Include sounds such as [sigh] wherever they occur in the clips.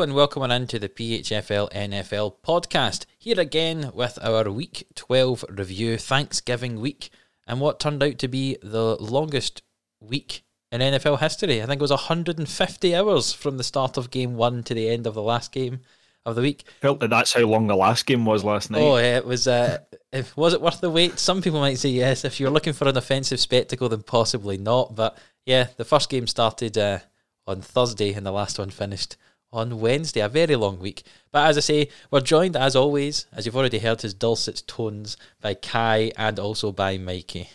Hello and welcome on into the PHFL NFL podcast. Here again with our week 12 review, Thanksgiving week, and what turned out to be the longest week in NFL history. I think it was 150 hours from the start of game one to the end of the last game of the week. Felt that that's how long the last game was last night. Oh, yeah, it was. Uh, if, was it worth the wait? Some people might say yes. If you're looking for an offensive spectacle, then possibly not. But yeah, the first game started uh, on Thursday and the last one finished on Wednesday. A very long week. But as I say, we're joined as always, as you've already heard his dulcet tones, by Kai and also by Mikey.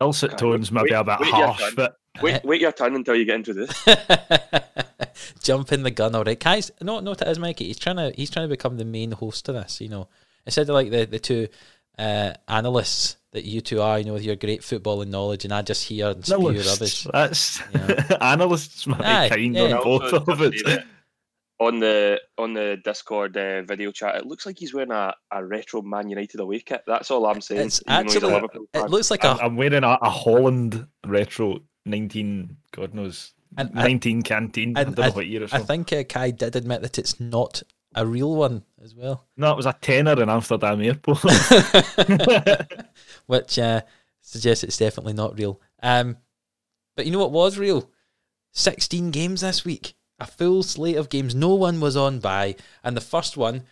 Dulcet tones maybe a bit harsh, but Wait, wait your turn until you get into this. [laughs] Jump in the gun, all right. Kai's no, no, it is Mikey. He's trying to, he's trying to become the main host of this. You know, instead of like the the two uh, analysts that you two are, you know, with your great footballing knowledge, and I just hear and spew rubbish. That's [laughs] analysts might Aye, kind yeah. on both Also, of it. on the on the Discord uh, video chat, it looks like he's wearing a, a retro Man United away kit. That's all I'm saying. It's even a actually, it looks like I'm, a I'm wearing a, a Holland retro 19, God knows, And I- 19 canteen. I and don't I- know what year it's I think uh, Kai did admit that it's not a real one as well, No, it was a tenner in Amsterdam airport. [laughs] [laughs] which uh, suggests it's definitely not real. Um, but you know what was real? 16 games this week. A full slate of games. No one was on by. And the first one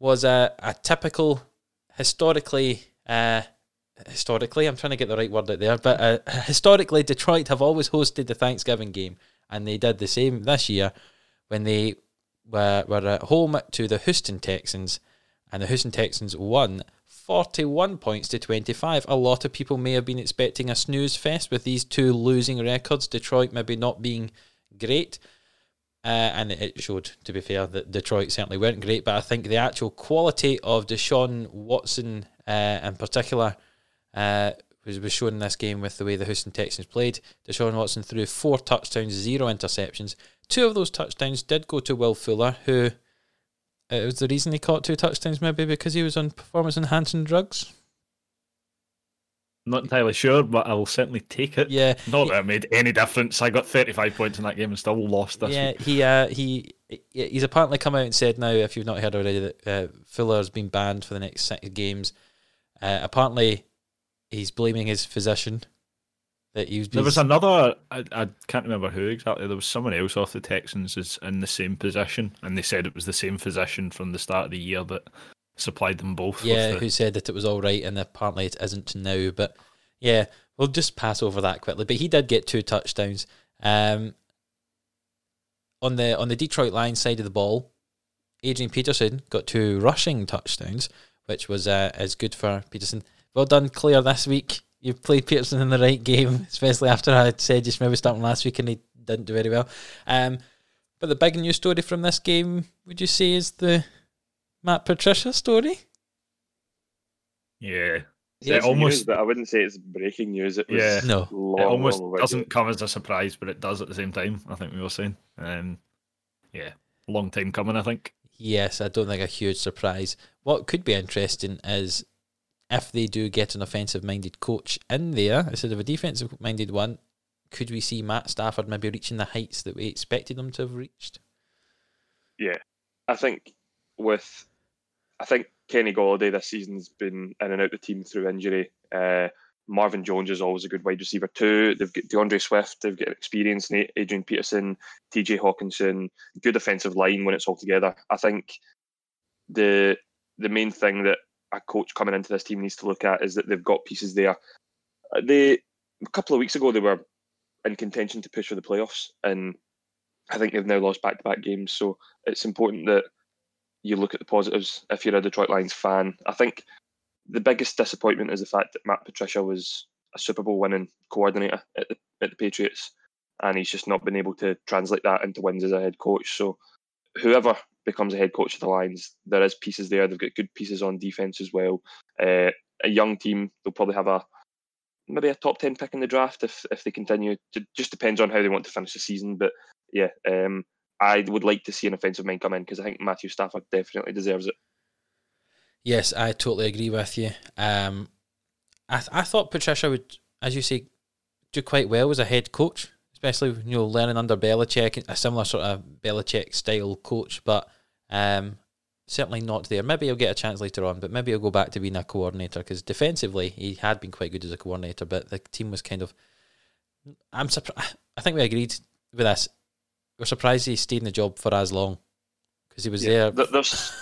was a, a typical, historically, uh, historically, I'm trying to get the right word out there, but uh, historically, Detroit have always hosted the Thanksgiving game. And they did the same this year when they were, were at home to the Houston Texans. And the Houston Texans won 41 points to 25. A lot of people may have been expecting a snooze fest with these two losing records. Detroit maybe not being great. Uh, and it showed, to be fair, that Detroit certainly weren't great. But I think the actual quality of Deshaun Watson, uh, in particular, uh, was, was shown in this game with the way the Houston Texans played. Deshaun Watson threw four touchdowns, zero interceptions. Two of those touchdowns did go to Will Fuller, who it was the reason he caught two touchdowns, maybe because he was on performance enhancing drugs. Not entirely sure, but I will certainly take it. Yeah, Not that it made any difference. I got 35 points in that game and still lost this yeah. week. He uh, he he's apparently come out and said now, if you've not heard already, that uh, Fuller's been banned for the next six games. Uh, apparently, he's blaming his physician that. There was another, I, I can't remember who exactly. There was someone else off the Texans is in the same position, and they said it was the same physician from the start of the year that supplied them both. yeah, the- who said that it was all right, and apparently it isn't now. But yeah, we'll just pass over that quickly. But he did get two touchdowns. Um, on the on the Detroit Lions side of the ball, Adrian Peterson got two rushing touchdowns, which was uh, is good for Peterson. Well done, Claire. This week you've played Peterson in the right game, especially after I had said just maybe starting last week and he didn't do very well. Um, but the big news story from this game, would you say, is the Matt Patricia story? yeah, Yeah, it almost news, but I wouldn't say it's breaking news. It was Yeah. No. long, it almost long doesn't come as a surprise, but it does at the same time. I think we were saying, um, yeah, long time coming. I think. Yes, I don't think a huge surprise. What could be interesting is if they do get an offensive minded coach in there instead of a defensive minded one, could we see Matt Stafford maybe reaching the heights that we expected him to have reached? Yeah, I think with, I think Kenny Golladay this season's been in and out the team through injury. Uh, Marvin Jones is always a good wide receiver too. They've got DeAndre Swift, they've got experience, Adrian Peterson, TJ Hockenson, good offensive line when it's all together. I think the the main thing that a coach coming into this team needs to look at is that they've got pieces there. Uh, They a couple of weeks ago they were in contention to push for the playoffs, and I think they've now lost back to back games. So it's important that you look at the positives if you're a Detroit Lions fan. I think the biggest disappointment is the fact that Matt Patricia was a Super Bowl winning coordinator at the, at the Patriots, and he's just not been able to translate that into wins as a head coach. So whoever becomes a head coach of the Lions, there is pieces there. They've got good pieces on defense as well. Uh, a young team, they'll probably have a maybe a top ten pick in the draft if if they continue. It just depends on how they want to finish the season. But yeah, um, I would like to see an offensive mind come in because I think Matthew Stafford definitely deserves it. Yes, I totally agree with you. Um, I th- I thought Patricia would, as you say, do quite well as a head coach. Especially you know learning under Belichick, a similar sort of Belichick style coach, but um, certainly not there. Maybe he'll get a chance later on, but maybe he'll go back to being a coordinator because defensively he had been quite good as a coordinator, but the team was kind of. I'm surprised. I think we agreed with this. We're surprised he stayed in the job for as long because he was Yeah, there there's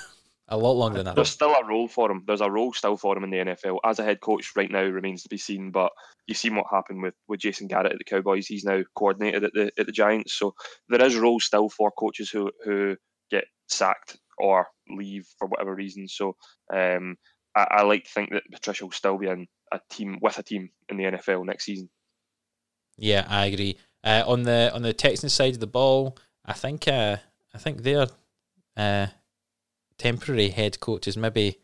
a lot longer than that. there's still a role for him. There's a role still for him in the NFL as a head coach right now remains to be seen. But you've seen what happened with, with Jason Garrett at the Cowboys. He's now coordinated at the at the Giants. So there is roles still for coaches who who get sacked or leave for whatever reason. So um, I, I like to think that Patricia will still be in a team with a team in the NFL next season. Yeah, I agree. Uh, on the on the Texans side of the ball, I think uh, I think their uh, temporary head coach is maybe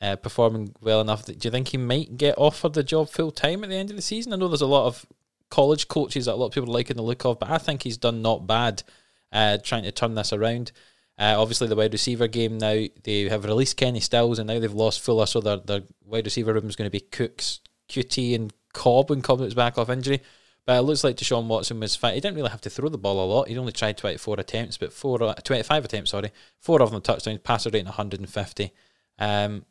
uh, performing well enough. That, do you think he might get offered the job full time at the end of the season? I know there's a lot of college coaches that a lot of people like in the look of, but I think he's done not bad uh, trying to turn this around. Uh, obviously, the wide receiver game now they have released Kenny Stills and now they've lost Fuller, so their their wide receiver room is going to be Cooks, QT, and Cobb when Cobb is back off injury. But it looks like Deshaun Watson was fine. He didn't really have to throw the ball a lot. He only tried 24 attempts, but four, uh, 25 attempts, sorry. Four of them touchdowns, passer rating 150. Um,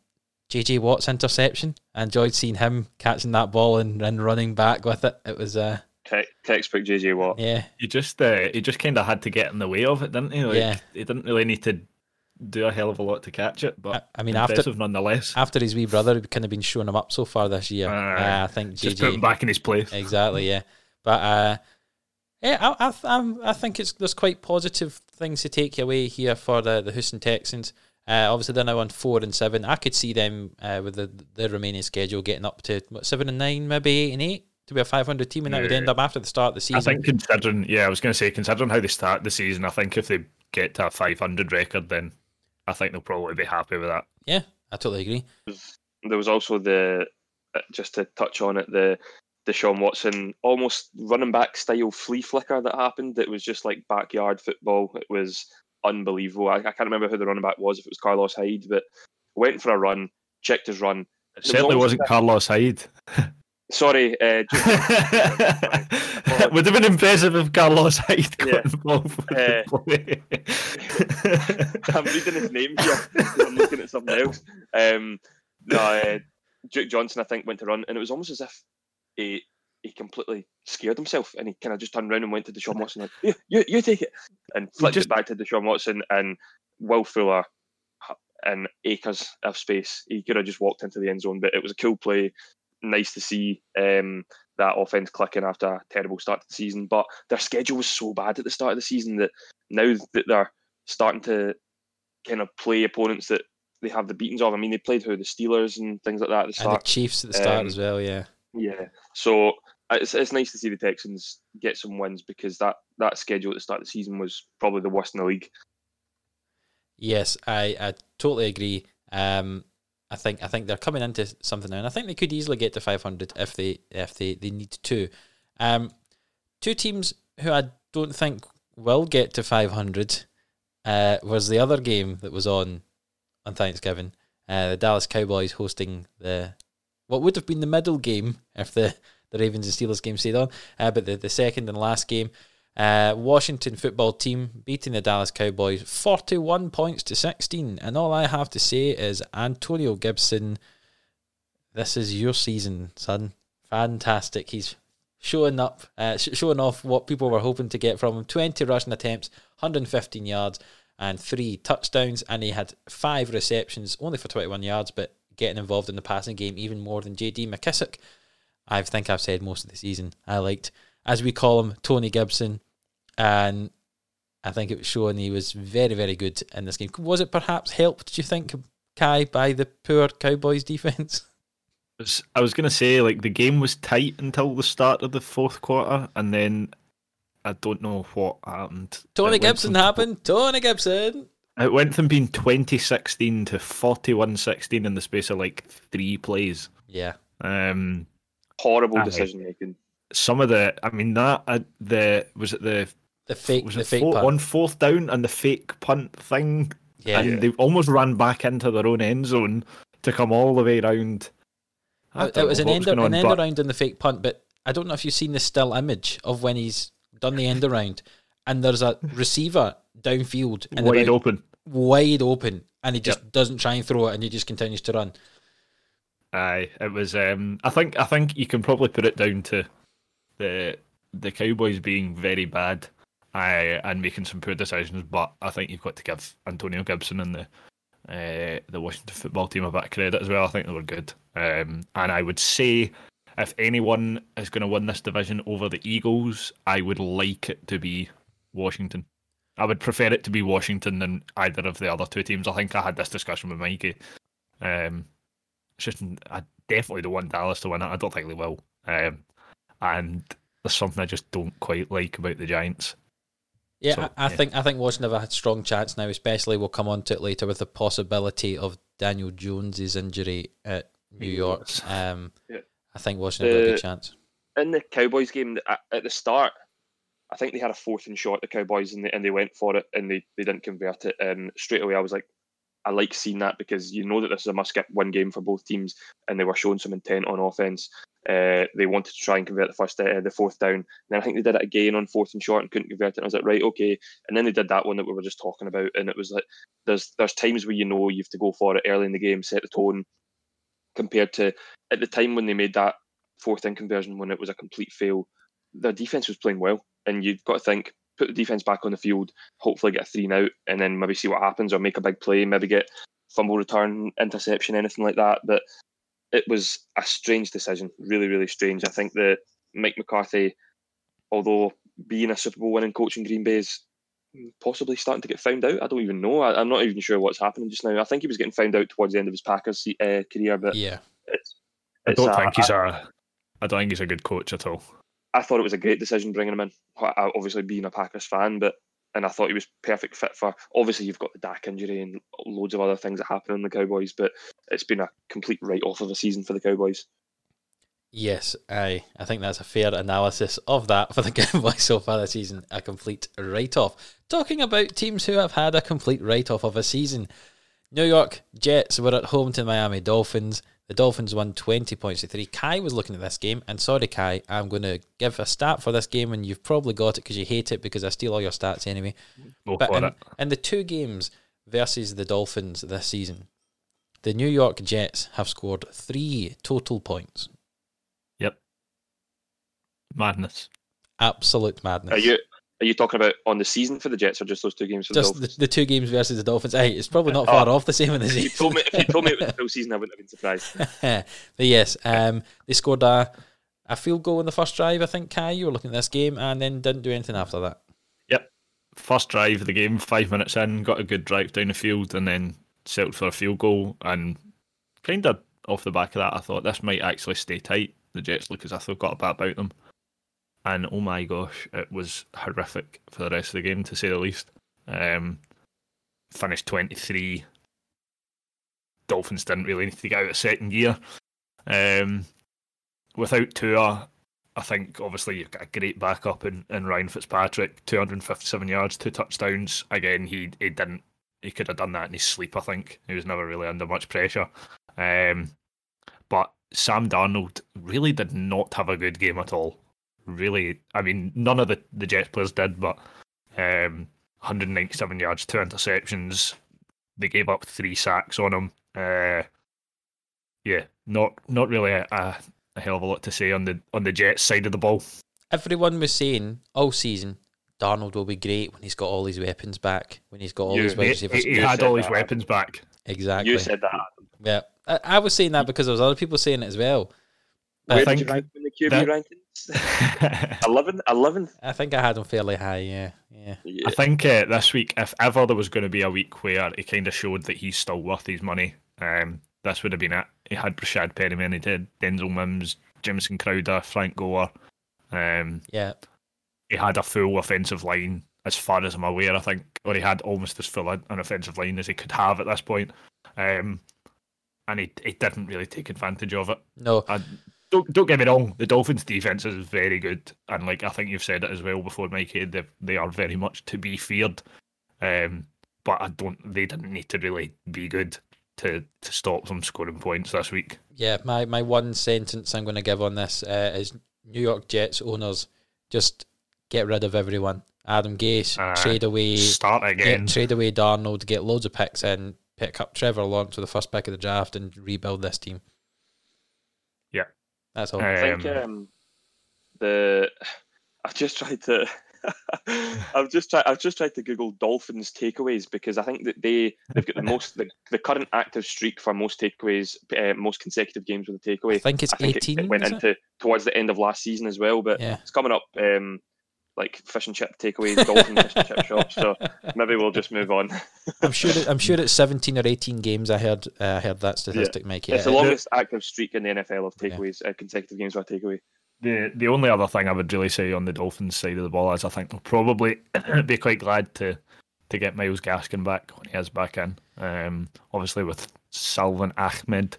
JJ Watt's interception. I enjoyed seeing him catching that ball and, and running back with it. It was, uh, Te- textbook JJ Watt. yeah, He just uh, he just kind of had to get in the way of it, didn't he? Like, Yeah. He didn't really need to do a hell of a lot to catch it, but I, I mean, after nonetheless. after his wee brother had kind of been showing him up so far this year, Aye. uh, I think just put him back in his place. Exactly, yeah. But uh, yeah, I I, I'm, I think it's there's quite positive things to take away here for the the Houston Texans. Uh, obviously, they're now on four and seven. I could see them uh, with the their remaining schedule getting up to what seven and nine, maybe eight and eight to be a 500 team, and that would end up after the start of the season. I think considering, yeah, I was going to say considering how they start the season, I think if they get to a 500 record, then I think they'll probably be happy with that. yeah, I totally agree. there was also the uh, just to touch on it the Deshaun Watson almost running back style flea flicker that happened. It was just like backyard football. It was unbelievable. I, I can't remember who the running back was. If it was Carlos Hyde, but went for a run, checked his run. It certainly wasn't Carlos Hyde. [laughs] Sorry, uh, [laughs] would have been impressive if Carlos Hyde got Yeah. involved Uh. [laughs] I'm reading his name here. I'm looking at something else. Um, no, uh, Duke Johnson, I think, went to run, and it was almost as if he he completely scared himself, and he kind of just turned around and went to Deshaun [laughs] Watson like, "You, you, you take it," and flicked just- it back to Deshaun Watson, and Will Fuller and acres of space. He could have just walked into the end zone, but it was a cool play. Nice to see um, that offense clicking after a terrible start to the season. But their schedule was so bad at the start of the season that now that they're starting to kind of play opponents that they have the beatings of. I mean, they played who the Steelers and things like that at the And the. Chiefs at the start Um, as well, yeah. Yeah, so it's it's nice to see the Texans get some wins because that that schedule at the start of the season was probably the worst in the league. Yes, I, I totally agree. Um, I think I think they're coming into something now, and I think they could easily get to 500 if they if they, they need to. Um, two teams who I don't think will get to 500 uh, was the other game that was on on Thanksgiving. Uh, the Dallas Cowboys hosting the what would have been the middle game if the, the Ravens and Steelers game stayed on, uh, but the, the second and last game. Uh, Washington football team beating the Dallas Cowboys 41 points to 16. And all I have to say is, Antonio Gibson, this is your season, son. Fantastic. He's showing up, uh, sh- showing off what people were hoping to get from him 20 rushing attempts, 115 yards, and three touchdowns. And he had five receptions, only for 21 yards, but getting involved in the passing game even more than JD McKissic. I think I've said most of the season. I liked, as we call him, Tony Gibson, and I think it was showing he was very, very good in this game. Was it perhaps helped, do you think, Kai, by the poor Cowboys defense? [laughs] I was going to say, like, the game was tight until the start of the fourth quarter, and then I don't know what happened. Tony Gibson from- happened. Tony Gibson. It went from being 2016 to 41 16 in the space of like three plays. Yeah. Um, Horrible decision making. some of the, I mean, that, uh, the, was it the, The fake, was the it fake four- punt. on fourth down and the fake punt thing? yeah. And they almost ran back into their own end zone to come all the way around. It was an end, going an on, end but- around on the fake punt, but I don't know if you've seen the still image of when he's done the end around, and there's a receiver downfield and Wide about open. Wide open, and he just doesn't try and throw it, and he just continues to run. Aye, it was. Um, I think. I think you can probably put it down to the the Cowboys being very bad, aye, and making some poor decisions. But I think you've got to give Antonio Gibson and the uh, the Washington football team a bit of credit as well. I think they were good. Um, and I would say if anyone is going to win this division over the Eagles, I would like it to be Washington. I would prefer it to be Washington than either of the other two teams. I think I had this discussion with Mikey. Um, it's just I definitely don't want Dallas to win it. I don't think they will. Um, and there's something I just don't quite like about the Giants. Yeah, So, I, I yeah. think I think Washington have a strong chance now. Especially we'll come on to it later with the possibility of Daniel Jones's injury at New York. Um, Yeah. I think Washington have a good chance. in the Cowboys game at, at the start, I think they had a fourth and short, the Cowboys, and they, and they went for it and they, they didn't convert it. And straight away, I was like, I like seeing that because you know that this is a must get win game for both teams, and they were showing some intent on offense. Uh, they wanted to try and convert the first, uh, the fourth down. And then I think they did it again on fourth and short and couldn't convert it. And I was like, right, okay. And then they did that one that we were just talking about, and it was like, there's there's times where you know you have to go for it early in the game, set the tone, compared to at the time when they made that fourth in conversion when it was a complete fail. Their defense was playing well, and you've got to think put the defense back on the field, hopefully get a three and out, and then maybe see what happens or make a big play, maybe get fumble return, interception, anything like that. But it was a strange decision, really, really strange. I think that Mike McCarthy, although being a Super Bowl winning coach in Green Bay is possibly starting to get found out. I don't even know. I, I'm not even sure what's happening just now. I think he was getting found out towards the end of his Packers uh, career, but Yeah, it's. I don't a- think he's a. I don't think he's a good coach at all. I thought it was a great decision bringing him in. Obviously, being a Packers fan, but and I thought he was perfect fit for. Obviously, you've got the Dak injury and loads of other things that happen in the Cowboys, but it's been a complete write off of a season for the Cowboys. yes, I I think that's a fair analysis of that for the [laughs] Cowboys so far this season. A complete write off. Talking about teams who have had a complete write off of a season. New York Jets were at home to Miami Dolphins. The Dolphins won 20 points to 3. Kai was looking at this game, and sorry, Kai, I'm going to give a stat for this game, and you've probably got it because you hate it because I steal all your stats anyway. Go But in, in the two games versus the Dolphins this season, the New York Jets have scored three total points. Yep. Madness. Absolute madness. Are you are you talking about on the season for the Jets or just those two games for the Just Dolphins? the, the two games versus the Dolphins. Hey, it's probably not Oh. far off the same in the If you season. told me if you told me it was the [laughs] full season, I wouldn't have been surprised. [laughs] but yes, um, they scored a, a field goal in the first drive, I think, Kai. You were looking at this game and then didn't do anything after that. Yep. First drive of the game, five minutes in, got a good drive down the field, and then settled for a field goal. And kind of off the back of that, I thought this might actually stay tight. The Jets look as if they've got a bit about them. And oh my gosh, it was horrific for the rest of the game, to say the least. Um, finished 23. Dolphins didn't really need to get out of second gear. Um, without Tua, I think obviously you've got a great backup in, in Ryan Fitzpatrick, 257 yards, two touchdowns. Again, he he didn't he could have done that in his sleep. I think he was never really under much pressure. Um, but Sam Darnold really did not have a good game at all. Really, I mean, none of the the Jets players did, but um, 197 yards, two interceptions. They gave up three sacks on him. Uh, yeah, not not really a, a, a hell of a lot to say on the on the Jets side of the ball. Everyone was saying all season, Darnold will be great when he's got all his weapons back, when he's got all You- his wide He, receivers. he had all his that. weapons back. Exactly. You said that. Yeah, I, I was saying that because there was other people saying it as well. I Where did you rank him in the QB that- rankings? [laughs] 11? 11? I think I had him fairly high. Yeah, yeah. Yeah. I think uh, this week, if ever there was going to be a week where he kind of showed that he's still worth his money, um, this would have been it. He had Breshad Perriman, he did Denzel Mims, Jamison Crowder, Frank Gore. Um, Yeah, he had a full offensive line, as far as I'm aware, I think, or he had almost as full an offensive line as he could have at this point. Um, and he, he didn't really take advantage of it. no, I, don't don't get me wrong, the Dolphins' defense is very good, and like I think you've said it as well before, Mikey. They they are very much to be feared. Um, but I don't. They didn't need to really be good to to stop them scoring points this week. yeah. My my one sentence I'm going to give on this uh, is New York Jets owners just get rid of everyone. Adam Gase, Aye. trade away, Start again. get, trade away Darnold, get loads of picks in, pick up Trevor Lawrence with the first pick of the draft, and rebuild this team. Yeah. that's all. I think Um, the [sighs] I've just tried to [laughs] I've just tried I've just tried to Google Dolphins takeaways because I think that they they've got the [laughs] most the, the current active streak for most takeaways uh, most consecutive games with a takeaway. think it's I think it- eighteen. it, went is it? into towards the end of last season as well, but Yeah. it's coming up um, like fish and chip takeaways, dolphin fish and chip shops. So maybe we'll just move on. [laughs] I'm sure. It, I'm sure it's 17 or 18 games. I heard. Uh, I heard that statistic, Mike. Yeah, it's the longest active streak in the NFL of Yeah. takeaways, uh, consecutive games with a takeaway. The the only other thing I would really say on the Dolphins side of the ball is I think they'll probably [coughs] be quite glad to to get Myles Gaskin back when he is back in. Um, obviously with Salvon Ahmed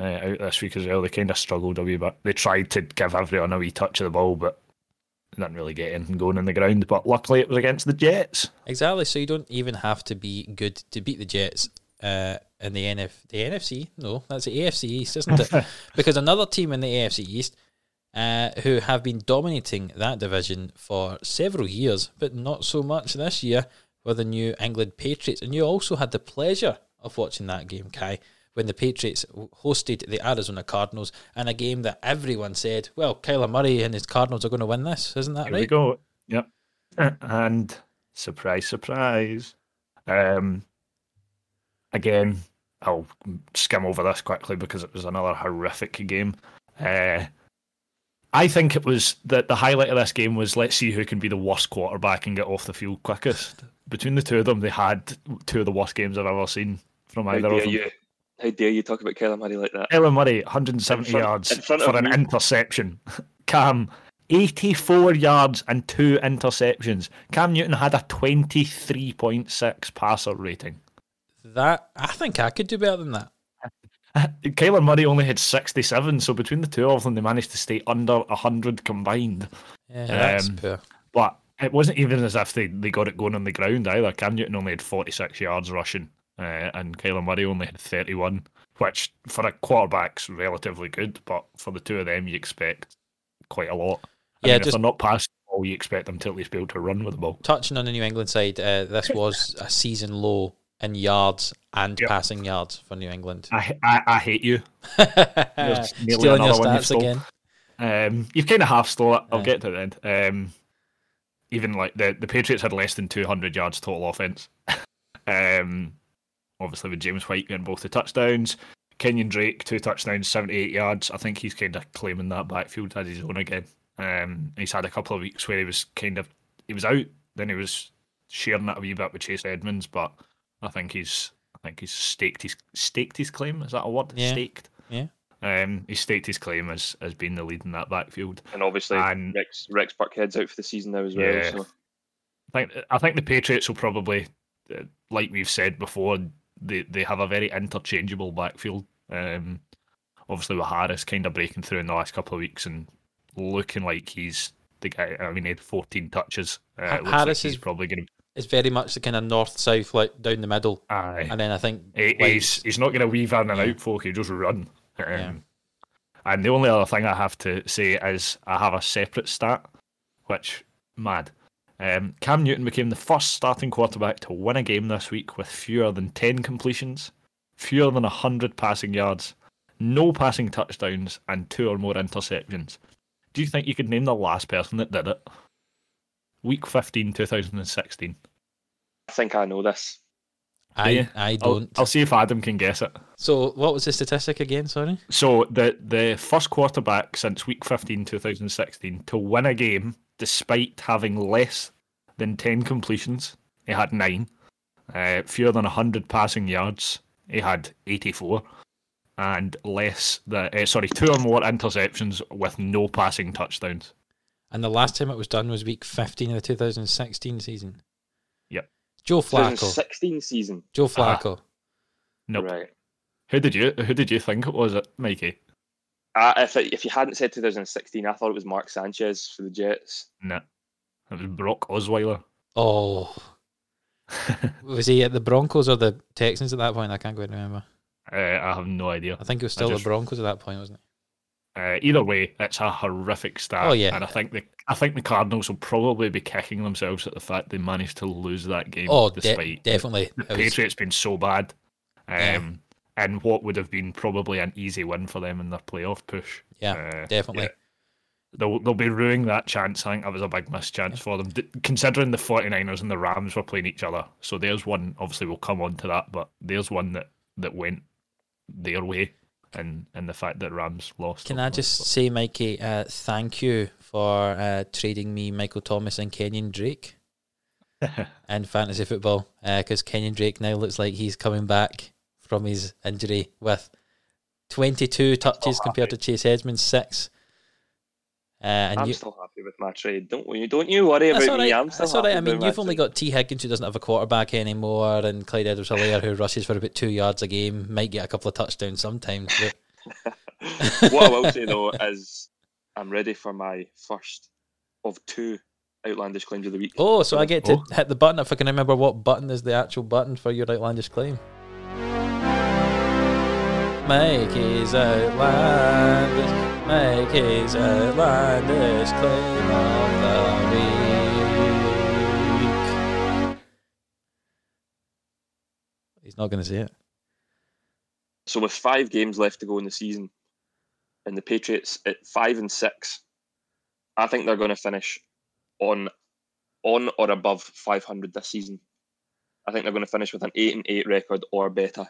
uh, out this week as well, they kind of struggled a wee bit. They tried to give everyone a wee touch of the ball, but didn't really get anything going in the ground. But luckily, it was against the Jets. Exactly. So you don't even have to be good to beat the Jets uh, in the NF the NFC. No, that's the AFC East, isn't it? [laughs] because another team in the AFC East uh, who have been dominating that division for several years, but not so much this year, were the New England Patriots. And you also had the pleasure of watching that game, Kai, when the Patriots hosted the Arizona Cardinals in a game that everyone said, well, Kyler Murray and his Cardinals are going to win this, isn't that Here we go. Yep. [clears throat] And surprise, surprise. Um, again, I'll skim over this quickly because it was another horrific game. Uh, I think it was that the highlight of this game was let's see who can be the worst quarterback and get off the field quickest. Between the two of them, they had two of the worst games I've ever seen from How either of them. you? How dare you talk about Kyler Murray like that? Ellen Murray, 170 front- yards for an me. interception. [laughs] Cam, 84 yards and two interceptions. Cam Newton had a 23.6 passer rating. That I think I could do better than that. [laughs] Kyler Murray only had 67, so between the two of them, they managed to stay under 100 combined. Yeah, that's Um, poor. But it wasn't even as if they, they got it going on the ground either. Cam Newton only had 46 yards rushing, uh, and Kyler Murray only had 31, which for a quarterback's relatively good, but for the two of them, you expect quite a lot. I Yeah, mean, if they're not passing the ball, you expect them to at least be able to run with the ball. Touching on the New England side, uh, this was a season low in yards and Yep. passing yards for New England. I, I, I hate you. [laughs] Stealing your another one you've stats again. Um, you've kind of half stole it. I'll Yeah. get to the end. Um, even like the, the Patriots had less than 200 yards total offense. [laughs] um, obviously with James White getting both the touchdowns. Kenyon Drake two touchdowns, 78 yards. I think he's kind of claiming that backfield as his own again. Um, he's had a couple of weeks where he was kind of he was out, then he was sharing that a wee bit with Chase Edmonds, but I think he's I think he's staked his staked his claim. Is that a word? Yeah. Staked. Yeah. Um, he staked his claim as as being the lead in that backfield. And obviously, And- Rex Rex Burkhead's out for the season now as well. Yeah. So I think I think the Patriots will probably, uh, like we've said before, they they have a very interchangeable backfield. Um, obviously with Harris kind of breaking through in the last couple of weeks and looking like he's the guy. I mean, he had 14 touches. Uh, Ha- Harris like is- probably going to. It's very much the kind of north south, like down the middle, Aye. and then I think He- like, he's he's not going to weave in and Yeah. out folk. He just run. Um, Yeah. And the only other thing I have to say is I have a separate stat, which mad. Um, Cam Newton became the first starting quarterback to win a game this week with fewer than ten completions, fewer than hundred passing yards, no passing touchdowns, and two or more interceptions. Do you think you could name the last person that did it? Week 15, 2016. I think I know this. I Yeah. I I'll, don't. I'll see if Adam can guess it. So what was the statistic again? Sorry. So the the first quarterback since week 15 2016 to win a game despite having less than 10 completions, he had 9. Uh, fewer than 100 passing yards, he had 84 and less than uh, sorry, two or more interceptions with no passing touchdowns. And the last time it was done was week 15 of the 2016 season. Yep. Joe Flacco. 2016 season. Joe Ah. Flacco. Nope. Right. Who did you who did you think it was it, Mikey? Uh, if it, if you hadn't said 2016, I thought it was Mark Sanchez for the Jets. No. It was Brock Osweiler. Oh, [laughs] was he at the Broncos or the Texans at that point? I can't quite remember. Uh, I have no idea. I think it was still just- the Broncos at that point, wasn't it? Uh, either way, it's a horrific start. Oh, yeah. and I think the I think the Cardinals will probably be kicking themselves at the fact they managed to lose that game. Oh, de- despite definitely. the It was- Patriots being so bad, um, Yeah. And what would have been probably an easy win for them in their playoff push. yeah, Uh, definitely. yeah. They'll, they'll be ruining that chance. I think that was a big missed chance for them, D- considering the 49ers and the Rams were playing each other. So there's one, obviously, we'll come on to that, but there's one that, that went their way, and, and the fact that Rams lost. Can I just say, Mikey, uh, thank you for uh, trading me Michael Thomas and Kenyon Drake [laughs] and fantasy football because Kenyon Drake now looks like he's coming back from his injury with 22 touches compared to Chase Edmonds six. Uh, and I'm you, still happy with my trade. Don't you? Don't you worry about right. me. I'm still That's all right. I mean, you've only trade. got Tee Higgins who doesn't have a quarterback anymore, and Clyde Edwards-Helaire who rushes for about two yards a game, might get a couple of touchdowns sometimes. But [laughs] what I will say though [laughs] is, I'm ready for my first of two outlandish claims of the week. Oh, so I get to Oh. hit the button if I can remember what button is the actual button for your outlandish claim. Mikey's outlandish, Mikey's outlandish claim of the week. He's not going to see it. So with five games left to go in the season, and the Patriots at five and six, I think they're going to finish on on or above 500 this season. I think they're going to finish with an eight and eight record or better,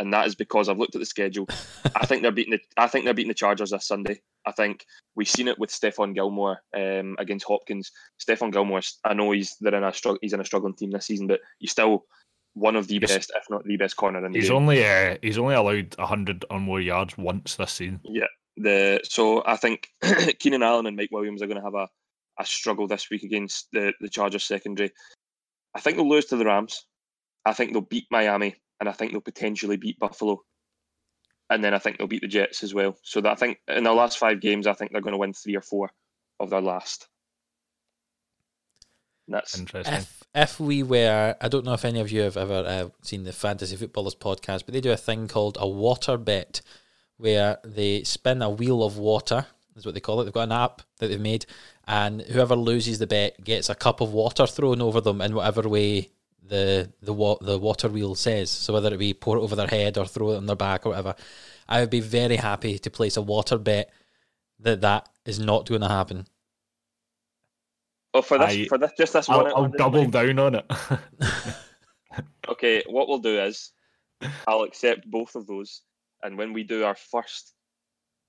and that is because I've looked at the schedule. [laughs] I think they're beating the I think they're beating the Chargers this Sunday. I think we've seen it with Stephon Gilmore um, against Hopkins. Stephon Gilmore, I know he's they're in a he's in a struggling team this season, but he's still one of the He's- best, if not the best corner in the He's game. only uh, he's only allowed hundred or more yards once this season. Yeah. The so I think [clears throat] Keenan Allen and Mike Williams are going to have a, a struggle this week against the the Chargers secondary. I think they'll lose to the Rams. I think they'll beat Miami, and I think they'll potentially beat Buffalo. And then I think they'll beat the Jets as well. So that I think in their last five games, I think they're going to win three or four of their last. And that's Interesting. If if we were, I don't know if any of you have ever uh, seen the Fantasy Footballers podcast, but they do a thing called a water bet, where they spin a wheel of water, is what they call it. They've got an app that they've made, and whoever loses the bet gets a cup of water thrown over them in whatever way the the wa- the water wheel says. So whether it be pour it over their head or throw it on their back or whatever, I would be very happy to place a water bet that that is not going to happen. oh for this I- for this just this one. I'll, I'll double claim. down on it. [laughs] [laughs] Okay, what we'll do is I'll accept both of those, and when we do our first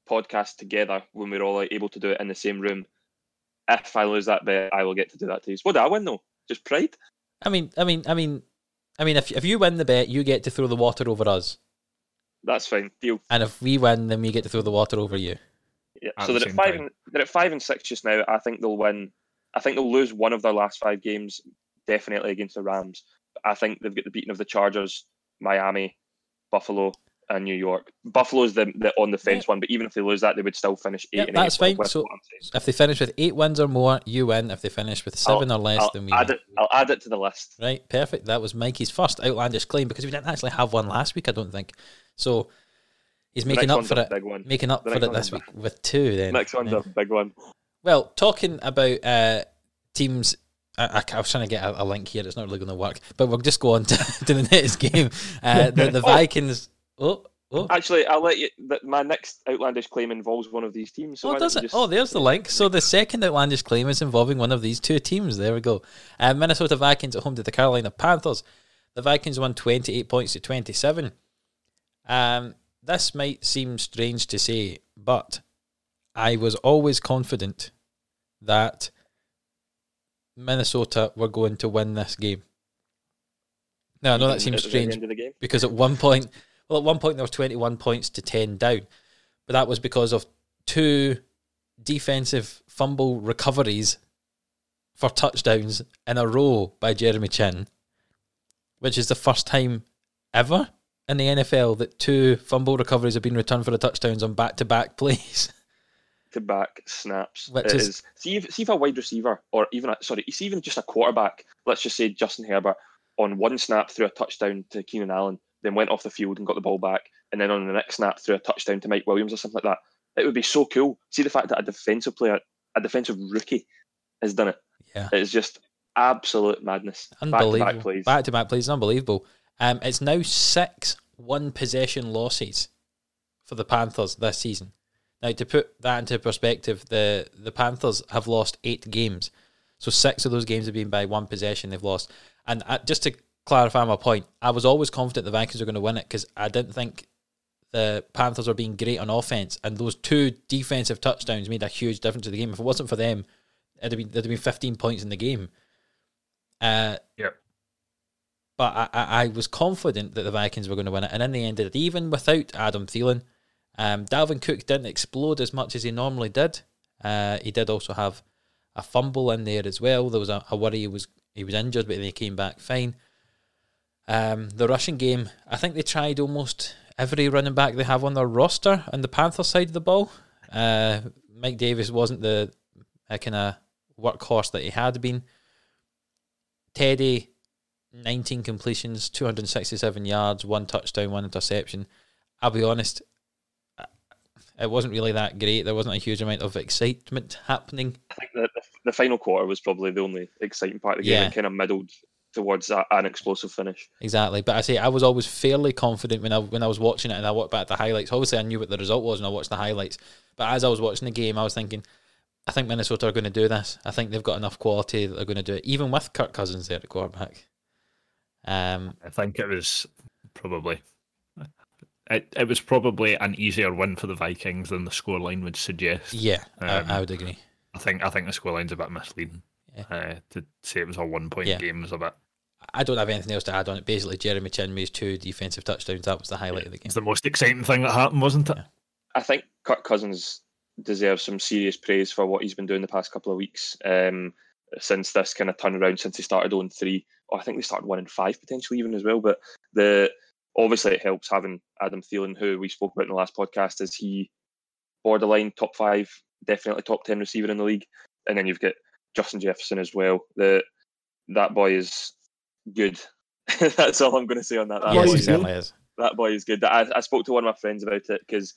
podcast together, when we're all able to do it in the same room, if I lose that bet, I will get to do that to you. What do I win though? Just pride? I mean, I mean, I mean, I mean, if if you win the bet, you get to throw the water over us, That's fine. Deal. and if we win, then we get to throw the water over you. Yeah. At so the they're at five time. and they're at five and six just now. I think they'll win. I think they'll lose one of their last five games, definitely against the Rams. I think they've got the beating of the Chargers, Miami, Buffalo, and New York. Buffalo's the, the on the fence one, but even if they lose that, they would still finish eight Yeah, and that's eight. fine. So- what I'm saying. If they finish with eight wins or more, you win. If they finish with 7 or less, I'll then we add win. it. I'll add it to the list. Right, perfect. That was Mikey's first outlandish claim because we didn't actually have one last week, I don't think. So he's making up for it, making up The for it this week with two. Then Next one's Yeah. a big one. Well, talking about uh, teams, I, I, I was trying to get a, a link here. It's not really going to work, but we'll just go on to, [laughs] to the next game. Uh, the, the [laughs] Oh. Vikings. Oh, oh, Actually, I'll let you. That my next outlandish claim involves one of these teams. So oh, does it? you Oh, there's the link. So the second outlandish claim is involving one of these two teams. There we go. Uh, Minnesota Vikings at home to the Carolina Panthers. The Vikings won 28 points to 27. Um, this might seem strange to say, but I was always confident that Minnesota were going to win this game. Now I know that seems strange because at one point, well, at one point there were 21 points to 10 down, but that was because of two defensive fumble recoveries for touchdowns in a row by Jeremy Chinn, which is the first time ever in the NFL that two fumble recoveries have been returned for the touchdowns on back to back plays. to back snaps. Which It is- is- see if see if a wide receiver or even a, sorry, see even just a quarterback. Let's just say Justin Herbert on one snap threw a touchdown to Keenan Allen, then went off the field and got the ball back, and then on the next snap threw a touchdown to Mike Williams or something like that. It would be so cool. See the fact that a defensive player, a defensive rookie, has done it. Yeah. It's just absolute madness. Unbelievable. Back to back plays. Back to back plays, unbelievable. Um, it's now six one possession losses for the Panthers this season. Now, to put that into perspective, the the Panthers have lost eight games, so six of those games have been by one possession they've lost. And uh, just to clarify my point, I was always confident the Vikings were going to win it because I didn't think the Panthers were being great on offense, and those two defensive touchdowns made a huge difference to the game. If it wasn't for them, it'd have been there'd have been 15 points in the game. Uh, Yep. but I, I, I was confident that the Vikings were going to win it, and in the end, it even without Adam Thielen, um, Dalvin Cook didn't explode as much as he normally did. Uh, he did also have a fumble in there as well. There was a, a worry he was he was injured, but he came back fine. Um, the rushing game, I think they tried almost every running back they have on their roster on the Panther side of the ball. Uh, Mike Davis wasn't the uh, kind of workhorse that he had been. Teddy, 19 completions, 267 yards, one touchdown, one interception. I'll be honest, uh, it wasn't really that great. There wasn't a huge amount of excitement happening. I think the, the, the final quarter was probably the only exciting part of the game. Yeah. It kind of middled towards a, an explosive finish. Exactly, but I say I was always fairly confident when I when I was watching it and I walked back at the highlights. Obviously, I knew what the result was and I watched the highlights. But as I was watching the game, I was thinking, I think Minnesota are going to do this. I think they've got enough quality that they're going to do it, even with Kirk Cousins there at quarterback. Um, I think it was probably it, it was probably an easier win for the Vikings than the scoreline would suggest. yeah, Um, I, I would agree. I think I think the scoreline's a bit misleading. Yeah. Uh, to say it was a one point Yeah. game was a bit. I don't have anything else to add on it. Basically, Jeremy Chinmay's two defensive touchdowns. That was the highlight of the game. It's the most exciting thing that happened, wasn't it? Yeah. I think Kirk Cousins deserves some serious praise for what he's been doing the past couple of weeks. Um, since this kind of turnaround, since he started on three, or I think they started one and five potentially even as well. But the obviously it helps having Adam Thielen, who we spoke about in the last podcast, is he borderline top five, definitely top ten receiver in the league, and then you've got Justin Jefferson as well. That that boy is good. [laughs] That's all I'm going to say on that. That yes, boy he is certainly is. that boy is good. I, I spoke to one of my friends about it because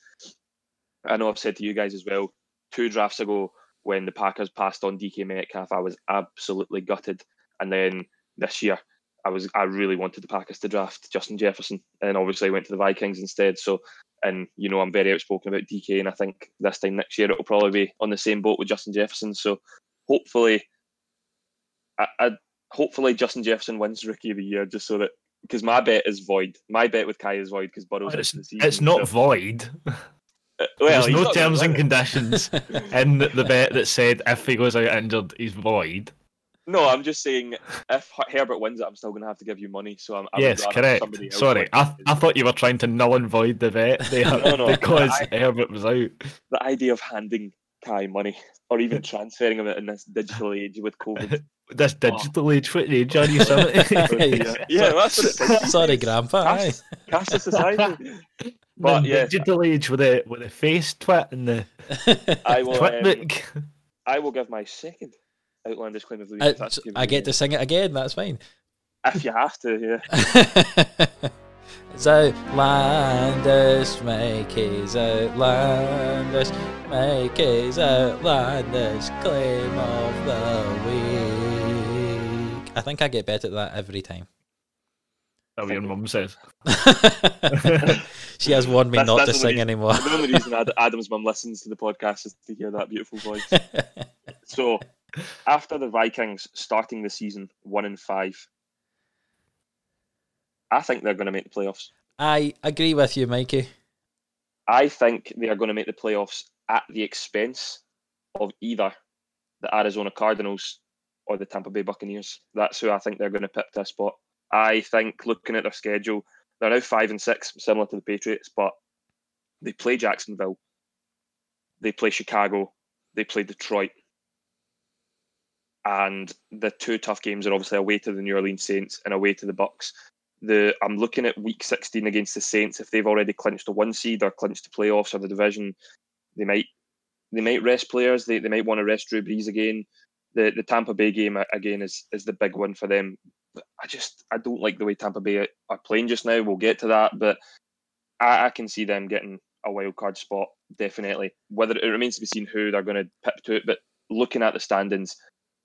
I know I've said to you guys as well. Two drafts ago, when the Packers passed on DK Metcalf, I was absolutely gutted. And then this year, I was I really wanted the Packers to draft Justin Jefferson, and obviously I went to the Vikings instead. So, and you know I'm very outspoken about DK, and I think this time next year it'll probably be on the same boat with Justin Jefferson. So, hopefully, I, I hopefully Justin Jefferson wins Rookie of the Year, just so that because my bet is void. My bet with Kai is void because Burrow's out It's, the season. it's not so- void. Uh, well, There's no terms and conditions [laughs] in the bet that said if he goes out injured, he's void. No, I'm just saying if Herbert wins it, I'm still going to have to give you money. So I'm I yes, correct. Sorry, I. I thought you were trying to null and void the bet there [laughs] No, no, [laughs] because I- Herbert was out. the idea of handing Kai money or even [laughs] transferring him in this digital age with COVID. [laughs] This digital age, what age are you, son? [laughs] yeah, yeah, that's what it's like. Sorry, Grandpa. aye. Cash the society. But the yeah, digital age with the with the face twit and the I will. twit Um. I will give my second outlandish claim of the week. if Uh, that's okay with I get to sing it again. That's fine. if you have to. Yeah. It's outlandish, make his outlandish, make his outlandish claim of the week. I think I get better at that every time. That's what your mum says. [laughs] she has warned me That's- not to that's the sing reason- anymore. the only reason Ad- Adam's mum listens to the podcast is to hear that beautiful voice. [laughs] So, after the Vikings starting the season one and five, I think they're going to make the playoffs. I agree with you, Mikey. I think they are going to make the playoffs at the expense of either the Arizona Cardinals or the Tampa Bay Buccaneers. That's who I think they're going to pick this spot. I think looking at their schedule, they're now five and six, similar to the Patriots, but they play Jacksonville, they play Chicago, they play Detroit. And the two tough games are obviously away to the New Orleans Saints and away to the Bucks the I'm looking at week 16 against the Saints. If they've already clinched the one seed or clinched the playoffs or the division, they might they might rest players. They, they might want to rest Drew Brees again. The the Tampa Bay game again is is the big one for them. I just I don't like the way Tampa Bay are playing just now. We'll get to that, but I, I can see them getting a wild card spot, definitely. Whether it remains to be seen who they're going to pip to it, but looking at the standings,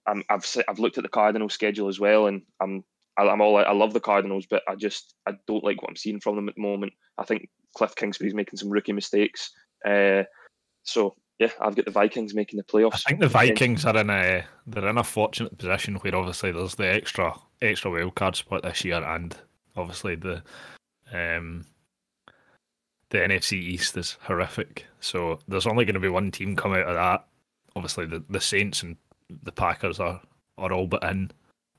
um, I've I've looked at the Cardinal schedule as well, and I'm I'm all I love the Cardinals, but I just I don't like what I'm seeing from them at the moment. I think Kliff Kingsbury's making some rookie mistakes. Uh, so yeah, I've got the Vikings making the playoffs. I think the Vikings are in a they're in a fortunate position where obviously there's the extra extra wild card spot this year, and obviously the um the NFC East is horrific. So there's only going to be one team come out of that. Obviously, the, the Saints and the Packers are are all but in,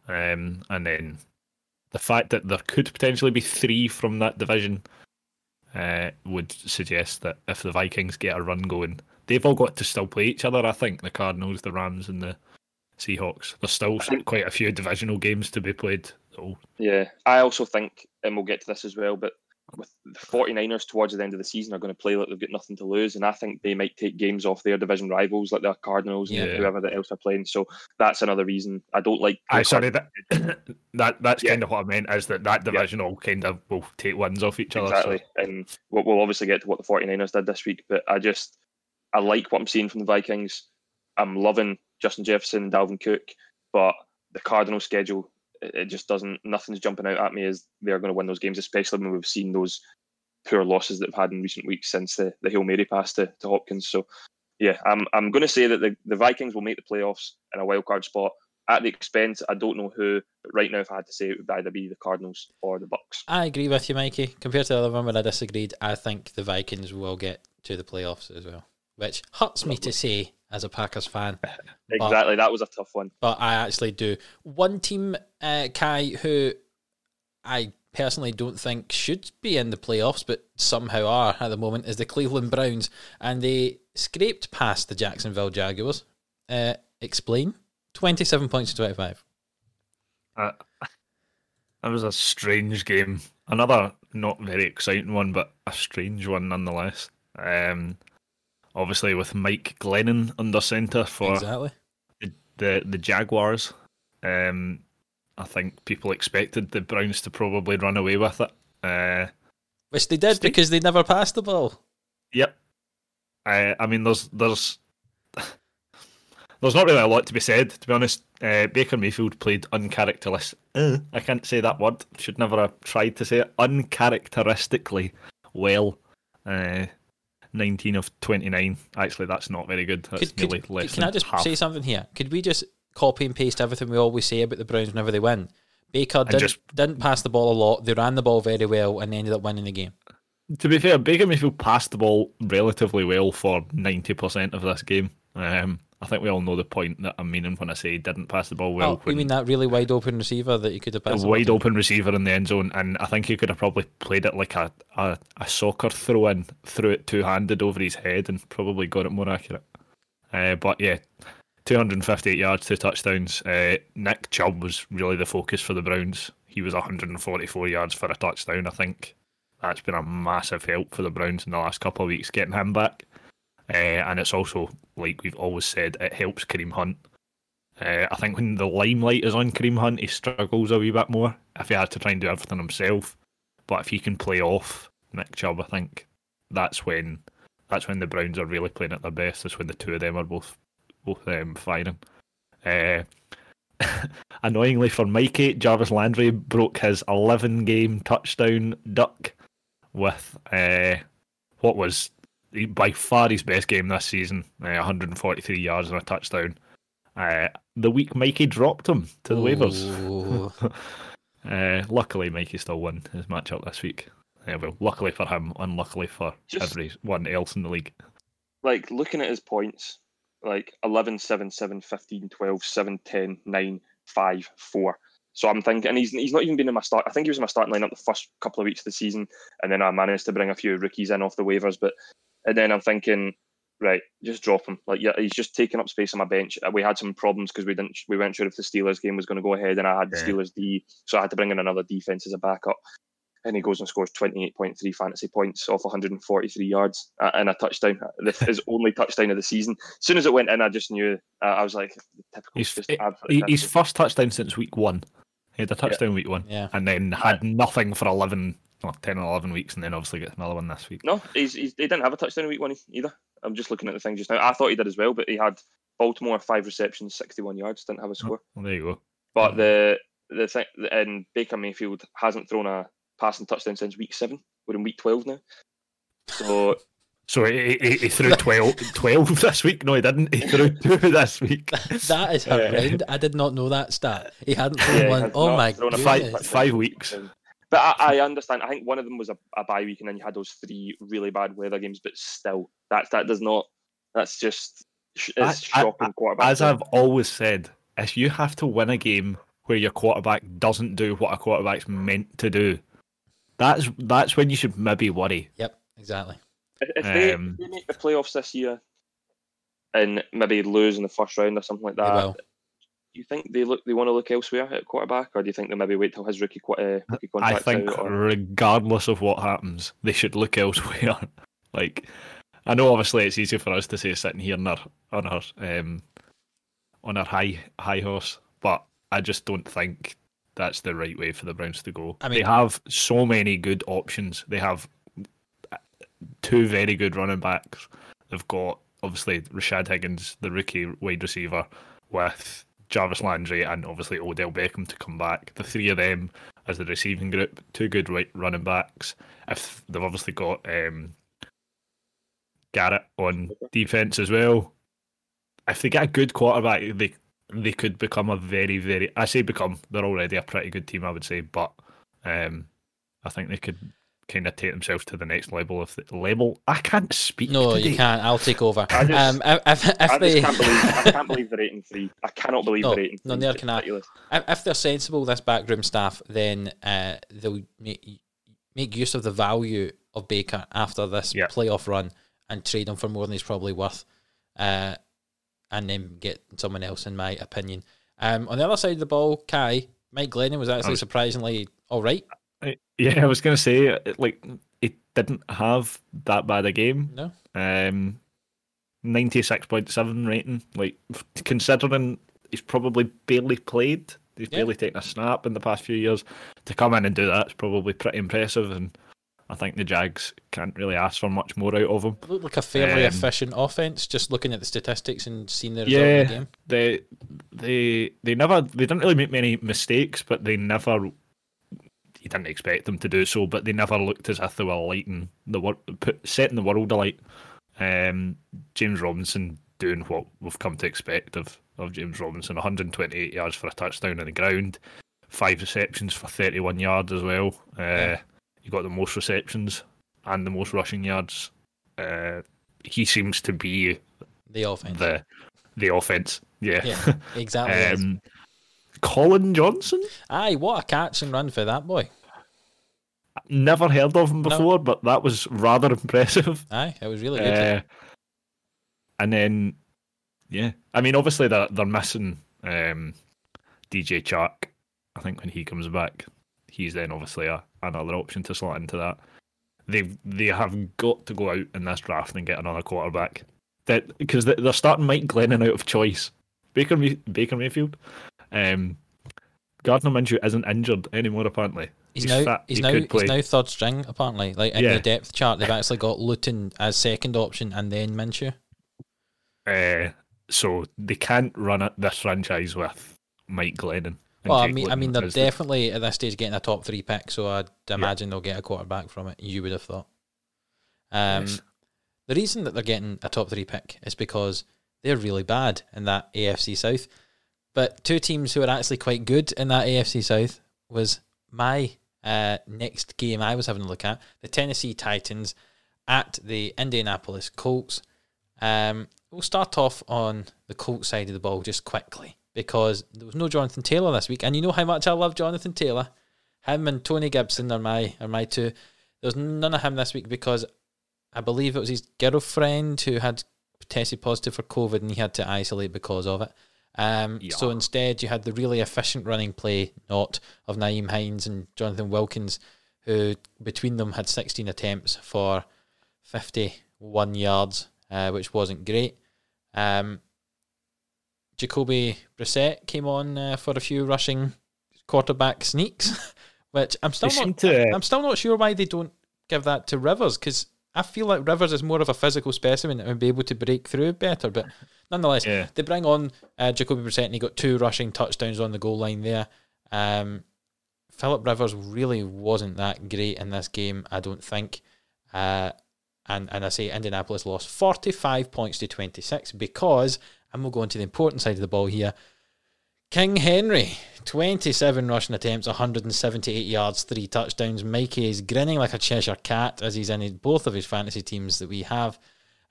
um, and then the fact that there could potentially be three from that division uh, would suggest that if the Vikings get a run going, they've all got to still play each other. I think the Cardinals, the Rams, and the Seahawks. There's still think, quite a few divisional games to be played. So. Yeah, I also think, and we'll get to this as well, but with the 49ers towards the end of the season are going to play like they've got nothing to lose, and I think they might take games off their division rivals like the Cardinals yeah. and whoever else are playing. So that's another reason I don't like. I sorry that [coughs] that that's yeah. kind of what I meant is that that divisional yeah. kind of will take wins off each other. Exactly, so. and we'll, we'll obviously get to what the 49ers did this week, but I just I like what I'm seeing from the Vikings. I'm loving Justin Jefferson and Dalvin Cook, but the Cardinal schedule it just doesn't. Nothing's jumping out at me as they're going to win those games, especially when we've seen those poor losses that they've had in recent weeks since the the hail mary pass to, to Hopkins. So, yeah, I'm I'm going to say that the, the Vikings will make the playoffs in a wild card spot at the expense. I don't know who, but right now, if I had to say, it would either be the Cardinals or the Bucs. I agree with you, Mikey. Compared to the other one where I disagreed, I think the Vikings will get to the playoffs as well, which hurts me to say as a Packers fan. [laughs] exactly, but, that was a tough one. But I actually do. One team, uh, Kai, who I personally don't think should be in the playoffs, but somehow are at the moment, is the Cleveland Browns, and they scraped past the Jacksonville Jaguars. Uh, explain. Twenty-seven points to twenty-five. Uh, that was a strange game. Another not very exciting one, but a strange one nonetheless. Um, obviously with Mike Glennon under centre for exactly. the, the, the Jaguars. Um, I think people expected the Browns to probably run away with it. Uh, Which they did because they never passed the ball. Yep. Uh, I mean, there's there's [sighs] there's not really a lot to be said, to be honest. Uh, Baker Mayfield played uncharacteristic. Uh, I can't say that word. Should never have tried to say it. Uncharacteristically well. Uh, 19 of 29. Actually, that's not very good. That's could, could, less Can I just half. say something here? Could we just copy and paste everything we always say about the Browns whenever they win? Baker didn't, just, didn't pass the ball a lot. They ran the ball very well and ended up winning the game. To be fair, Baker Mayfield passed the ball relatively well for 90% of this game. Um, I think we all know the point that I'm meaning when I say he didn't pass the ball well. Oh, you mean that really wide open receiver that you could have passed? A wide open receiver in the end zone, and I think he could have probably played it like a, a, a soccer throw in, threw it two handed over his head, and probably got it more accurate. Uh, but yeah, 258 yards, two touchdowns. Uh, Nick Chubb was really the focus for the Browns. He was 144 yards for a touchdown. I think that's been a massive help for the Browns in the last couple of weeks getting him back. Uh, and it's also, like we've always said, it helps Kareem Hunt. Uh, I think when the limelight is on Kareem Hunt, he struggles a wee bit more if he has to try and do everything himself. But if he can play off Nick Chubb, I think that's when that's when the Browns are really playing at their best. That's when the two of them are both both um, firing. Uh, [laughs] annoyingly for Mikey, Jarvis Landry broke his 11 game touchdown duck with uh, what was by far his best game this season, uh, 143 yards and a touchdown. Uh, the week Mikey dropped him to the Ooh. waivers. [laughs] uh, luckily, Mikey still won his matchup this week. Uh, well, luckily for him, unluckily for Just, everyone else in the league. Like, looking at his points, like 11, 7, 7, 15, 12, 7, 10, 9, 5, 4. So I'm thinking, and he's he's not even been in my start. I think he was in my starting lineup the first couple of weeks of the season, and then I managed to bring a few rookies in off the waivers. But and then I'm thinking, right, just drop him. Like, yeah, he's just taking up space on my bench. Uh, we had some problems because we didn't, we weren't sure if the Steelers game was going to go ahead, and I had the yeah. Steelers D, so I had to bring in another defense as a backup. And he goes and scores 28.3 fantasy points off 143 yards uh, and a touchdown. [laughs] This his only touchdown of the season. As soon as it went in, I just knew. Uh, I was like, typical. He's, it, his first touchdown since week one. He had a touchdown yeah. week one, yeah. and then had nothing for 11 well, 10 or 11 weeks and then obviously gets another one this week. No, he's, he's he didn't have a touchdown week one either. I'm just looking at the thing just now. I thought he did as well, but he had Baltimore five receptions, 61 yards, didn't have a oh, score. Well, there you go. But the the thing and Baker Mayfield hasn't thrown a passing touchdown since week seven. We're in week 12 now. So [laughs] So he, he, he threw 12, 12 [laughs] this week. No, he didn't. He threw two [laughs] this week. that is horrendous. I did not know that stat. He hadn't thrown Yeah, he one. has Oh not my thrown a goodness. Five, five weeks. But I, I understand. I think one of them was a, a bye week, and then you had those three really bad weather games. But still, that that does not. That's just it's I- I- quarterback. As I've always said, if you have to win a game where your quarterback doesn't do what a quarterback's meant to do, that's that's when you should maybe worry. Yep, exactly. if, if they, um, if they make the playoffs this year and maybe lose in the first round or something like They that, will. Do you think they look they want to look elsewhere at quarterback, or do you think they maybe wait till his rookie, qu- uh, rookie I think out? Or, regardless of what happens, they should look elsewhere. [laughs] like, I know obviously it's easy for us to say sitting here on our on our um on our high high horse, but I just don't think that's the right way for the Browns to go. I mean, they have so many good options. They have uh, two very good running backs. They've got obviously Rashard Higgins, the rookie wide receiver, with Jarvis Landry and obviously Odell Beckham to come back. The three of them as the receiving group, two good running backs. If they've obviously got um, Garrett on defense as well. If they get a good quarterback, they they could become a very very. I say become. They're already a pretty good team, I would say, but um, I think they could kind of take themselves to the next level. If the level, I can't speak. No, today. you can't. I'll take over. I just- um, if, if, if I just they, can't believe I can't believe they're eight and three. I cannot believe No, they're eight and no, three. neither It's can I. ridiculous. if, if they're sensible, this backroom staff, then uh, they'll make, make use of the value of Baker after this Yeah. playoff run and trade him for more than he's probably worth, uh, and then get someone else, in my opinion. Um, on the other side of the ball, Kai Mike Glennon was actually was- surprisingly all right. Yeah, I was gonna say it, like it didn't have that bad a game. No, Um, ninety six point seven rating. Like considering he's probably barely played, he's Yeah. barely taken a snap in the past few years. To come in and do that's probably pretty impressive, and I think the Jags can't really ask for much more out of him. looked like a fairly Um, efficient offense. Just looking at the statistics and seeing the result of the Yeah, game. they they they never they didn't really make many mistakes, but they never. You didn't expect them to do so, but they never looked as if they were lighting the world, put, setting the world alight. Um, James Robinson doing what we've come to expect of of James Robinson, 128 yards for a touchdown on the ground, five receptions for 31 yards as well. Uh, Yeah. You got the most receptions and the most rushing yards. Uh, he seems to be The offense. the the offense. Yeah. yeah, exactly. [laughs] um, Collin Johnson. Aye, what a catch and run for that boy. Never heard of him No. before, but that was rather [laughs] impressive. Aye, it was really good. Uh, and then, yeah, I mean, obviously they're they're missing um, DJ Chark. I think when he comes back, he's then obviously a, another option to slot into that. They they have got to go out in this draft and get another quarterback. That because they're starting Mike Glennon out of choice. Baker Baker Mayfield. Um, Gardner Minshew isn't injured anymore. Apparently, He's, now fit, he's he now he's now third string apparently. Like in Yeah. the depth chart, they've actually got Luton as second option and then Minshew. Uh, so they can't run it, this franchise with Mike Glennon. Well, I mean, I mean, they're as the- definitely at this stage getting a top three pick, so I'd imagine they'll get a quarterback from it. You would have thought. Um, Yes. the reason that they're getting a top three pick is because they're really bad in that AFC South. But two teams who are actually quite good in that AFC South was my uh, next game I was having a look at the Tennessee Titans at the Indianapolis Colts. Um, we'll start off on the Colts side of the ball just quickly because there was no Jonathan Taylor this week, and you know how much I love Jonathan Taylor. Him and Tony Gibson are my are my two. There's none of him this week because I believe it was his girlfriend who had tested positive for COVID and he had to isolate because of it. Um, So instead, you had the really efficient running play, not of Nyheim Hines and Jonathan Wilkins, who between them had 16 attempts for 51 yards, uh, which wasn't great. Um, Jacoby Brissett came on uh, for a few rushing quarterback sneaks, [laughs] which I'm still not. to- I'm still not sure why they don't give that to Rivers because I feel like Rivers is more of a physical specimen and would be able to break through better. But nonetheless, Yeah. they bring on uh, Jacoby Brissett and he got two rushing touchdowns on the goal line there. Um, Philip Rivers really wasn't that great in this game, I don't think. Uh, and and I say Indianapolis lost 45 points to 26 because, and we'll go on to the important side of the ball here. King Henry, 27 rushing attempts, 178 yards, three touchdowns. Mikey is grinning like a Cheshire cat as he's in both of his fantasy teams that we have.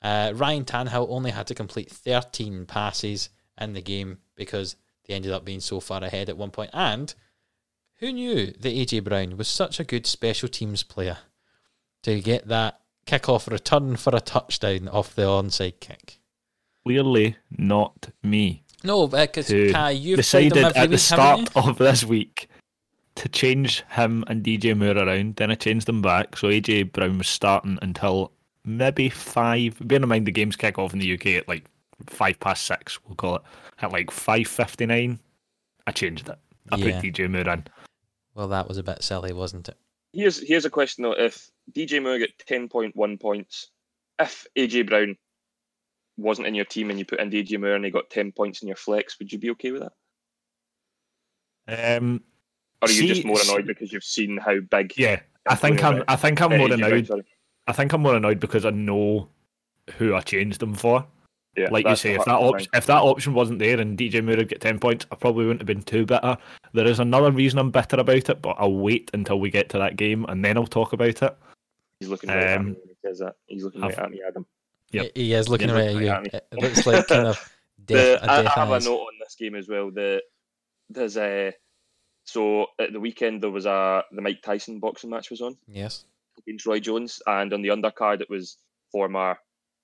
Uh, Ryan Tannehill only had to complete 13 passes in the game because they ended up being so far ahead at one point. And who knew that AJ Brown was such a good special teams player to get that kickoff return for a touchdown off the onside kick? Clearly not me. No, because Who Kai, you've decided him every at the week, haven't start of this week to change him and DJ Moore around. Then I changed them back, so AJ Brown was starting until maybe five. Bear in mind the games kick off in the UK at like five past six. We'll call it at like five fifty nine. I changed it. I Yeah. put DJ Moore in. Well, that was a bit silly, wasn't it? Here's here's a question though: If DJ Moore got ten point one points, if AJ Brown wasn't in your team and you put in DJ Moore and he got ten points in your flex, would you be okay with that? Um, Or are you See- just more annoyed because you've seen how big? yeah, I think I'm. I think I'm more annoyed. I think I'm more annoyed because I know who I changed them for. Yeah, like you say, if that option if that option wasn't there and DJ Moore had get ten points, I probably wouldn't have been too bitter. There is another reason I'm bitter about it, but I'll wait until we get to that game and then I'll talk about it. he's looking right at me he says that. He's looking I've- right at me, Adam. Yep. He- He is looking right at you. at. It looks like kind of [laughs] The, death, a I, I have a note on this game as well. The there's a so at the weekend there was a the Mike Tyson boxing match was on Yes. against Roy Jones, and on the undercard it was former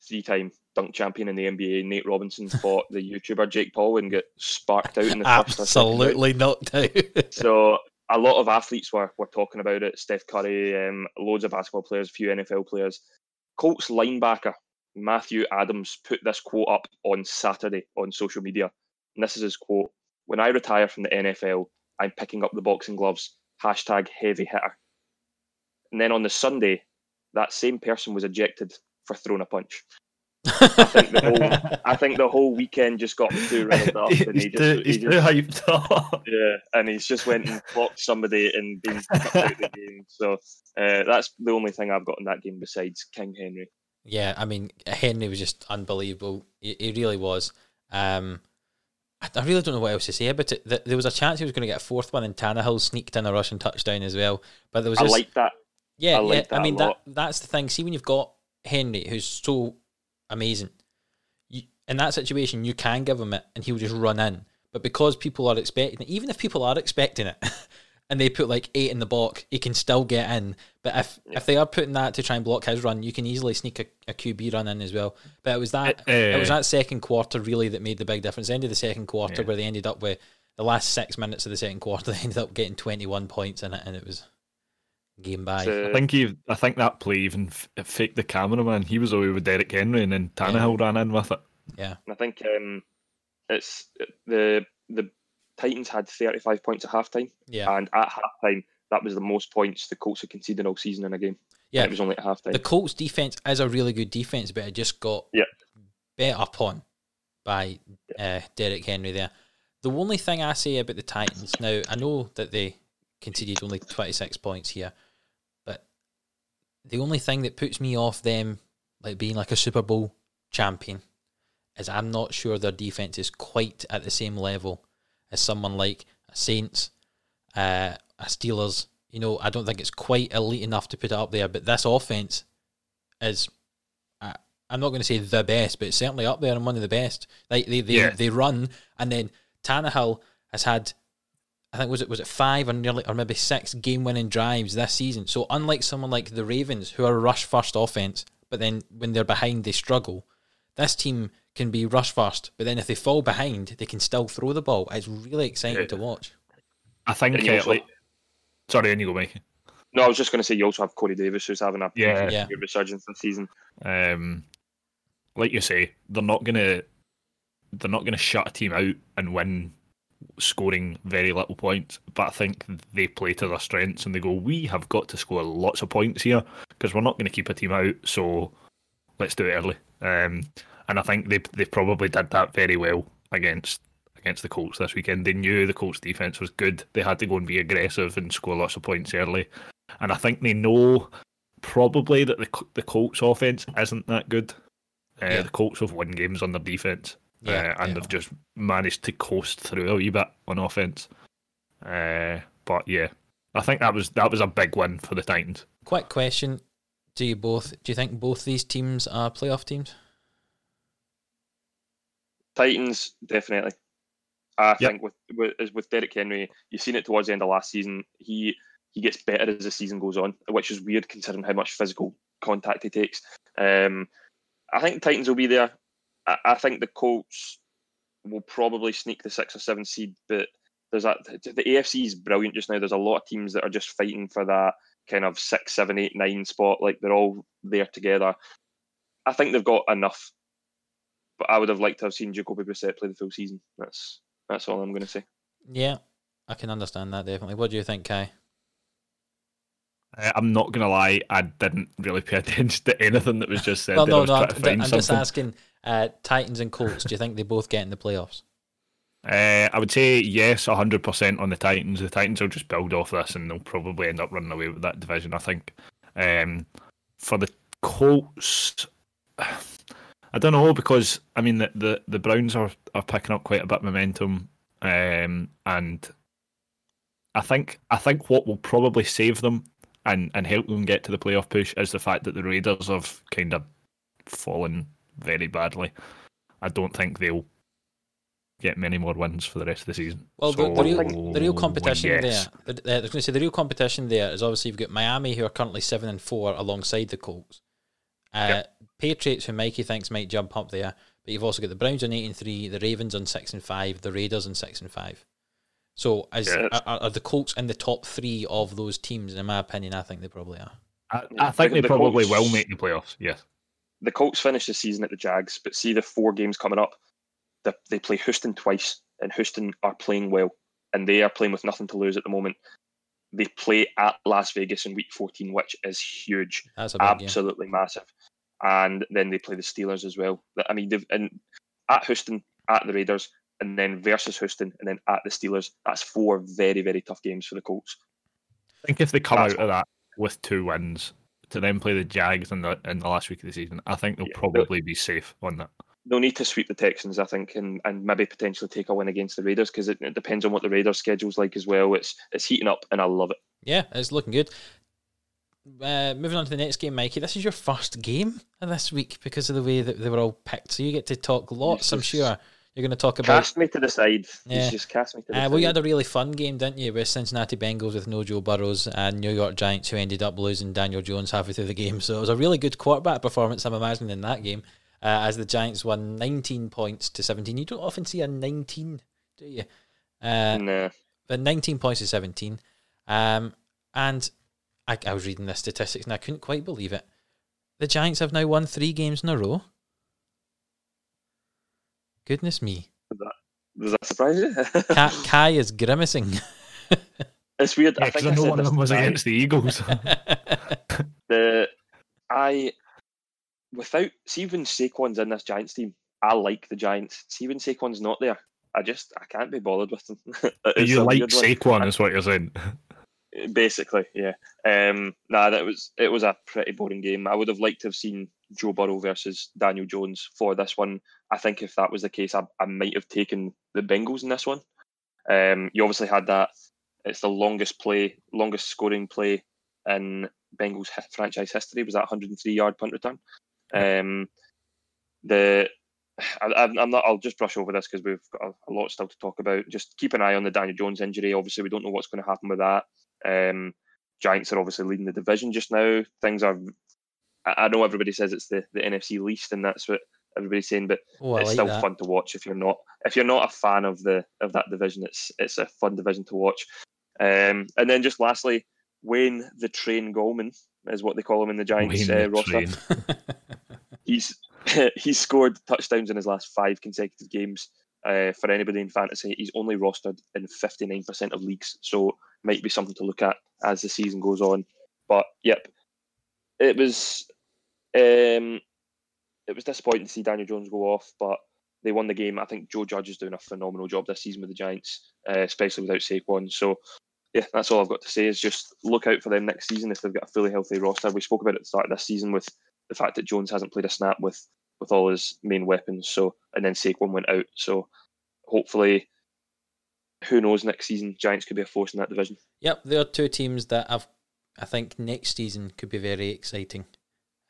three-time dunk champion in the NBA Nate Robinson [laughs] fought the YouTuber Jake Paul and got sparked out in the first or second round. Absolutely knocked out. [laughs] So a lot of athletes were, were talking about it. Steph Curry, um, loads of basketball players, a few NFL players. Colts linebacker Matthew Adams put this quote up on Saturday on social media. And this is his quote When I retire from the NFL, I'm picking up the boxing gloves. Hashtag heavy hitter. And then on the Sunday, that same person was ejected for throwing a punch. I think the whole I think the whole weekend just got too riled up [laughs] and he just, too, he just too hyped up. [laughs] yeah, and he's just went and blocked somebody and been kicked out of the [laughs] game. So uh, that's the only thing I've got in that game besides King Henry. Yeah, I mean Henry was just unbelievable. He, he really was. Um, I, I really don't know what else to say about it. Th- There was a chance he was going to get a fourth one, and Tannehill sneaked in a rushing touchdown as well. But there was I just like that. Yeah, I like yeah. that I mean that that's the thing. See, when you've got Henry, who's so amazing, you, in that situation, you can give him it, and he'll just run in. But because people are expecting it, even if people are expecting it, [laughs] and they put like eight in the block, he can still get in. But if Yeah. if they are putting that to try and block his run, you can easily sneak a, a QB run in as well. But it was that Uh, it was that second quarter really that made the big difference. The end of the second quarter, Yeah. where they ended up with the last six minutes of the second quarter, [laughs] they ended up getting twenty one points in it, and it was game by. So- I think he, I think that play even f- faked the cameraman. He was away with Derrick Henry, and then Tannehill ran in with it. yeah. And I think um, it's the the Titans had 35 points at halftime, Yeah, and at halftime that was the most points the Colts had conceded all season in a game. yeah. and it was only at halftime. The Colts defense is a really good defense, but it just got Yeah. bet upon by uh, Derrick Henry there. The only thing I say about the Titans now, I know that they conceded only 26 points here, but the only thing that puts me off them like being like a Super Bowl champion is I'm not sure their defense is quite at the same level as someone like a Saints, uh, a Steelers. You know, I don't think it's quite elite enough to put it up there, but this offense is. Uh, I'm not going to say the best, but it's certainly up there and one of the best. Like they they, Yeah. they run, and then Tannehill has had, I think was it was it five or nearly or maybe six game winning drives this season. So unlike someone like the Ravens, who are a rush first offense, but then when they're behind they struggle, this team can be rush first, but then if they fall behind, they can still throw the ball. It's really exciting Yeah. to watch. I think. And you Uh, also- like, sorry, and you go, Mike. no, I was just going to say you also have Corey Davis who's having a Yeah. Yeah. good resurgence this season. Um, like you say, they're not gonna they're not gonna shut a team out and win scoring very little points, but I think they play to their strengths and they go, we have got to score lots of points here because we're not going to keep a team out, so let's do it early. Um, and I think they they probably did that very well against against the Colts this weekend. They knew the Colts defense was good. They had to go and be aggressive and score lots of points early. And I think they know probably that the the Colts offense isn't that good. Uh, yeah. The Colts have won games on their defense, yeah, uh, and yeah. they've just managed to coast through a wee bit on offense. Uh, but yeah, I think that was that was a big win for the Titans. Quick question: Do you both do you think both these teams are playoff teams? Titans definitely. I yep. think with, with with Derrick Henry, you've seen it towards the end of last season. He he gets better as the season goes on, which is weird considering how much physical contact he takes. Um, I think the Titans will be there. I, I, think the Colts will probably sneak the six or seven seed, but there's that the AFC is brilliant just now. There's a lot of teams that are just fighting for that kind of six, seven, eight, nine spot. Like they're all there together. I think they've got enough, but I would have liked to have seen Jacoby Brissett play the full season. That's that's all I'm going to say. Yeah, I can understand that definitely. What do you think, Kai? Uh, I'm not gonna lie, I didn't really pay [laughs] attention to anything that was just said. well, no, no, I'm, I'm just asking. Uh, Titans and Colts. Do you think they both get in the playoffs? Uh, I would say yes, hundred percent on the Titans. The Titans will just build off this, and they'll probably end up running away with that division. I think. Um, for the Colts, I don't know because I mean the the, the Browns are, are picking up quite a bit of momentum, um, and I think I think what will probably save them and and help them get to the playoff push is the fact that the Raiders have kind of fallen very badly. I don't think they'll get many more wins for the rest of the season. Well, so, the, the, real, the real competition yes. there, the, I was going to say the real competition there is obviously you've got Miami who are currently seven and four alongside the Colts, uh, yep. Patriots who Mikey thinks might jump up there, but you've also got the Browns on eight and three, the Ravens on six and five, the Raiders on six and five. So, as yeah. are, are, the Colts in the top three of those teams? In my opinion, I think they probably are. I, I think they the probably Colts, will make the playoffs. Yes. The Colts finish the season at the Jags, but see the four games coming up. The, they play Houston twice, and Houston are playing well, and they are playing with nothing to lose at the moment. They play at Las Vegas in Week 14, which is huge, That's big, absolutely yeah. massive. And then they play the Steelers as well. I mean, they've and at Houston, at the Raiders, and then versus Houston, and then at the Steelers. That's four very, very tough games for the Colts. I think if they come That's out of that with two wins to then play the Jags in the in the last week of the season, I think they'll yeah, probably be safe on that. They'll need to sweep the Texans, I think, and, and maybe potentially take a win against the Raiders because it, it, depends on what the Raiders' schedule's like as well. It's it's heating up, and I love it. Yeah, it's looking good. Uh, moving on to the next game, Mikey. This is your first game this week because of the way that they were all picked, so you get to talk lots. I'm sure you're going to talk about. Cast me to the side. Yeah. just cast me to the uh, side. Well, you had a really fun game, didn't you, with Cincinnati Bengals with no Joe Burrows and New York Giants, who ended up losing Daniel Jones halfway through the game. So it was a really good quarterback performance, I'm imagining, in that game, uh, as the Giants won 19 points to 17. You don't often see a 19, do you? Uh, no. But 19 points to 17. Um, and I, I was reading the statistics and I couldn't quite believe it. The Giants have now won three games in a row. Goodness me. Does that, does that surprise you? [laughs] Kai, Kai is grimacing. [laughs] it's weird. Yeah, I think I know one of them was against the Eagles. [laughs] the I without see when Saquon's in this Giants team, I like the Giants. See when Saquon's not there, I just I can't be bothered with them. you like Saquon, is what you're saying. Basically, yeah. Um, nah, that was it was a pretty boring game. I would have liked to have seen Joe Burrow versus Daniel Jones for this one. I think if that was the case, I, I might have taken the Bengals in this one. Um, you obviously had that. It's the longest play, longest scoring play in Bengals franchise history. Was that 103 yard punt return? Um, the I, am not. I'll just brush over this because we've got a, a, lot still to talk about. Just keep an eye on the Daniel Jones injury. Obviously, we don't know what's going to happen with that. Um, Giants are obviously leading the division just now. Things are. I know everybody says it's the, the NFC least, and that's what everybody's saying, but oh, it's like still that. fun to watch if you're not if you're not a fan of the of that division. It's it's a fun division to watch. Um, and then just lastly, Wayne the Train Gallman is what they call him in the Giants uh, roster. [laughs] [laughs] he's [laughs] he's scored touchdowns in his last five consecutive games. uh, for anybody in fantasy. He's only rostered in 59% of leagues, so might be something to look at as the season goes on. But yep, it was um, it was disappointing to see Daniel Jones go off, but they won the game. I think Joe Judge is doing a phenomenal job this season with the Giants, uh, especially without Saquon. So yeah, that's all I've got to say is just look out for them next season if they've got a fully healthy roster. We spoke about it at the start of this season with the fact that Jones hasn't played a snap with with all his main weapons. So and then Saquon went out. So hopefully, who knows next season Giants could be a force in that division. Yep, there are two teams that I've I think next season could be very exciting.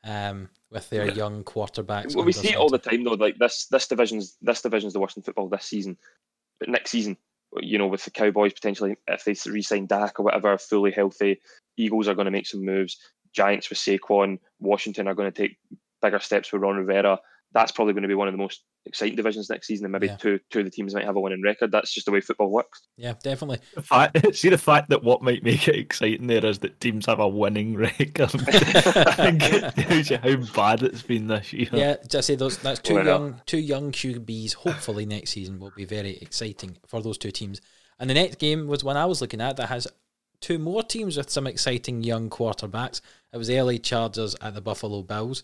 Um, with their Yeah. young quarterbacks. Well, we see it all the time though. Like this, this division's this division's the worst in football this season. But next season, you know, with the Cowboys potentially if they re-sign Dak or whatever, fully healthy, Eagles are going to make some moves. Giants with Saquon, Washington are going to take bigger steps with Ron Rivera. That's probably going to be one of the most exciting divisions next season, and maybe Yeah. two two of the teams might have a winning record. That's just the way football works. Yeah, definitely. The fact, [laughs] see the fact that what might make it exciting there is that teams have a winning [laughs] record. [laughs] I think tells you how bad it's been this year. Yeah, just say those. That's two Why not? young, two young QBs. Hopefully next season will be very exciting for those two teams. And the next game was one I was looking at that has two more teams with some exciting young quarterbacks. It was the LA Chargers at the Buffalo Bills.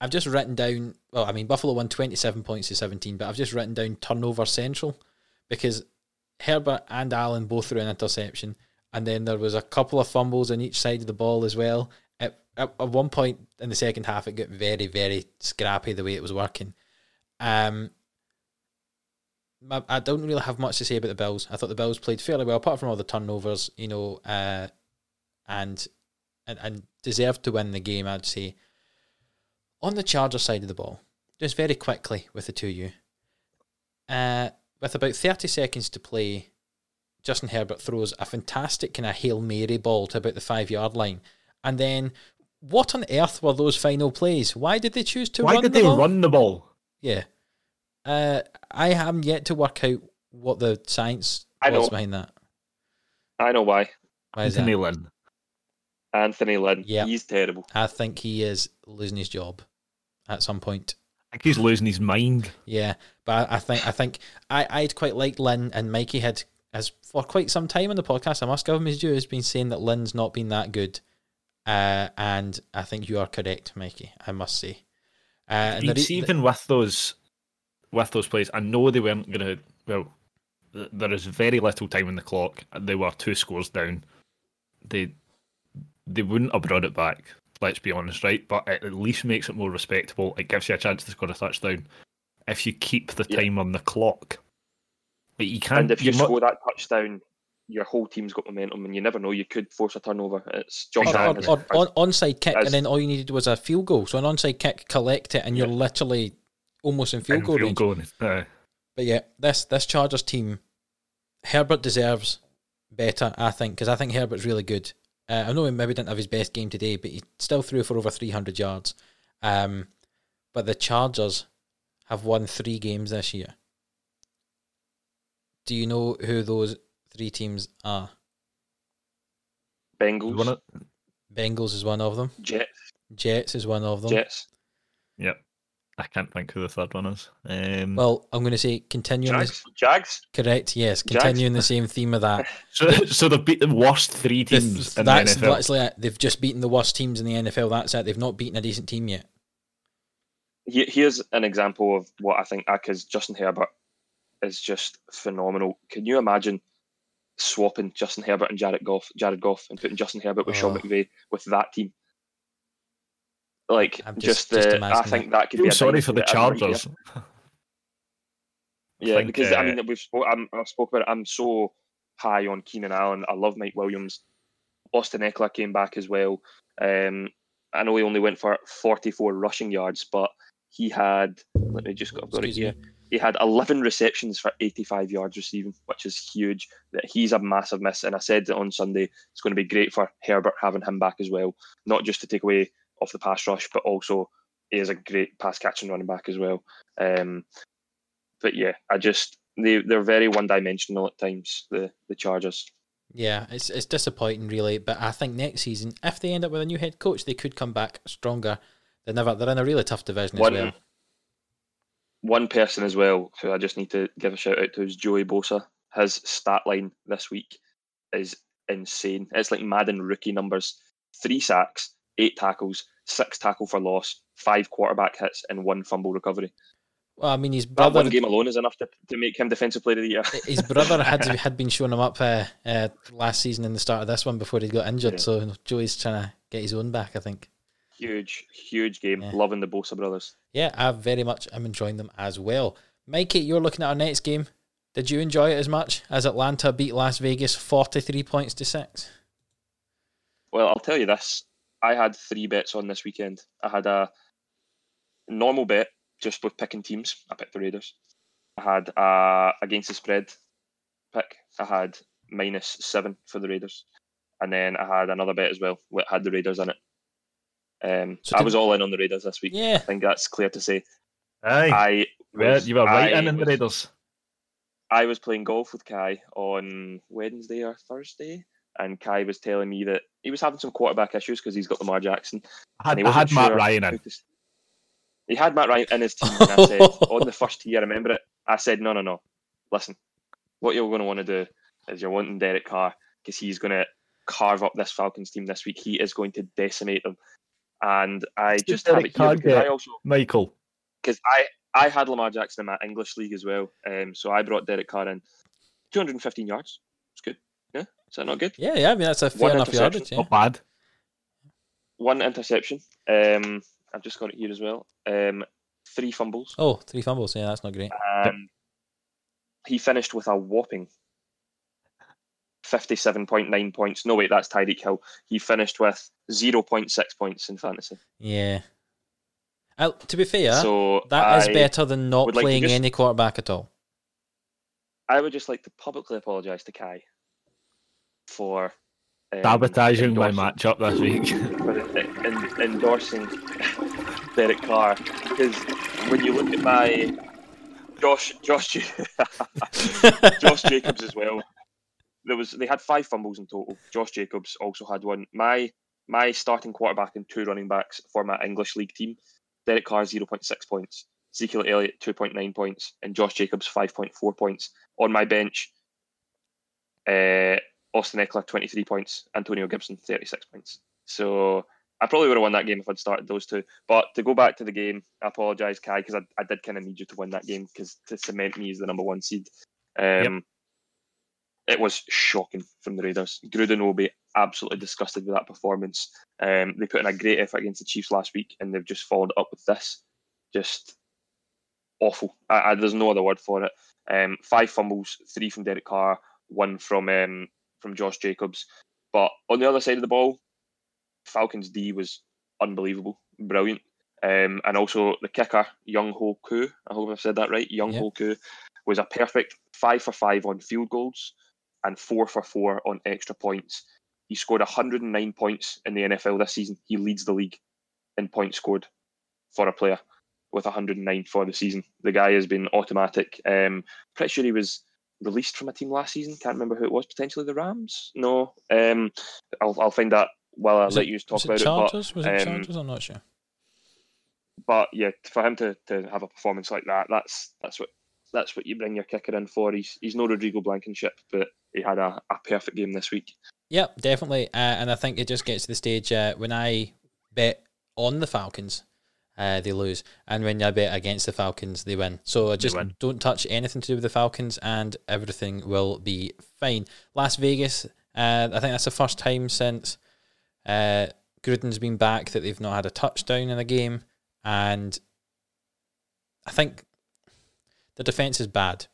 I've just written down. Well, I mean Buffalo won twenty seven points to seventeen, but I've just written down turnover central because Herbert and Allen both threw an interception, and then there was a couple of fumbles on each side of the ball as well. At, at, at one point in the second half, it got very, very scrappy the way it was working. Um, I, don't really have much to say about the Bills. I thought the Bills played fairly well, apart from all the turnovers, you know, uh, and and and deserved to win the game. I'd say. On the Charger side of the ball, just very quickly with the two of you, uh, with about thirty seconds to play, Justin Herbert throws a fantastic kind of hail mary ball to about the five yard line, and then what on earth were those final plays? Why did they choose to run? Why run did the they ball? run the ball? Yeah. Uh, I haven't yet to work out what the science I was know. behind that. I know why. Why is Anthony that? Lynn. Anthony Lynn, Yeah. he's terrible. I think he is losing his job at some point. I think he's losing his mind. Yeah, but I, I think I think I I'd quite like Lynn and Mikey had as for quite some time on the podcast. I must give him his due. Has been saying that Lynn's not been that good, uh, and I think you are correct, Mikey. I must say. Uh, and the even with those with those plays, I know they weren't going to. Well, th- there is very little time in the clock. They were two scores down. They they wouldn't have brought it back. Let's be honest, right? But it at least makes it more respectable. It gives you a chance to score a touchdown. If you keep the Yeah. time on the clock, Like, you can't. and if you mu- score that touchdown, your whole team's got momentum, and you never know. You could force a turnover. It's Josh or, Exactly. is- or, or on, onside kick, as- and then all you needed was a field goal. So an onside kick, collect it, and you're literally almost in field in goal field range. goal. Uh, But yeah, this this Chargers team, Herbert deserves better, I think, because I think Herbert's really good. Uh, I know he maybe didn't have his best game today, but he still threw for over 300 yards. Um, but the Chargers have won three games this year. Do you know who those three teams are? Bengals, Bengals is one of them. Jets, Jets is one of them. Jets, yep. I can't think who the third one is. Um, Well, I'm going to say continuing the Jags, Jags. correct. Yes, Jags. continuing the same theme of that. [laughs] so, so they've beat the worst three The- teams in that's the NFL. literally it. They've just beaten the worst teams in the NFL. That's it. They've not beaten a decent team yet. Here's an example of what I think because Justin Herbert is just phenomenal. Can you imagine swapping Justin Herbert and Jared Goff, Jared Goff, and putting Justin Herbert with Sean Oh. McVay with that team? Like I'm just, just- just uh, I think that could Feel be. A sorry for the dynasty every year. Chargers. Yeah, think, because I uh, mean we've spoke, I'm, I've spoke about it. I'm so high on Keenan Allen. I love Mike Williams. Austin Ekeler came back as well. Um, I know he only went for 44 rushing yards, but he had. Let me just go. I've got it Excuse here. He had 11 receptions for 85 yards receiving, which is huge. That he's a massive miss, and I said that on Sunday it's going to be great for Herbert having him back as well, not just to take away off the pass rush, but also he is a great pass catching running back as well. Um, but yeah, I just they they're very one dimensional at times. The the Chargers. Yeah, it's it's disappointing really, but I think next season, if they end up with a new head coach, they could come back stronger than ever. They're in a really tough division One as well. one person as well who I just need to give a shout out to is Joey Bosa. His stat line this week is insane. It's like Madden rookie numbers: three sacks, eight tackles, six tackle for loss, five quarterback hits, and one fumble recovery. Well, I mean, his That one game alone is enough to, to make him defensive player of the year. [laughs] his brother had [laughs] had been showing him up uh, uh, last season in the start of this one before he got injured. Yeah. So Joey's trying to get his own back, I think. huge, huge game. Yeah. Loving the Bosa brothers. Yeah, I very much am enjoying them as well. Mikey, you're looking at our next game. Did you enjoy it as much as Atlanta beat Las Vegas 43 points to 6? Well, I'll tell you this. I had three bets on this weekend. I had a normal bet just with picking teams. I picked the Raiders. I had a against the spread pick. I had minus seven for the Raiders, and then I had another bet as well. Which had the Raiders in it. Um, So I was all in on the Raiders this week. Yeah, I think that's clear to say. Aye, I was- you were right I in in the Raiders. I was playing golf with Kai on Wednesday or Thursday, and Kai was telling me that he was having some quarterback issues because he's got Lamar Jackson. I had, he I had Matt sure Ryan in. to He had Matt Ryan in his team, and I [laughs] said on the first tee, I remember it. I said, "No, no, no. Listen, what you're going to want to do is you're wanting Derek Carr because he's going to carve up this Falcons team this week. He is going to decimate them." And I just have Derek it here Carr because I also Michael. because I I had Lamar Jackson in my English league as well, um, so I brought Derek Carr in, 215 yards. It's good. Yeah, is that not good? Yeah, yeah. I mean, that's a fair One enough interception. yardage. Yeah. Not bad. One interception. Um, I've just got it here as well. Um, three fumbles. Oh, three fumbles. Yeah, that's not great. Um, he finished with a whopping 57.9 points. No, wait, that's Tyreek Hill. He finished with 0.6 points in fantasy. Yeah. Uh, to be fair, so that is I, better than not would like playing just- any quarterback at all. I would just like to publicly apologise to Kai for um, Sabotaging my matchup this week. [laughs] for en- en- endorsing [laughs] Derek Carr because when you look at my Josh Josh [laughs] Josh Jacobs as well, there was they had five fumbles in total. Josh Jacobs also had one. My my starting quarterback and two running backs for my English league team, Derek Carr zero point six points, Ezekiel Elliott two point nine points, and Josh Jacobs five point four points. On my bench, uh, Austin Ekeler twenty three points, Antonio Gibson thirty six points. So I probably would have won that game if I'd started those two. But to go back to the game, I apologise, Kai, because I, I did kind of need you to win that game because to cement me as the number one seed. Um, It was shocking from the Raiders. Gruden will be absolutely disgusted with that performance. Um, they put in a great effort against the Chiefs last week, and they've just followed up with this. Just awful. I, I, there's no other word for it. Um, five fumbles, three from Derek Carr, one from um, from Josh Jacobs. But on the other side of the ball, Falcons D was unbelievable, brilliant. Um, and also the kicker, Younghoe Koo, I hope I've said that right. Young Yeah. Ho Koo was a perfect five for five on field goals and four for four on extra points. He scored 109 points in the NFL this season. He leads the league in points scored for a player with 109 for the season. The guy has been automatic. Um, pretty sure he was released from a team last season. Can't remember who it was. Potentially the Rams. No. Um, I'll I'll find that while I Was let it- you talk about it it. But Chargers? Was it um, Chargers? I'm not sure. but yeah, for him to, to have a performance like that, that's that's what that's what you bring your kicker in for. He's he's no Rodrigo Blankenship, but he had a, a perfect game this week. Yep, definitely. Uh, and I think it just gets to the stage uh, when I bet on the Falcons, uh, they lose, and when I bet against the Falcons, they win. So just win. don't touch anything to do with the Falcons, and everything will be fine. Las Vegas, uh, I think that's the first time since uh, Gruden's been back that they've not had a touchdown in a game, and I think the defense is bad.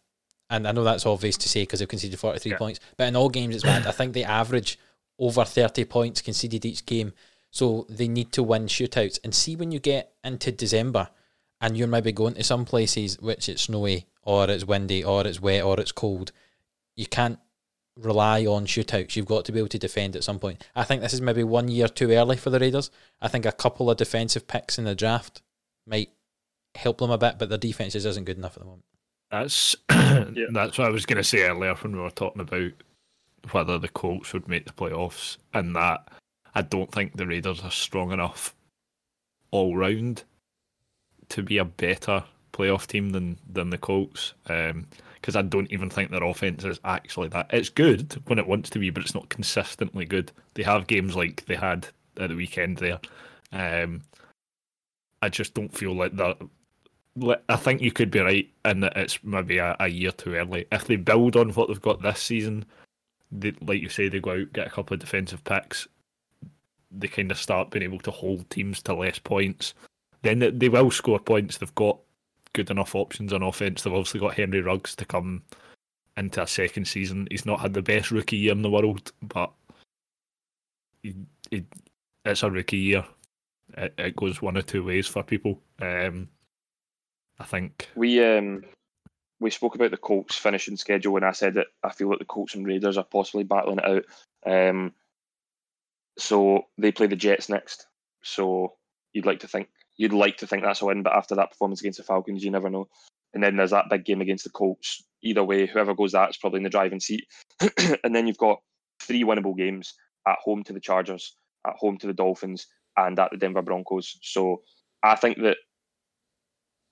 And I know that's obvious to say because they've conceded 43 Yeah. points, but in all games it's bad. I think they average over 30 points conceded each game. So they need to win shootouts. And see when you get into December and you're maybe going to some places which it's snowy or it's windy or it's wet or it's cold, you can't rely on shootouts. You've got to be able to defend at some point. I think this is maybe one year too early for the Raiders. I think a couple of defensive picks in the draft might help them a bit, but their defense just isn't good enough at the moment. That's [coughs] yeah. that's what I was going to say earlier when we were talking about whether the Colts would make the playoffs, and that I don't think the Raiders are strong enough all round to be a better playoff team than than the Colts. Um, because I don't even think their offense is actually that. It's good when it wants to be, but it's not consistently good. They have games like they had at the weekend there. Um, I just don't feel like that. I think you could be right in that it's maybe a, a year too early. If they build on what they've got this season, they, like you say, they go out get a couple of defensive picks. They kind of start being able to hold teams to less points. Then they, they will score points. They've got good enough options on offense. They've obviously got Henry Ruggs to come into a second season. He's not had the best rookie year in the world, but it's a rookie year. It, it, goes one or two ways for people. Um, I think we um, we spoke about the Colts finishing schedule, and I said that I feel that the Colts and Raiders are possibly battling it out. Um, so they play the Jets next. So you'd like to think you'd like to think that's a win, but after that performance against the Falcons, you never know. And then there's that big game against the Colts. Either way, whoever goes that's probably in the driving seat. [clears throat] and then you've got three winnable games at home to the Chargers, at home to the Dolphins, and at the Denver Broncos. So I think that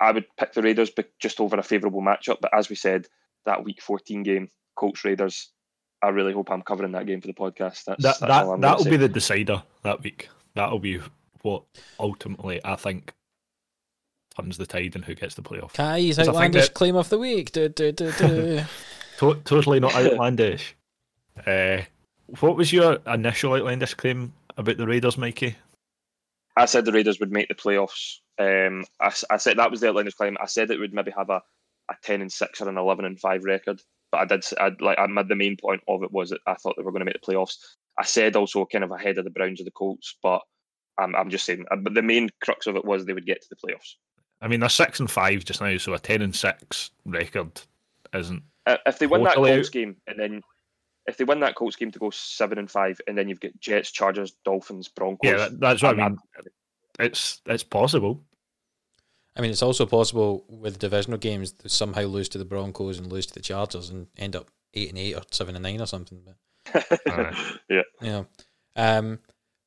I would pick the Raiders just over a favourable matchup. But as we said, that Week 14 game, Colts Raiders, I really hope I'm covering that game for the podcast. That's, that that's that that'll be the decider that week. That'll be what ultimately I think turns the tide and who gets the playoff. Kai's outlandish that, claim of the week. [laughs] to- totally not outlandish. [laughs] uh, what was your initial outlandish claim about the Raiders, Mikey? I said the Raiders would make the playoffs. Um, I, I said that was the outlandish claim. I said it would maybe have a, a ten and six or an eleven and five record. But I did. I like. I made the main point of it was that I thought they were going to make the playoffs. I said also kind of ahead of the Browns or the Colts, but I'm, I'm just saying. Uh, but the main crux of it was they would get to the playoffs. I mean, they're six and five just now, so a ten and six record isn't. Uh, if they win that Colts out. game, and then if they win that Colts game to go seven and five, and then you've got Jets, Chargers, Dolphins, Broncos. Yeah, that, that's what I mean. It's it's possible. I mean, it's also possible with divisional games to somehow lose to the Broncos and lose to the Chargers and end up eight and eight or seven and nine or something. But [laughs] yeah, yeah. Um,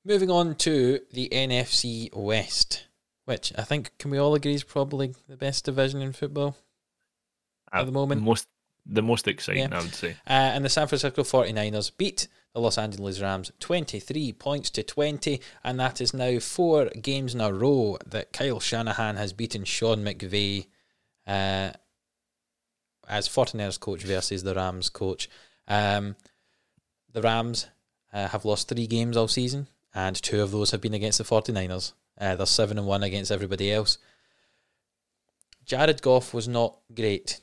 Moving on to the NFC West, which I think can we all agree is probably the best division in football at, the moment. Most the most exciting, yeah. I would say. Uh, and the San Francisco 49ers beat the Los Angeles Rams 23 points to 20, and that is now four games in a row that Kyle Shanahan has beaten Sean McVay uh, as 49ers coach versus the Rams coach. Um, the Rams uh, have lost three games all season and two of those have been against the 49ers. Uh, they're 7 and 1 against everybody else. Jared Goff was not great.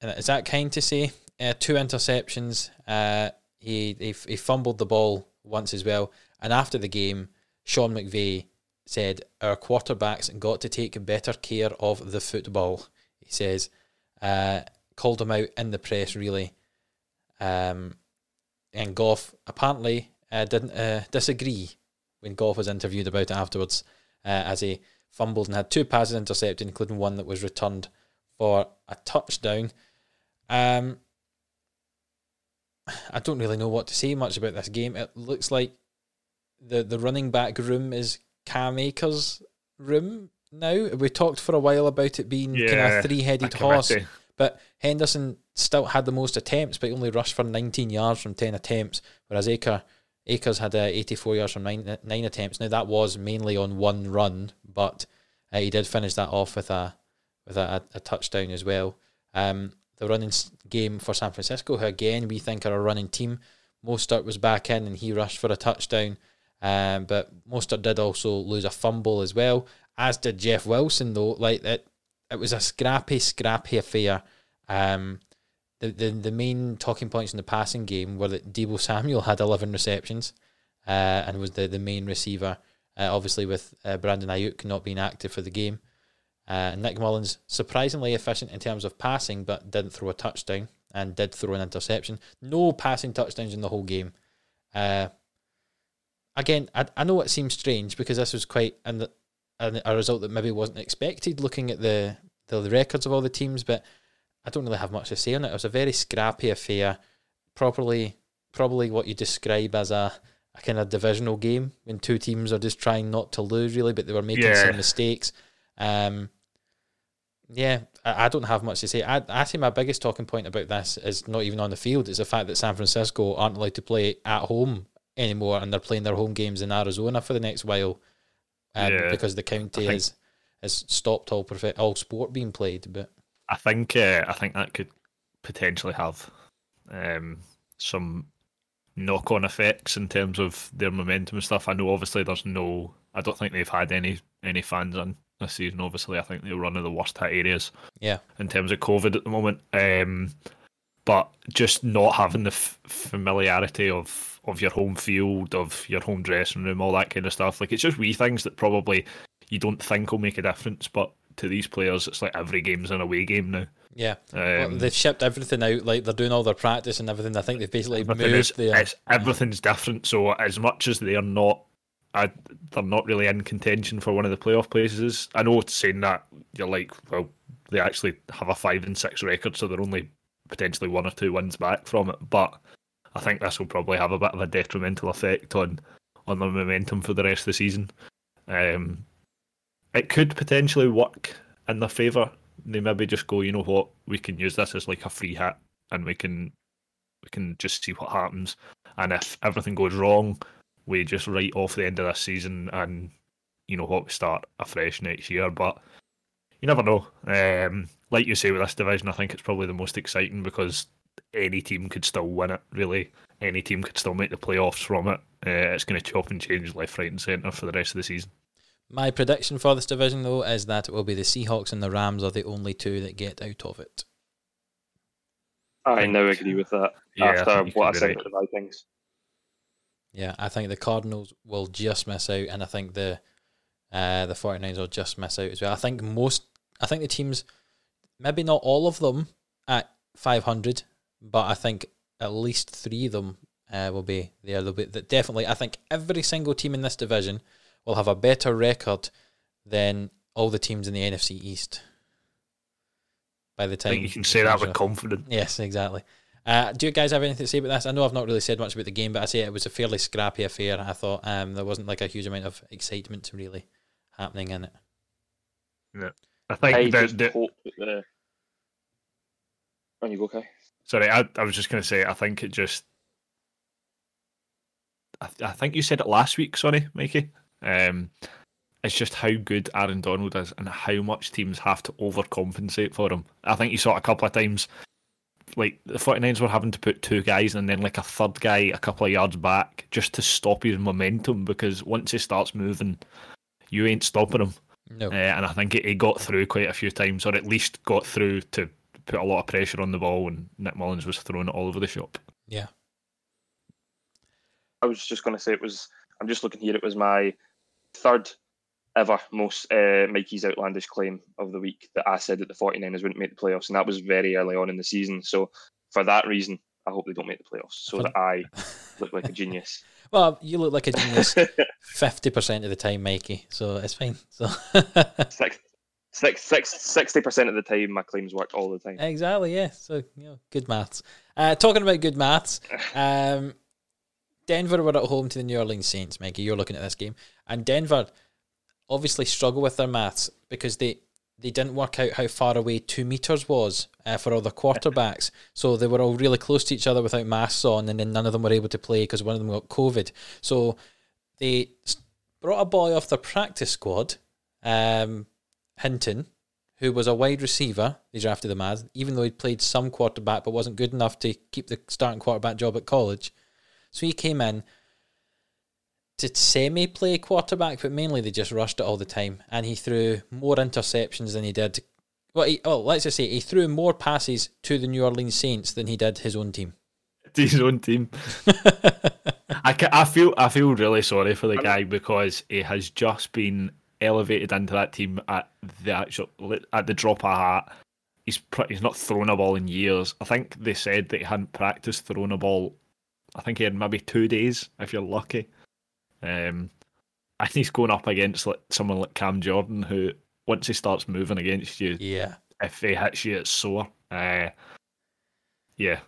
Is that kind to say? Uh, two interceptions. Uh, he, he he fumbled the ball once as well. And after the game, Sean McVay said our quarterbacks got to take better care of the football. He says, uh, called him out in the press really. Um, and Goff apparently uh, didn't uh, disagree when Goff was interviewed about it afterwards, uh, as he fumbled and had two passes intercepted, including one that was returned for a touchdown. Um, I don't really know what to say much about this game. It looks like the the running back room is Cam Akers' room now. We talked for a while about it being yeah, kind of three headed horse, but Henderson still had the most attempts, but he only rushed for 19 yards from 10 attempts, whereas Aker Akers had uh, 84 yards from nine, nine attempts. Now that was mainly on one run, but uh, he did finish that off with a with a, a touchdown as well. Um, the running game for San Francisco, who again we think are a running team. Mostert was back in and he rushed for a touchdown, um, but Mostert did also lose a fumble as well, as did Jeff Wilson though. Like that, it was a scrappy, scrappy affair. Um, the, the the main talking points in the passing game were that Deebo Samuel had 11 receptions uh, and was the, the main receiver. Uh, obviously, with uh, Brandon Aiyuk not being active for the game. Uh, Nick Mullens, surprisingly efficient in terms of passing, but didn't throw a touchdown and did throw an interception. No passing touchdowns in the whole game. Uh, again, I, I know it seems strange because this was quite an, an, a result that maybe wasn't expected looking at the, the, the records of all the teams, but I don't really have much to say on it. It was a very scrappy affair, properly probably what you describe as a, a kind of divisional game when two teams are just trying not to lose really, but they were making yeah. some mistakes. Um, Yeah, I, I don't have much to say. I, I say my biggest talking point about this is not even on the field. It's the fact that San Francisco aren't allowed to play at home anymore, and they're playing their home games in Arizona for the next while, um, Yeah, because the county think- has has stopped all prof- all sport being played. But I think uh, I think that could potentially have um, some knock-on effects in terms of their momentum and stuff. I know obviously there's no. I don't think they've had any any fans in this season. Obviously, I think they're one of the worst hit areas yeah, in terms of COVID at the moment. Um, but just not having the f- familiarity of of your home field, of your home dressing room, all that kind of stuff. Like it's just wee things that probably you don't think will make a difference, but to these players, it's like every game's an away game now. yeah. Well, Um, they've shipped everything out. Like they're doing all their practice and everything. I think they've basically moved is, it's, everything's different. So as much as they are not, I, they're not really in contention for one of the playoff places. I know it's saying that you're like, well, they actually have a five and six record, so they're only potentially one or two wins back from it. But I think this will probably have a bit of a detrimental effect on on the momentum for the rest of the season. Um, it could potentially work in their favour. They maybe just go, you know what, we can use this as like a free hit, and we can we can just see what happens. And if everything goes wrong, we just write off the end of this season, and you know what, we start afresh next year. But you never know. Um, like you say with this division, I think it's probably the most exciting because any team could still win it. Really, any team could still make the playoffs from it. Uh, it's going to chop and change left, right, and centre for the rest of the season. My prediction for this division, though, is that it will be the Seahawks and the Rams are the only two that get out of it. I think- now agree with that Yeah, after think you what I said right. about the Vikings. Yeah, I think the Cardinals will just miss out, and I think the uh, the 49ers will just miss out as well. I think most, I think the teams, maybe not all of them at 500, but I think at least three of them uh, will be there. They'll be that definitely. I think every single team in this division will have a better record than all the teams in the NFC East. By the I time think you can say that with confidence. Yes, exactly. Uh, do you guys have anything to say about this? I know I've not really said much about the game, but I say it was a fairly scrappy affair. I thought um, there wasn't like a huge amount of excitement really happening in it. Yeah. I think I the, just the, hope that the. On you go, Kai. Sorry, I, I was just going to say, I think it just. I, th- I think you said it last week, sorry, Mikey. Um, it's just how good Aaron Donald is and how much teams have to overcompensate for him. I think you saw it a couple of times. Like the 49ers were having to put two guys and then like a third guy a couple of yards back just to stop his momentum because once he starts moving, you ain't stopping him. No, Uh, and I think he he got through quite a few times, or at least got through to put a lot of pressure on the ball when Nick Mullens was throwing it all over the shop. yeah, I was just going to say it was. I'm just looking here. It was my third ever most uh, Mikey's outlandish claim of the week that I said that the 49ers wouldn't make the playoffs, and that was very early on in the season. So for that reason, I hope they don't make the playoffs, so that I look like a genius. [laughs] well, you look like a genius fifty percent of the time, Mikey. So it's fine. So [laughs] six, six, six, 60% of the time, my claims work all the time. exactly, yeah. So you know, good maths. Uh, talking about good maths, [laughs] um, Denver were at home to the New Orleans Saints. Mikey, you're looking at this game, and Denver obviously struggle with their maths because they they didn't work out how far away two meters was uh, for all the quarterbacks. [laughs] So they were all really close to each other without masks on, and then none of them were able to play because one of them got COVID. So they brought a boy off the practice squad, um, Hinton, who was a wide receiver. They drafted him as, even though he played some quarterback but wasn't good enough to keep the starting quarterback job at college. So he came in to semi play quarterback, but mainly they just rushed it all the time. And he threw more interceptions than he did. Well, he, oh, let's just say he threw more passes to the New Orleans Saints than he did his own team. To [laughs] his own team. [laughs] I, ca- I feel I feel really sorry for the guy because he has just been elevated into that team at the actual at the drop of a hat. He's pr- he's not thrown a ball in years. I think they said that he hadn't practiced throwing a ball. I think he had maybe two days if you're lucky. Um, and he's going up against like someone like Cam Jordan, who once he starts moving against you, yeah. if he hits you, it's sore. Uh, yeah,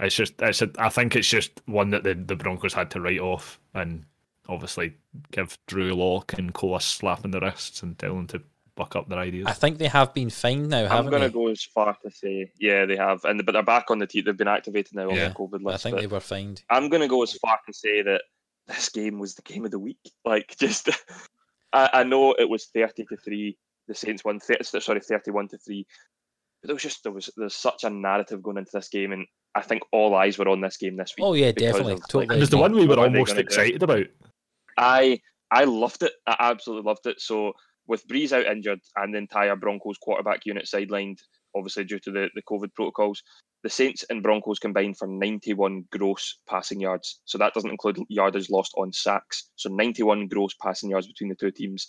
it's just it's a, I think it's just one that the, the Broncos had to write off and obviously give Drew Lock and Cole a slap in the wrists and tell them to buck up their ideas. I think they have been fined now, I'm haven't going to go as far to say, yeah, they have, and but they're back on the team. They've been activated now on Yeah. the COVID list. I think they were fined. I'm going to go as far to say that this game was the game of the week. Like, just, [laughs] I, I know it was 30 to three. The Saints won, 30, sorry, 31 to three. But there was just there was there's such a narrative going into this game, and I think all eyes were on this game this week. Oh yeah, definitely, of, like, totally. it was the one we were What almost gonna do? excited about. I I loved it. I absolutely loved it. So with Brees out injured and the entire Broncos quarterback unit sidelined, obviously due to the, the COVID protocols, the Saints and Broncos combined for 91 gross passing yards. So that doesn't include yardage lost on sacks. So 91 gross passing yards between the two teams.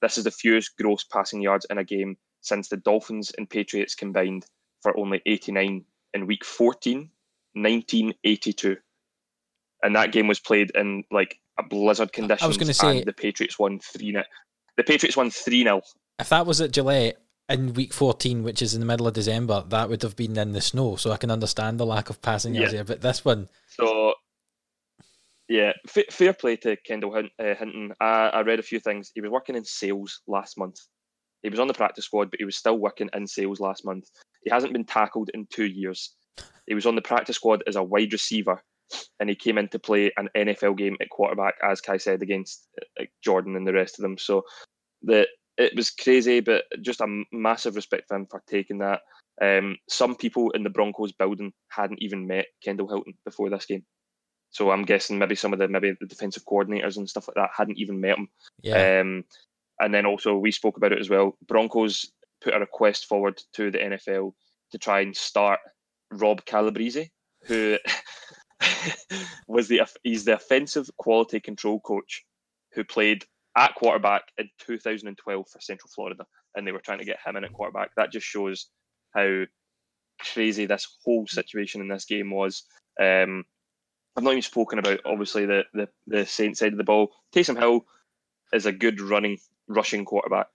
This is the fewest gross passing yards in a game since the Dolphins and Patriots combined for only 89 in week 14, 1982. And that game was played in like a blizzard conditions. gonna say- and the Patriots won 3 0. The Patriots won 3 0. If that was at Gillette in week 14, which is in the middle of December, that would have been in the snow. So I can understand the lack of passing yards Yeah. here. But this one, So, yeah, fa- fair play to Kendall Hin- uh, Hinton. I, I read a few things. He was working in sales last month. He was on the practice squad, but he was still working in sales last month. He hasn't been tackled in two years. He was on the practice squad as a wide receiver, and he came in to play an NFL game at quarterback, as Kai said, against uh, Jordan and the rest of them. So, the it was crazy, but just a massive respect for him for taking that. Um, some people in the Broncos building hadn't even met Kendall Hinton before this game. So I'm guessing maybe some of the maybe the defensive coordinators and stuff like that hadn't even met him. yeah, Um, and then also we spoke about it as well. Broncos put a request forward to the NFL to try and start Rob Calabrese, who [laughs] was the he's the offensive quality control coach who played at quarterback in 2012 for Central Florida, and they were trying to get him in at quarterback. That just shows how crazy this whole situation in this game was. Um, I've not even spoken about obviously the the, the Saints side of the ball. Taysom Hill is a good running, rushing quarterback.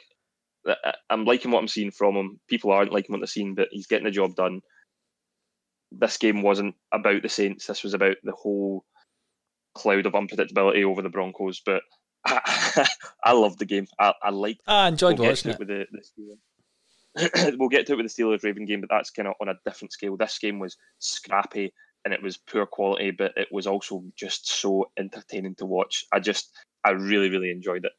I'm liking what I'm seeing from him. People aren't liking what they're seeing, but he's getting the job done. This game wasn't about the Saints. This was about the whole cloud of unpredictability over the Broncos. But [laughs] I, I loved the game. I, I liked I enjoyed we'll watching to it. with the, the Steelers. [clears throat] we'll get to it with the Steelers Raven game, but that's kind of on a different scale. This game was scrappy and it was poor quality, but it was also just so entertaining to watch. I just, I really, really enjoyed it.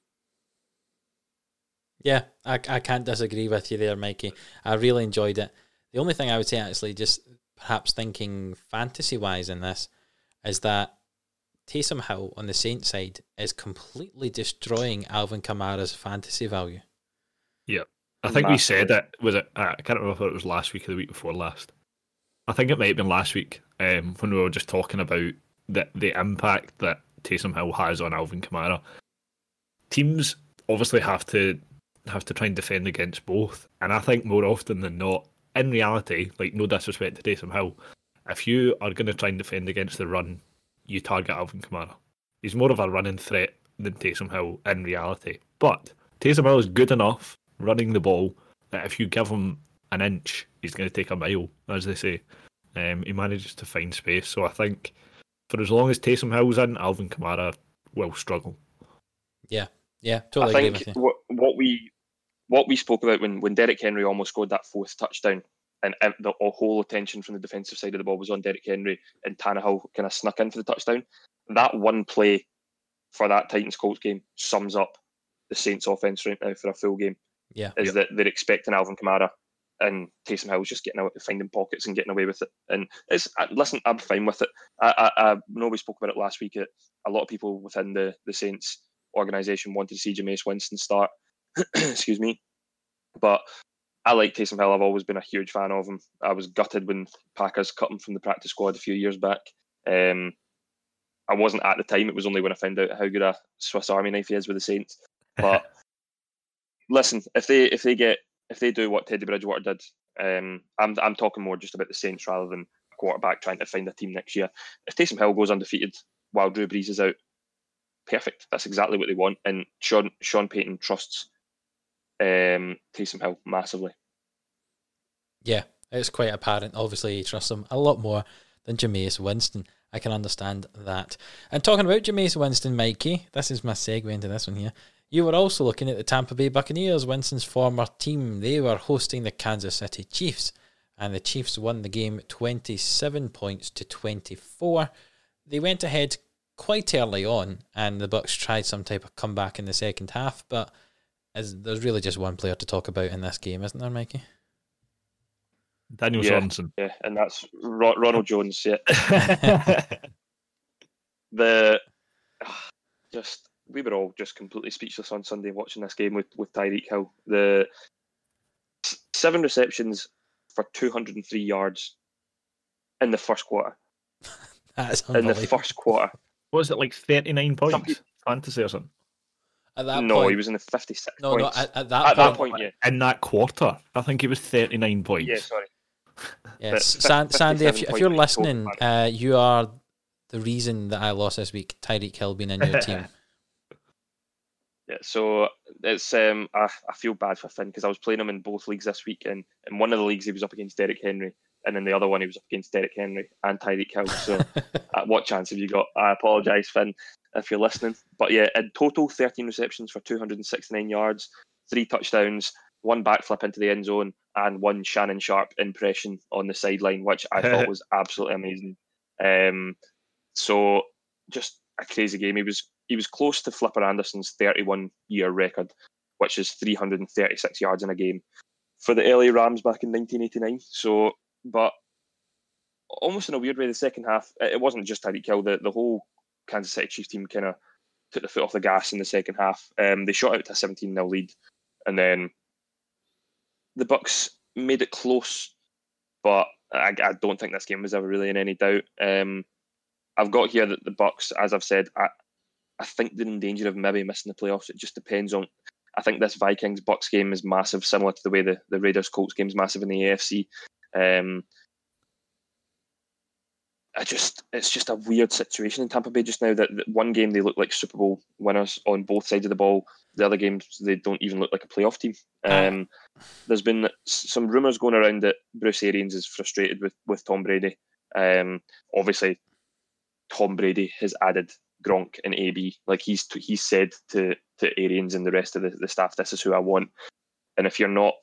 Yeah, I, I can't disagree with you there, Mikey. I really enjoyed it. The only thing I would say, actually, just perhaps thinking fantasy wise in this, is that Taysom Hill on the Saints side is completely destroying Alvin Kamara's fantasy value. Yeah. I think we Massively. said it. Was it? I can't remember if it was last week or the week before last. I think it might have been last week um, when we were just talking about the the impact that Taysom Hill has on Alvin Kamara. Teams obviously have to have to try and defend against both, and I think more often than not, in reality, like no disrespect to Taysom Hill, if you are going to try and defend against the run, you target Alvin Kamara. He's more of a running threat than Taysom Hill in reality, but Taysom Hill is good enough running the ball that if you give him an inch, he's going to take a mile, as they say. Um, he manages to find space, so I think for as long as Taysom Hill's in, Alvin Kamara will struggle. Yeah, totally I agree think with you. what, what we what we spoke about when, when Derrick Henry almost scored that fourth touchdown, and ev- the whole attention from the defensive side of the ball was on Derrick Henry, and Tannehill kind of snuck in for the touchdown. That one play for that Titans Colts game sums up the Saints' offense right now for a full game. Yeah. is Yeah. that they're expecting Alvin Kamara and Taysom Hill's just getting out, finding pockets and getting away with it. And it's uh, listen, I'm fine with it. I, I, I know we spoke about it last week. It, a lot of people within the the Saints organization wanted to see Jameis Winston start. [clears throat] Excuse me, but I like Taysom Hill. I've always been a huge fan of him. I was gutted when Packers cut him from the practice squad a few years back. Um, I wasn't at the time. It was only when I found out how good a Swiss Army knife he is with the Saints. [laughs] But listen, if they if they get if they do what Teddy Bridgewater did, um, I'm I'm talking more just about the Saints rather than a quarterback trying to find a team next year. If Taysom Hill goes undefeated while Drew Brees is out, perfect. That's exactly what they want. And Sean Sean Payton trusts um, Taysom Hill massively. Yeah, it's quite apparent. Obviously, he trusts him a lot more than Jameis Winston. I can understand that. And talking about Jameis Winston, Mikey, this is my segue into this one here. You were also looking at the Tampa Bay Buccaneers, Winston's former team. They were hosting the Kansas City Chiefs, and the Chiefs won the game 27 points to 24. They went ahead quite early on, and the Bucs tried some type of comeback in the second half, but as there's really just one player to talk about in this game, isn't there, Mikey? Daniel Yeah. Sorensen. Yeah, and that's Ro- Ronald Jones. Yeah, [laughs] the [sighs] just we were all just completely speechless on Sunday watching this game with with Tyreek Hill. The seven receptions for 203 yards in the first quarter. [laughs] That's In the first quarter, What was it like 39 points? people- Fantasy or something? At that no, point, he was in the 56 no, no. At, at that At point, that point, yeah, In that quarter, I think he was 39 points. yeah, sorry. Yes, San, Sandy, if, you, if you're listening, uh, you are the reason that I lost this week. Tyreek Hill being in your team. [laughs] Yeah, so it's um I, I feel bad for Finn because I was playing him in both leagues this week, and in one of the leagues he was up against Derrick Henry, and in the other one he was up against Derrick Henry and Tyreek Hill. So [laughs] uh, what chance have you got? I apologise, Finn, if you're listening. But yeah, in total, 13 receptions for 269 yards, three touchdowns, one backflip into the end zone, and one Shannon Sharpe impression on the sideline, which I thought [laughs] was absolutely amazing. Um, so just a crazy game. He was he was close to Flipper Anderson's 31 year record, which is 336 yards in a game for the LA Rams back in 1989. So, but almost in a weird way, the second half it wasn't just Tyreek Hill. The the whole Kansas City Chiefs team kind of took the foot off the gas in the second half. Um, they shot out to a 17 0 lead, and then the Bucs made it close, but I, I don't think this game was ever really in any doubt. Um, I've got here that the Bucs, as I've said, I, I think they're in danger of maybe missing the playoffs. It just depends on. I think this Vikings Bucs game is massive, similar to the way the, the Raiders Colts game is massive in the AFC. Um, I just it's just a weird situation in Tampa Bay just now. That, that one game they look like Super Bowl winners on both sides of the ball. The other games they don't even look like a playoff team. Um, there's been some rumours going around that Bruce Arians is frustrated with with Tom Brady. Um, obviously, Tom Brady has added Gronk and AB. Like he's he's said to to Arians and the rest of the, the staff, this is who I want. And if you're not,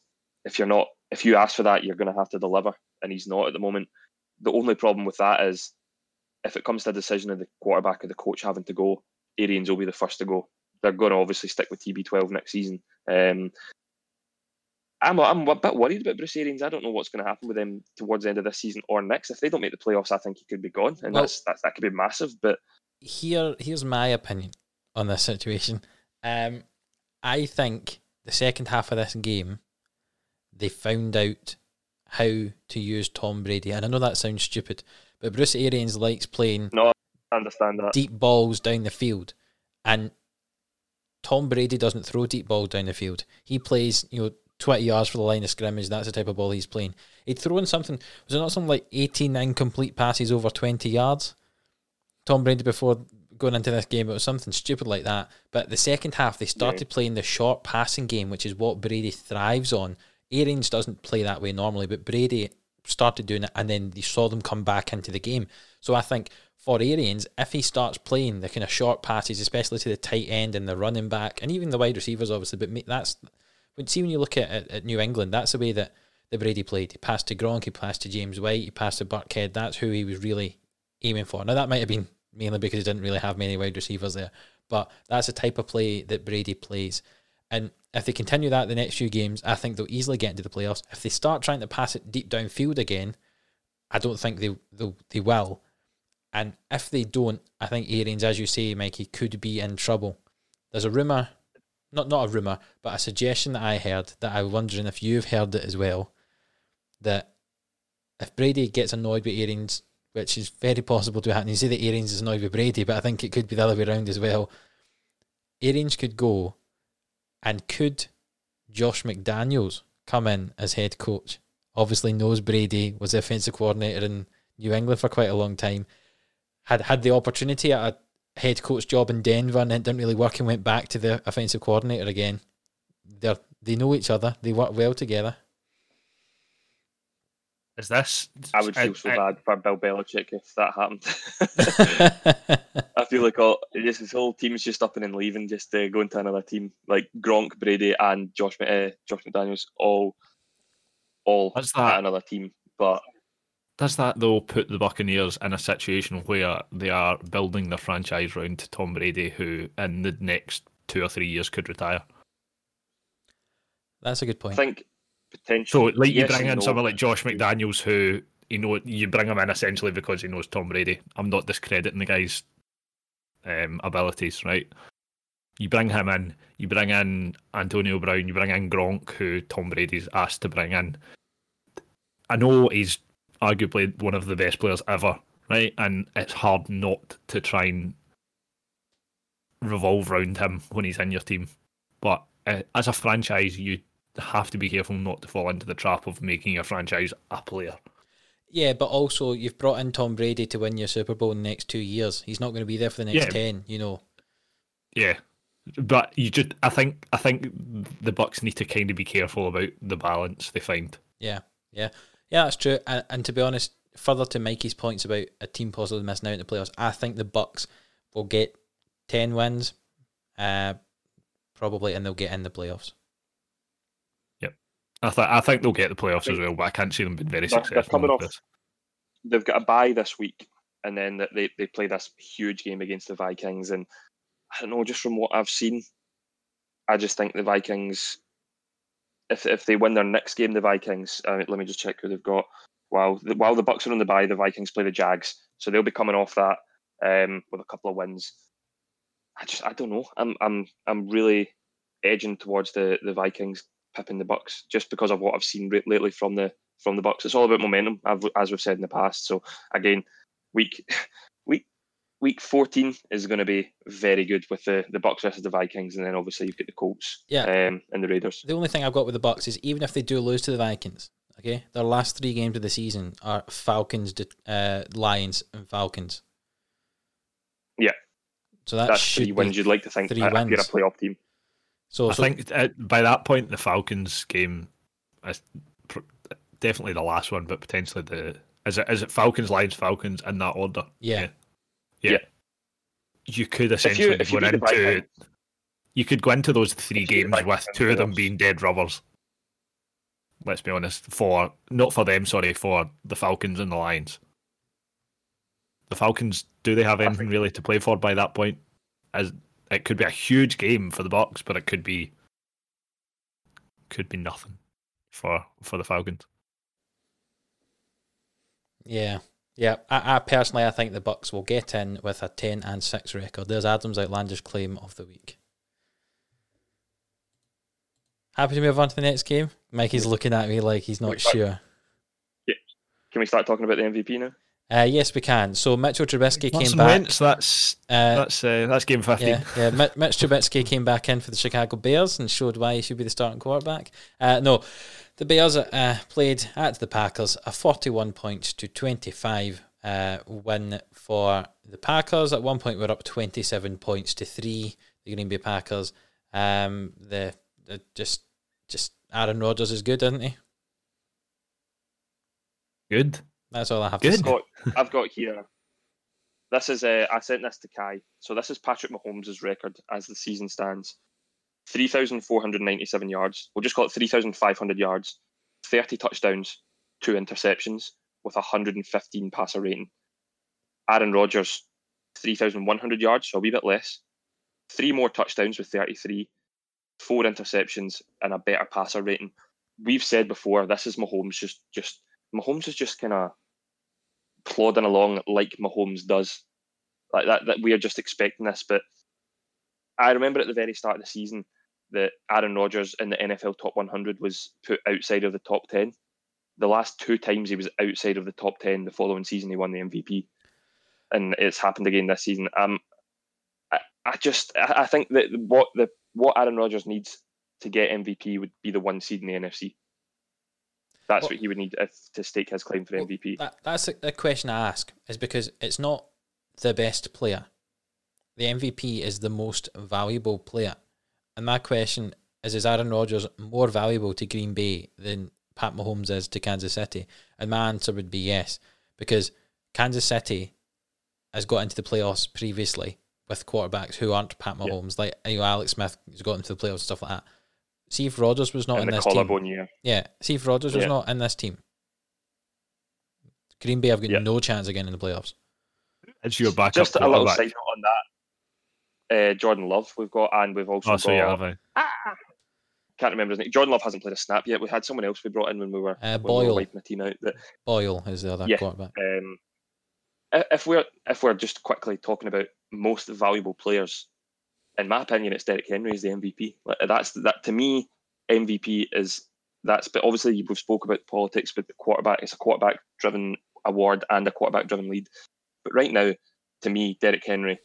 if you're not, if you ask for that, you're going to have to deliver. And he's not at the moment. The only problem with that is, if it comes to a decision of the quarterback or the coach having to go, Arians will be the first to go. They're going to obviously stick with TB12 next season. Um, I'm I'm a bit worried about Bruce Arians. I don't know what's going to happen with him towards the end of this season or next. If they don't make the playoffs, I think he could be gone, and Well- that's, that's that could be massive. But Here, here's my opinion on this situation. Um, I think the second half of this game, they found out how to use Tom Brady, and I know that sounds stupid, but Bruce Arians likes playing no, I understand that. deep balls down the field, and Tom Brady doesn't throw deep balls down the field. He plays, you know, twenty yards for the line of scrimmage. That's the type of ball he's playing. He'd throw in something. Was it not something like eighteen incomplete passes over twenty yards? Tom Brady before going into this game, it was something stupid like that. But the second half, they started playing the short passing game, which is what Brady thrives on. Arians doesn't play that way normally, but Brady started doing it, and then you saw them come back into the game. So I think for Arians, if he starts playing the kind of short passes, especially to the tight end and the running back, and even the wide receivers, obviously, but that's when see when you look at, at, at New England, that's the way that the Brady played. He passed to Gronk, he passed to James White, he passed to Burkhead. That's who he was really aiming for. Now that might have been mainly because he didn't really have many wide receivers there, but that's the type of play that Brady plays. And if they continue that the next few games, I think they'll easily get into the playoffs. If they start trying to pass it deep downfield again, I don't think they they, they will. And if they don't, I think Arians, as you say, Mikey, could be in trouble. There's a rumour, not not a rumour, but a suggestion that I heard that I'm wondering if you've heard it as well, that if Brady gets annoyed with Arians, which is very possible to happen, you say that Arians is annoyed with Brady, but I think it could be the other way around as well. Arians could go, and could Josh McDaniels come in as head coach? Obviously knows Brady, was the offensive coordinator in New England for quite a long time. Had had the opportunity at a head coach job in Denver and it didn't really work and went back to the offensive coordinator again. They they know each other. They work well together. Is this? I would feel so I- bad for Bill Belichick if that happened. [laughs] I feel like all just his whole team's just up and then leaving, just uh, going to another team. Like Gronk, Brady, and Josh uh, Josh McDaniels, all all What's at that? another team. But Does that though put the Buccaneers in a situation where they are building their franchise round Tom Brady, who in the next two or three years could retire? That's a good I point. think potentially. So, like, you yes bring in no. someone like Josh McDaniels, who you know you bring him in essentially because he knows Tom Brady. I'm not discrediting the guy's um, abilities, right? You bring him in, you bring in Antonio Brown, you bring in Gronk, who Tom Brady's asked to bring in. I know he's arguably one of the best players ever, right? And it's hard not to try and revolve around him when he's in your team. But uh, as a franchise, you have to be careful not to fall into the trap of making your franchise a player. Yeah, but also you've brought in Tom Brady to win your Super Bowl in the next two years. He's not going to be there for the next Yeah. ten. You know. Yeah, but you just I think I think the Bucs need to kind of be careful about the balance they find. Yeah, yeah, yeah. That's true. And, and to be honest, further to Mikey's points about a team possibly missing out in the playoffs, I think the Bucs will get ten wins, uh, probably, and they'll get in the playoffs. I th- I think they'll get the playoffs as well, but I can't see them being very They're- they're successful. coming with off- this. they've got a bye this week, and then they they play this huge game against the Vikings. And I don't know, just from what I've seen, I just think the Vikings, if if they win their next game, the Vikings. I let me just check who they've got. While the, while the Bucs are on the bye, the Vikings play the Jags, so they'll be coming off that um, with a couple of wins. I just I don't know. I'm I'm I'm really edging towards the the Vikings pipping the Bucs just because of what I've seen lately from the from the Bucs. It's all about momentum, as we've said in the past. So again, week [laughs] week week fourteen is going to be very good with the the Bucs versus the Vikings, and then obviously you've got the Colts, Yeah. um, and the Raiders. The only thing I've got with the Bucs is even if they do lose to the Vikings, okay, their last three games of the season are Falcons, uh, Lions, and Falcons. Yeah. So that That's should three wins you'd like to think three if you're a wins. playoff team. So, I so think uh, by that point, the Falcons game is pr- definitely the last one, but potentially the is it is it Falcons, Lions, Falcons in that order? yeah, yeah. Yeah. You could essentially if you go beat the into Vikings- you could go into those three If you games with two of them being dead rubbers. Let's be honest, for not for them, sorry, for the Falcons and the Lions. The Falcons, do they have anything think- really to play for by that point? As it could be a huge game for the Bucs, but it could be could be nothing for for the Falcons. yeah, yeah. I, I personally, I think the Bucs will get in with a ten and six record. There's Adam's outlandish claim of the week. Happy to move on to the next game. Mikey's looking at me like he's not Wait, but- sure. Can we start talking about the MVP now? Uh, yes, we can. So Mitchell Trubisky came back. Wentz, that's Uh, that's uh, that's game fifteen. Yeah, yeah. Mi- Mitch Trubisky came back in for the Chicago Bears and showed why he should be the starting quarterback. Uh, no, the Bears uh, played at the Packers a 41 points to 25 uh, win for the Packers. At one point, we're up 27 points to three. The Green Bay Packers. Um, the, the just just Aaron Rodgers is good, isn't he? Good. That's all I have Good. to I've say. got, I've got here. This is uh, I sent this to Kai. So this is Patrick Mahomes' record as the season stands: three thousand four hundred ninety-seven yards. We'll just call it three thousand five hundred yards, thirty touchdowns, two interceptions, with a hundred and fifteen passer rating. Aaron Rodgers, three thousand one hundred yards, so a wee bit less. Three more touchdowns with thirty-three, four interceptions, and a better passer rating. We've said before this is Mahomes just just Mahomes is just kind of plodding along like Mahomes does. Like that, that we are just expecting this. But I remember at the very start of the season that Aaron Rodgers in the NFL top 100 was put outside of the top 10. The last two times he was outside of the top 10, the following season he won the MVP, and it's happened again this season. Um, I, I just I think that what the what Aaron Rodgers needs to get MVP would be the one seed in the NFC. That's Well- what he would need if, to stake his claim for Well, MVP. That, that's a, a question I ask is because it's not the best player. The MVP is the most valuable player. And my question is is Aaron Rodgers more valuable to Green Bay than Pat Mahomes is to Kansas City? And my answer would be yes, because Kansas City has got into the playoffs previously with quarterbacks who aren't Pat Mahomes, yeah. like you know, Alex Smith has got into the playoffs and stuff like that. See if Rodgers was not and in this team. Year. Yeah, see if Rodgers was not in this team. Green Bay have got no chance again in the playoffs. It's your backup. Just a little side note on that. Uh, Jordan Love, we've got, and we've also oh, got. So yeah, have I? Ah, can't remember his name. Jordan Love hasn't played a snap yet. We had someone else we brought in when we were, uh, when we were wiping the team out. That, Boyle is the other yeah, quarterback. Um, if we're if we're just quickly talking about most valuable players, in my opinion, it's Derrick Henry is the MVP. That's that to me, MVP is that's. But obviously, we've spoke about politics, but the quarterback it's a quarterback driven award and a quarterback driven lead. But right now, to me, Derrick Henry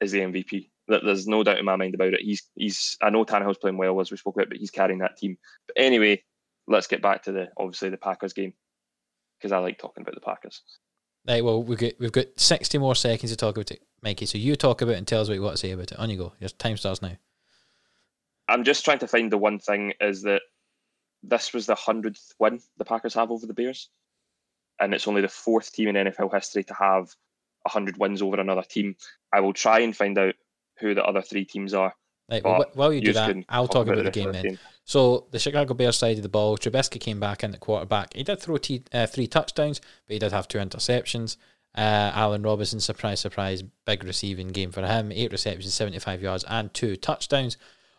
is the MVP. There's no doubt in my mind about it. He's he's. I know Tannehill's playing well as we spoke about, but he's carrying that team. But anyway, let's get back to the obviously the Packers game because I like talking about the Packers. Right, well, we've got, we've got 60 more seconds to talk about it, Mikey. So you talk about it and tell us what you want to say about it. On you go. Your time starts now. I'm just trying to find the one thing is that this was the 100th win the Packers have over the Bears. And it's only the fourth team in NFL history to have 100 wins over another team. I will try and find out who the other three teams are. Right, well, while you do that, I'll talk about, the game then. Team. So the Chicago Bears side of the ball, Trubisky came back in at quarterback. He did throw t- uh, three touchdowns, but he did have two interceptions. Uh, Allen Robinson, surprise, surprise, big receiving game for him. Eight receptions, 75 yards, and two touchdowns.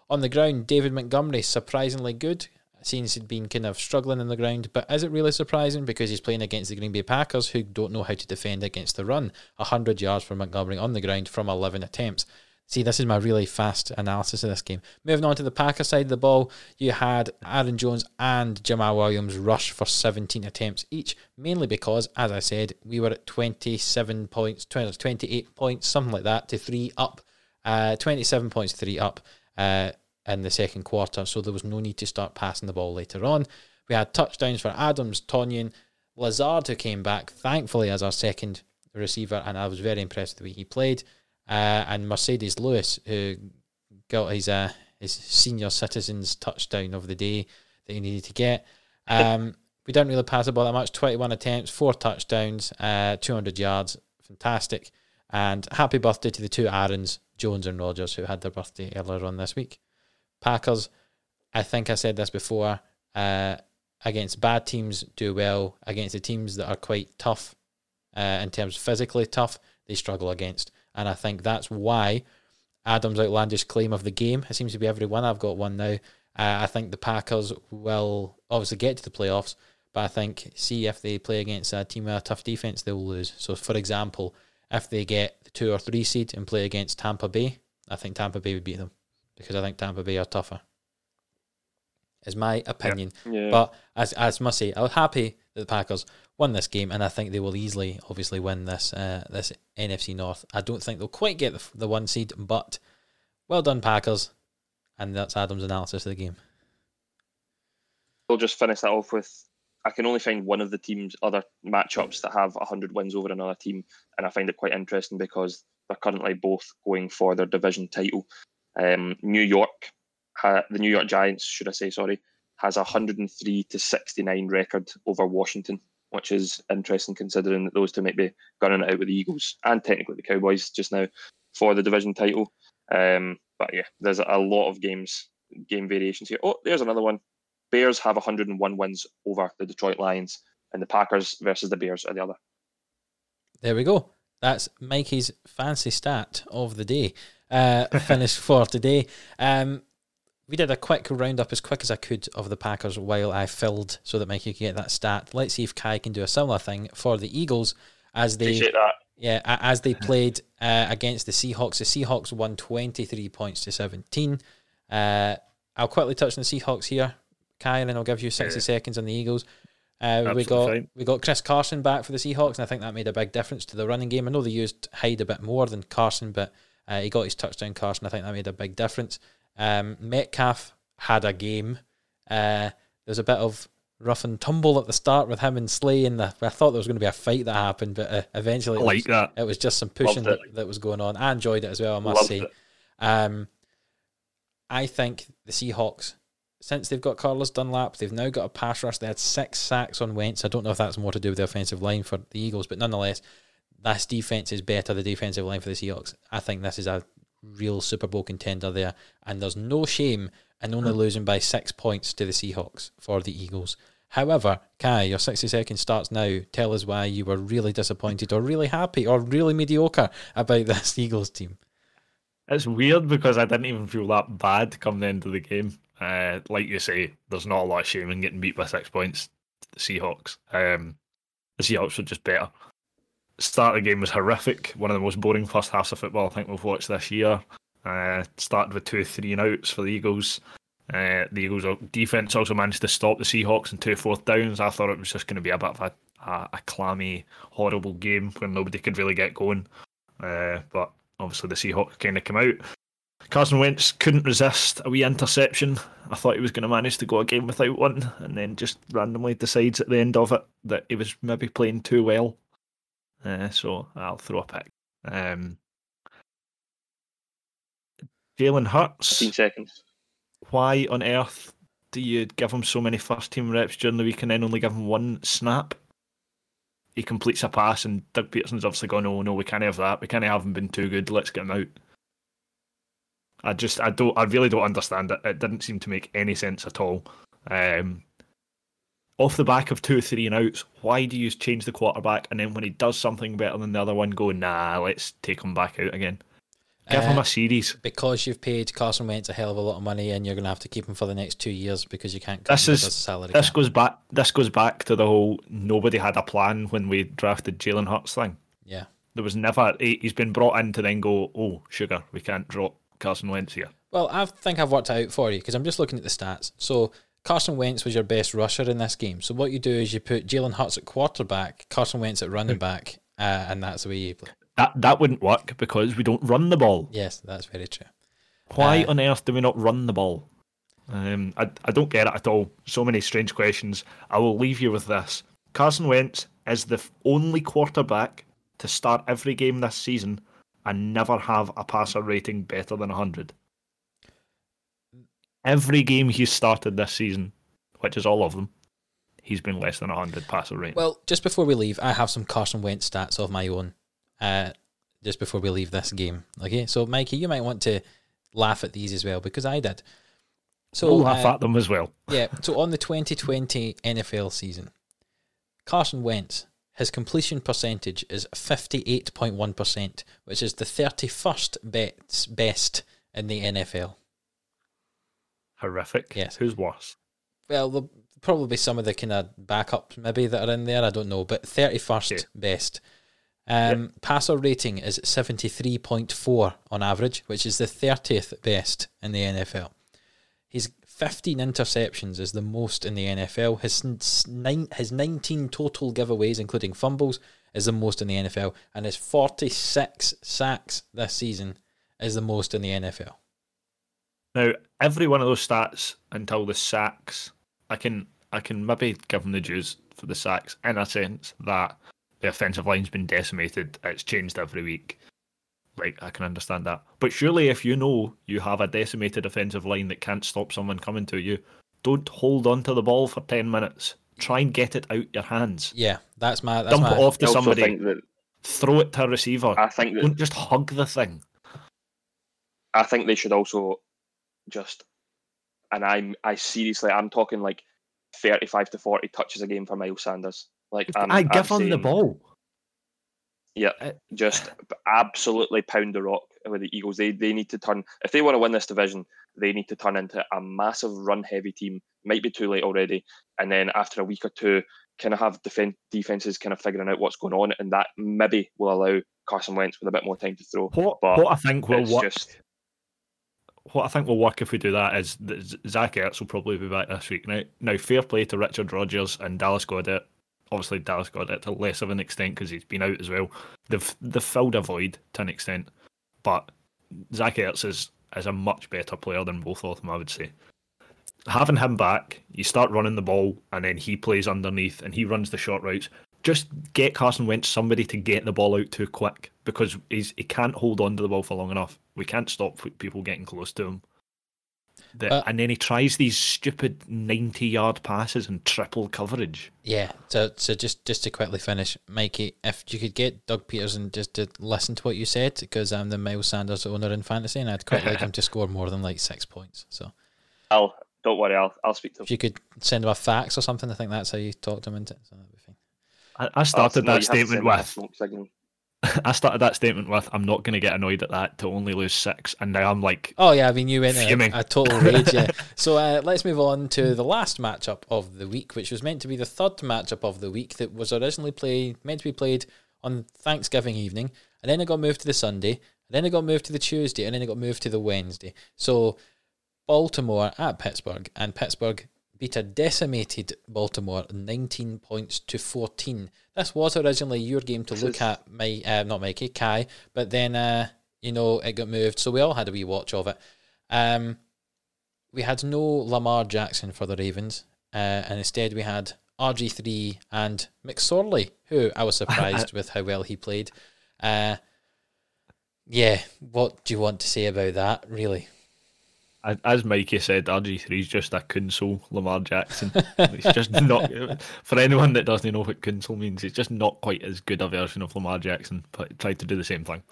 On the ground, David Montgomery, surprisingly good. Seems he'd been kind of struggling in the ground, but is it really surprising because he's playing against the Green Bay Packers who don't know how to defend against the run? 100 yards for Montgomery on the ground from 11 attempts. See, this is my really fast analysis of this game. Moving on to the Packer side of the ball, you had Aaron Jones and Jamaal Williams rush for 17 attempts each, mainly because, as I said, we were at 27 points, 20, 28 points, something like that, to three up, uh, 27 points, three up uh, in the second quarter. So there was no need to start passing the ball later on. We had touchdowns for Adams, Tonyan, Lazard, who came back, thankfully, as our second receiver, and I was very impressed with the way he played uh, and Marcedes Lewis, who got his uh, his senior citizens touchdown of the day that he needed to get. Um, we don't really pass the ball that much. Twenty one attempts, four touchdowns, uh, two hundred yards, fantastic. And happy birthday to the two Aarons, Jones and Rodgers, who had their birthday earlier on this week. Packers, I think I said this before. Uh, against bad teams, do well. Against the teams that are quite tough, uh, in terms of physically tough, they struggle against. And I think that's why Adam's outlandish claim of the game, it seems to be everyone. I've got one now. Uh, I think the Packers will obviously get to the playoffs, but I think, see, if they play against a team with a tough defense, they'll lose. So, for example, if they get the two or three seed and play against Tampa Bay, I think Tampa Bay would beat them because I think Tampa Bay are tougher. Is my opinion. Yeah. Yeah. But as as must say, I was happy the Packers won this game, and I think they will easily, obviously, win this uh, this NFC North. I don't think they'll quite get the, the one seed, but well done, Packers. And that's Adam's analysis of the game. We'll just finish that off with I can only find one of the team's other matchups that have 100 wins over another team, and I find it quite interesting because they're currently both going for their division title. Um, New York, the New York Giants, should I say, sorry, has a 103 to 69 record over Washington, which is interesting considering that those two might be gunning it out with the Eagles and technically the Cowboys just now for the division title. Um, but yeah, there's a lot of games, game variations here. Oh, there's another one. Bears have 101 wins over the Detroit Lions, and the Packers versus the Bears are the other. There we go. That's Mikey's fancy stat of the day. Uh, [laughs] finished for today. Um, we did a quick roundup as quick as I could of the Packers while I filled so that Mikey could get that stat. Let's see if Kai can do a similar thing for the Eagles as they yeah as they played uh, against the Seahawks. The Seahawks won twenty three points to seventeen. Uh, I'll quickly touch on the Seahawks here, Kai, and then I'll give you sixty yeah. seconds on the Eagles. Uh, we got fine. we got Chris Carson back for the Seahawks, and I think that made a big difference to the running game. I know they used Hyde a bit more than Carson, but uh, he got his touchdown. Carson, I think that made a big difference. Um, Metcalf had a game. Uh, there's a bit of rough and tumble at the start with him and Slay. And the, I thought there was going to be a fight that happened, but uh, eventually it, like was, that. it was just some pushing that, that, was going on. I enjoyed it as well, I must Loved say. Um, I think the Seahawks since they've got Carlos Dunlap, they've now got a pass rush. They had six sacks on Wentz. I don't know if that's more to do with the offensive line for the Eagles, but nonetheless, this defense is better. The defensive line for the Seahawks. I think this is a real Super Bowl contender there, and there's no shame in only losing by six points to the Seahawks for the Eagles. However, Kai, your 60 seconds starts now. Tell us why you were really disappointed or really happy or really mediocre about [laughs] this Eagles team. It's weird because I didn't even feel that bad come the end of the game. Uh, like you say, there's not a lot of shame in getting beat by six points to the Seahawks. Um, the Seahawks were just better. Start of the game was horrific. One of the most boring first halves of football I think we've watched this year. Uh, started with two three and outs for the Eagles. Uh, the Eagles defense also managed to stop the Seahawks in two fourth downs. I thought it was just going to be a bit of a, a, a clammy, horrible game where nobody could really get going. Uh, but obviously the Seahawks kind of came out. Carson Wentz couldn't resist a wee interception. I thought he was going to manage to go a game without one, and then just randomly decides at the end of it that he was maybe playing too well. Uh, so I'll throw a pick. Um, Jalen Hurts. 15 seconds. Why on earth do you give him so many first team reps during the week and then only give him one snap? He completes a pass, and Doug Pederson's obviously gone, "Oh no, we can't have that. We can't have him been too good. Let's get him out." I just, I don't, I really don't understand it. It didn't seem to make any sense at all. Um, off the back of two, or three and outs, why do you change the quarterback and then when he does something better than the other one, go, nah, let's take him back out again? Give him Uh, a series. Because you've paid Carson Wentz a hell of a lot of money and you're going to have to keep him for the next two years because you can't cut This is- salary This cap. goes back. This goes back to the whole nobody had a plan when we drafted Jalen Hurts thing. Yeah. There was never. he- He's been brought in to then go, oh sugar, we can't drop Carson Wentz here. Well, I think I've worked it out for you because I'm just looking at the stats. So Carson Wentz was your best rusher in this game. So what you do is you put Jalen Hurts at quarterback, Carson Wentz at running back, uh, and that's the way you play. That that wouldn't work because we don't run the ball. Yes, that's very true. Why Uh, on earth do we not run the ball? Um, I, I don't get it at all. So many strange questions. I will leave you with this. Carson Wentz is the only quarterback to start every game this season and never have a passer rating better than 100. Every game he's started this season, which is all of them, he's been less than 100 passer rating. Well, just before we leave, I have some Carson Wentz stats of my own. Uh, just before we leave this game, okay? So, Mikey, you might want to laugh at these as well because I did. So, we'll laugh uh, at them as well. [laughs] yeah. So on the 2020 NFL season, Carson Wentz, his completion percentage is 58.1%, which is the 31st best, best in the NFL. Horrific. Yes. Who's worse? Well, there'll probably be some of the kind of backups maybe that are in there. I don't know, but 31st Yeah. best. Um, Passer rating is 73.4 on average, which is the 30th best in the NFL. His 15 interceptions is the most in the NFL. His nine, his 19 total giveaways, including fumbles, is the most in the NFL, and his 46 sacks this season is the most in the NFL. Now, every one of those stats until the sacks, I can I can maybe give them the dues for the sacks in a sense that the offensive line's been decimated. It's changed every week. Like I can understand that. But surely if you know you have a decimated offensive line that can't stop someone coming to you, don't hold on to the ball for ten minutes. Try and get it out your hands. Yeah, that's my that's Dump my it off to somebody. think that Throw it to a receiver. I think that Don't just hug the thing. I think they should also just, and I'm I seriously I'm talking like thirty five to forty touches a game for Miles Sanders. Like I'm, I I'm give him the ball. Uh, just absolutely pound the rock with the Eagles. They they need to turn if they want to win this division. They need to turn into a massive run heavy team. Might be too late already, and then after a week or two, kind of have defen- defenses kind of figuring out what's going on, and that maybe will allow Carson Wentz with a bit more time to throw. What, But what I think will work just what I think will work if we do that is that Zach Ertz will probably be back this week. Now, now fair play to Richard Rodgers and Dallas Goedert. Obviously, Dallas Goedert to less of an extent because he's been out as well. They've they've filled a void to an extent, but Zach Ertz is is a much better player than both of them. I would say. Having him back, you start running the ball, and then he plays underneath and he runs the short routes. Just get Carson Wentz somebody to get the ball out too quick because he's he can't hold on to the ball for long enough. We can't stop people getting close to him. That, But- and then he tries these stupid ninety-yard passes and triple coverage. Yeah. So so just just to quickly finish, Mikey, if you could get Doug Pederson just to listen to what you said, because I'm the Miles Sanders owner in fantasy, and I'd quite like him [laughs] to score more than like six points. So I'll don't worry. I'll I'll speak to him. if you could send him a fax or something, I think that's how you talked him into it. So that'd be fine. I, I started Oh, no, that you have to statement send me a with. [laughs] I started that statement with I'm not going to get annoyed at that to only lose six, and now I'm like, Oh yeah, I mean you went Fuming. a, a total rage. Yeah. [laughs] so uh, let's move on to the last matchup of the week, which was meant to be the third matchup of the week that was originally played meant to be played on Thanksgiving evening, and then it got moved to the Sunday, and then it got moved to the Tuesday, and then it got moved to the Wednesday. So Baltimore at Pittsburgh, and Pittsburgh beat a decimated Baltimore 19 points to 14. This was originally your game to look at, my uh, not Mikey, Kai, but then uh, you know it got moved, so we all had a wee watch of it. Um, we had no Lamar Jackson for the Ravens, uh, and instead we had RG3 and McSorley, who I was surprised [laughs] with how well he played. Uh, yeah, what do you want to say about that, really? As- as Mikey said, RG3 is just a console Lamar Jackson. [laughs] It's just not for anyone that doesn't know what console means. It's just not quite as good a version of Lamar Jackson, but tried to do the same thing.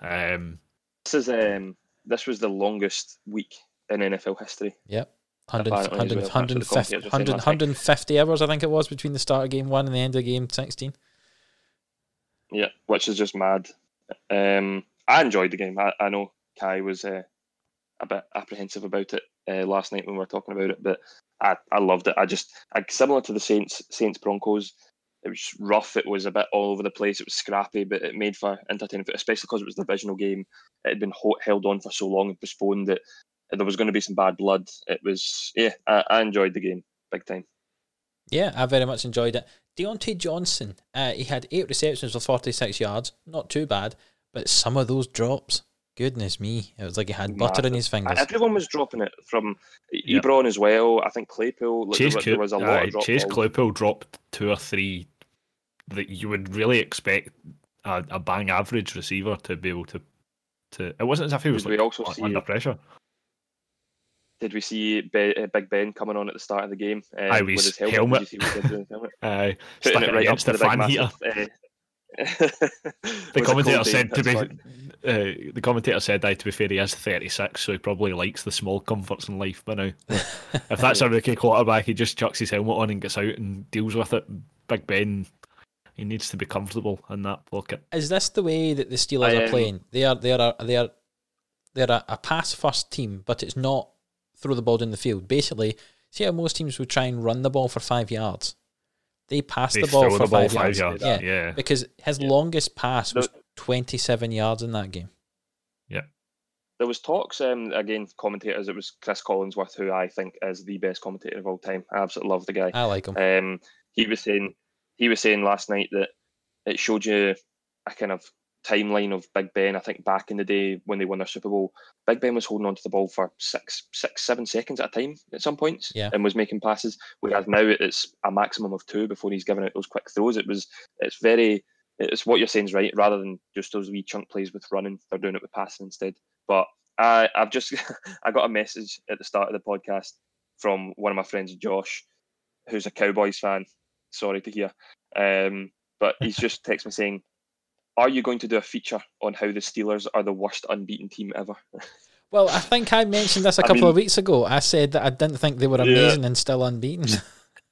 Um, This is um this was the longest week in NFL history. Yep. 100, 100, well, that's what the 150, commentators 100, 150 hours, I think it was, between the start of game one and the end of game 16. Yeah, which is just mad. Um, I enjoyed the game. I, I know Kai was uh, a bit apprehensive about it uh, last night when we were talking about it, but I, I loved it. I just I, similar to the Saints Saints Broncos. It was rough. It was a bit all over the place. It was scrappy, but it made for entertaining, especially because it was the divisional game. It had been ho- held on for so long and postponed that there was going to be some bad blood. It was yeah. I, I enjoyed the game big time. Yeah, I very much enjoyed it. Diontae Johnson, uh, he had eight receptions for 46 yards. Not too bad, but some of those drops, goodness me. It was like he had butter in his fingers. Everyone was dropping it from Yep. Ebron as well. I think Claypool. Like, Chase, there, there was a lot aye, of drop Chase balls. Claypool dropped two or three that you would really expect a, a bang average receiver to be able to. to it wasn't as if he was Did we also un- see- under pressure. Did we see Be- uh, Big Ben coming on at the start of the game um, Aye, with with his his helmet? helmet. Did you see what he did with his helmet? [laughs] Aye, Putting stuck it it right up to the the fan heater. massive. Uh, The commentator cold said to be, uh, the commentator said, "I to be fair, he is 36, so he probably likes the small comforts in life." But now, [laughs] if that's a rookie quarterback, he just chucks his helmet on and gets out and deals with it. Big Ben, he needs to be comfortable in that pocket. Is this the way that the Steelers I, are playing? They are they are they are they're a, a pass first team, but it's not throw the ball down the field. Basically, see how most teams would try and run the ball for five yards. They passed They the ball for the ball five, five yards. yards. Yeah, Yeah, because his Yeah. longest pass was twenty seven yards in that game. Yeah. There was talks um, again commentators it was cris collinsworth who i think is the best commentator of all time i absolutely love the guy I like him. um, he was saying he was saying last night that it showed you a kind of timeline of Big Ben. I think back in the day when they won their Super Bowl, Big Ben was holding on to the ball for six, six, seven seconds at a time at some points, Yeah. and was making passes. Whereas now it's a maximum of two before he's giving out those quick throws. It was it's very it's what you're saying is right. Rather than just those wee chunk plays with running, they're doing it with passing instead. But I I've just [laughs] I got a message at the start of the podcast from one of my friends, Josh, who's a Cowboys fan. Sorry to hear. Um, but he's [laughs] just texted me saying, "Are you going to do a feature on how the Steelers are the worst unbeaten team ever?" [laughs] Well, I think I mentioned this a couple of mean- weeks ago. I said that I didn't think they were Yeah. amazing and still unbeaten.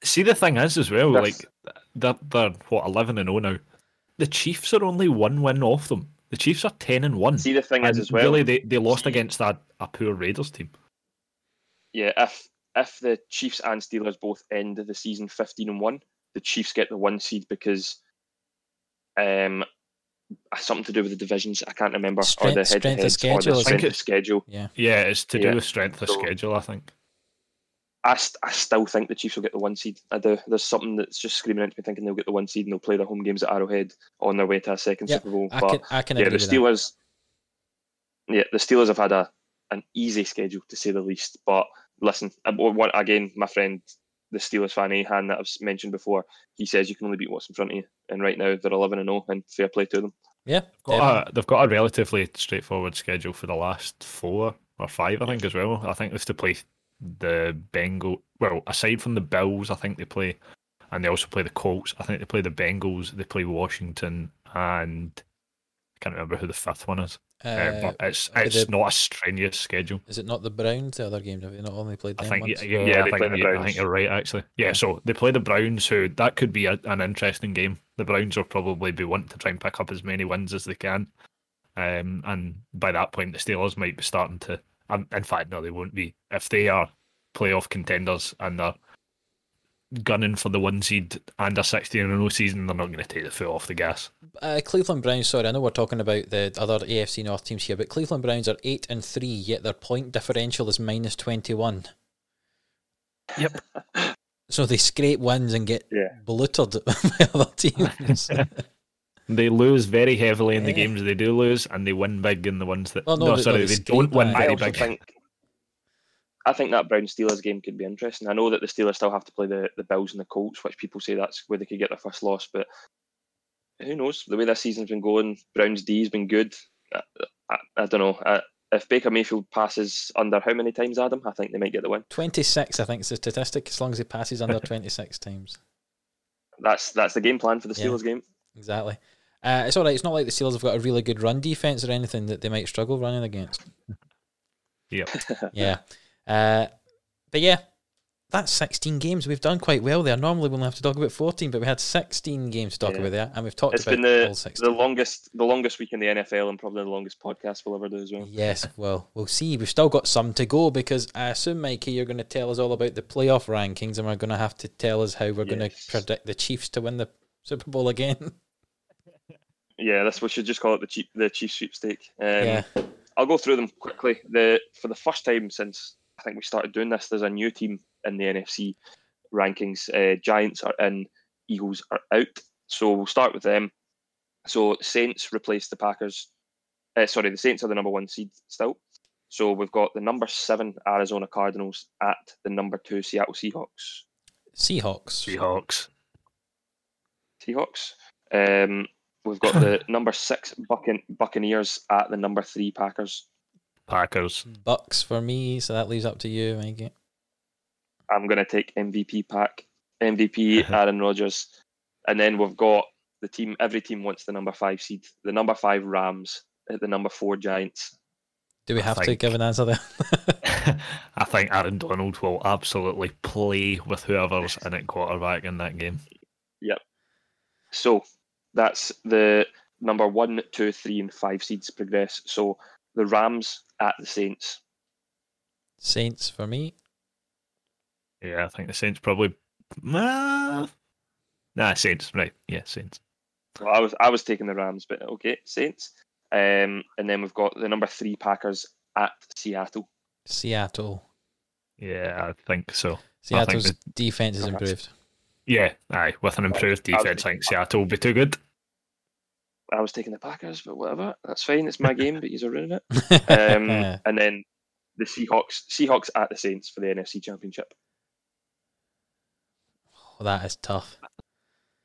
See, the thing is, as well, That's- like they're, they're what eleven and zero now. The Chiefs are only one win off them. The Chiefs are ten and one. See, the thing and is as well. really, they, they lost see- against a, a poor Raiders team. yeah, if if the Chiefs and Steelers both end the season fifteen and one, the Chiefs get the one seed because um something to do with the divisions. I can't remember or Strength- the head strength of heads or schedule, the I strength think of schedule. yeah. Yeah, it's to do Yeah. with strength of So- schedule, I think. I, st- I still think the Chiefs will get the one seed. I do. There's something that's just screaming into me thinking they'll get the one seed and they'll play their home games at Arrowhead on their way to a second Yeah, Super Bowl. I but can I can yeah, agree the with that. Steelers. Yeah, the Steelers have had a an easy schedule to say the least. But listen, again, my friend, the Steelers fan Ahan that I've mentioned before, he says you can only beat what's in front of you, and right now they're eleven and zero, and fair play to them. Yeah, Got a, they've got a relatively straightforward schedule for the last four or five, I think, as well. I think they have to play the Bengal. Well, aside from the Bills, I think they play, and they also play the Colts. I think they play the Bengals. They play Washington, and I can't remember who the fifth one is. Uh, Uh, but it's it's the- not a strenuous schedule. is it not the Browns? The other games have they not only played I them think once? yeah, yeah, Yeah, I think the yeah, I think you're right actually. Yeah, Yeah. so they play the Browns, who that could be a, an interesting game. The Browns will probably be wanting to try and pick up as many wins as they can, um, and by that point the Steelers might be starting to. Um, in fact, no, they won't be if they are playoff contenders and they're gunning for the one seed and a 16 in a row season. They're not going to take the foot off the gas. Uh, Cleveland Browns. Sorry, I know we're talking about the other AFC North teams here, but Cleveland Browns are eight and three, yet their point differential is minus twenty one. Yep. [laughs] So they scrape wins and get Yeah. belittled [laughs] by other teams. [laughs] They lose very heavily in the games they do lose, and they win big in the ones that. Well, no, no, sorry, no, they, they don't win by- I very also big. think I think that Brown Steelers game could be interesting. I know that the Steelers still have to play the, the Bills and the Colts, which people say that's where they could get their first loss, but who knows? The way this season's been going, Brown's D has been good. I, I, I don't know. I, if Baker Mayfield passes under how many times, Adam? I think they might get the win. twenty six, I think, is the statistic. As long as he passes under [laughs] twenty six times, That's that's the game plan for the Yeah. Steelers game. exactly. Uh, it's all right. It's not like the Steelers have got a really good run defense or anything that they might struggle running against. Yep. [laughs] yeah. Uh, but yeah, that's 16 games. We've done quite well there. Normally we'll have to talk about 14, but we had 16 games to talk Yeah. about there, and we've talked It's about been the all 16. the longest the longest week in the NFL and probably the longest podcast we'll ever do as well. Yes, well, we'll see. We've still got some to go because I assume, Mikey, you're going to tell us all about the playoff rankings, and we're going to have to tell us how we're going to predict the Chiefs to win the Super Bowl again. [laughs] Yeah, this we should just call it the cheap the chief sweepstake. Um, yeah. I'll go through them quickly. The for the first time since I think we started doing this, there's a new team in the NFC rankings. Uh, Giants are in, Eagles are out. So we'll start with them. So Saints replaced the Packers. Uh, sorry, the Saints are the number one seed still. So we've got the number seven Arizona Cardinals at the number two Seattle Seahawks. Seahawks. Seahawks. Seahawks. Um, we've got the [laughs] number six Buccan- Buccaneers at the number three Packers. Packers. Bucs for me, so that leaves up to you, Mikey. I'm going to take MVP pack, MVP [laughs] Aaron Rodgers, and then we've got the team. Every team wants the number five seed. The number five Rams at the number four Giants. Do we I have to give an answer there? [laughs] I think Aaron Donald will absolutely play with whoever's in at quarterback in that game. Yep. So that's the number one, two, three, and five seeds progress. So the Rams at the Saints. Saints for me. Yeah, I think the Saints probably. Nah, nah Saints, right. Yeah, Saints. Well, I was I was taking the Rams, but okay, Saints. Um, and then we've got the number three Packers at Seattle. Seattle. Yeah, I think so. Seattle's the- defense has Perhaps. improved. Yeah, aye. With an improved defense, I think Seattle will be too good. I was taking the Packers, but whatever. That's fine. It's my game, but you're ruining it. Um, [laughs] and then the Seahawks, Seahawks at the Saints for the NFC Championship. Oh, that is tough.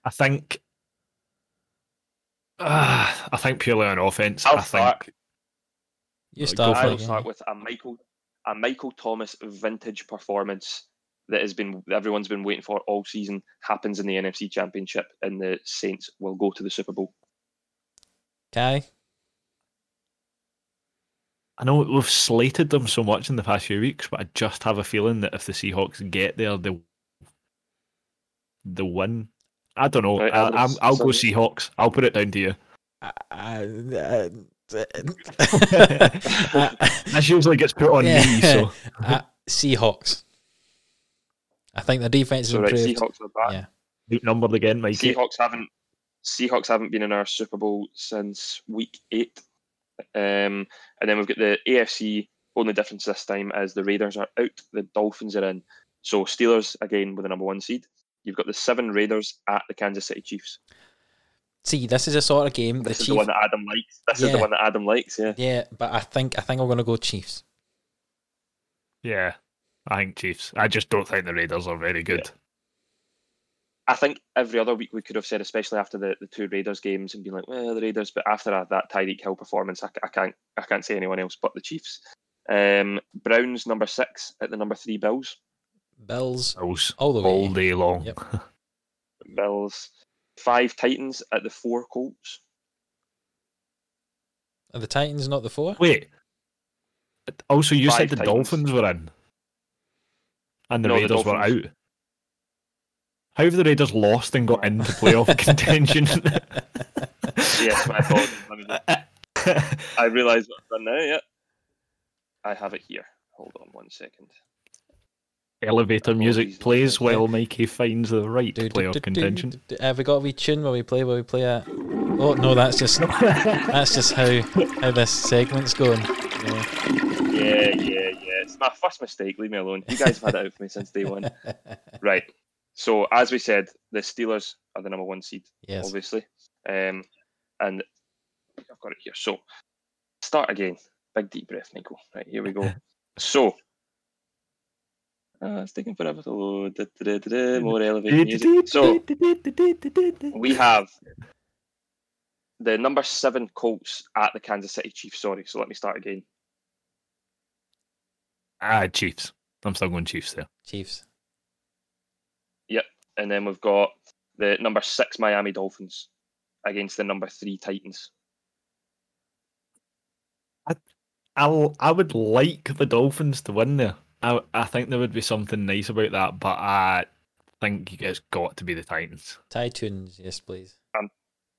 I think. Uh, [sighs] I think purely on offense. I'll I think start. You start. for I will Mikey. start with a Michael, a Michael Thomas vintage performance that has been everyone's been waiting for all season. Happens in the NFC Championship, and the Saints will go to the Super Bowl. Kai. I know we've slated them so much in the past few weeks, but I just have a feeling that if the Seahawks get there, they'll they'll win. I don't know. Right, I, I'm, I'll go so- Seahawks. I'll put it down to you. Uh, uh, This usually gets put on me, so [laughs] uh, Seahawks. I think the defense is So right, improved. Seahawks are back. Yeah. outnumbered again, Mikey. Seahawks haven't Seahawks haven't been in our Super Bowl since week eight. Um, and then we've got the AFC. Only difference this time is the Raiders are out, the Dolphins are in. So Steelers again with the number one seed. You've got the seven Raiders at the Kansas City Chiefs. See, this is a sort of game the This is Chiefs. the one that Adam likes. This is the one that Adam likes. Yeah. Yeah, but I think I think I'm going to go Chiefs. Yeah, I think Chiefs. I just don't think the Raiders are very good. I think every other week we could have said, especially after the, the two Raiders games, and been like, well, the Raiders. But after that, that Tyreek Hill performance, I, I can't I can't say anyone else but the Chiefs. Um, Browns number six at the number three Bills. Bills Bills all the way. all day long. Yep. [laughs] Bills. Five Titans at the four Colts. Are the Titans not the four? Wait. Also, you Five said the Titans. Dolphins were in, and the No, the Raiders were out. How have the Raiders lost and got into playoff [laughs] contention? Yes, my apologies. Let [laughs] me I realise what I've done now. Yeah, I have it here. Hold on one second. Elevator music Apologies. plays while Mikey finds the right Do, do, playoff do, do, contention. do, do. Have we got a wee tune while we play? While we play it? Oh no, that's just [laughs] that's just how how this segment's going. Yeah. Yeah, yeah, yeah. It's my first mistake. Leave me alone. You guys have had it out for me since day one. Right. So as we said, the Steelers are the number one seed, yes. obviously. Um, and I've got it here. So start again. Big deep breath, Nico. Right, here we go. [laughs] so uh, it's taking forever to load. Da, da, da, da, da, more elevated music. So we have the number seven Colts at the Kansas City Chiefs. Sorry, so let me start again. ah, Chiefs. I'm still going Chiefs there. Chiefs. And then we've got the number six Miami Dolphins against the number three Titans. I I would like the Dolphins to win there. I I think there would be something nice about that, but I think it's got to be the Titans. Titans, yes, please.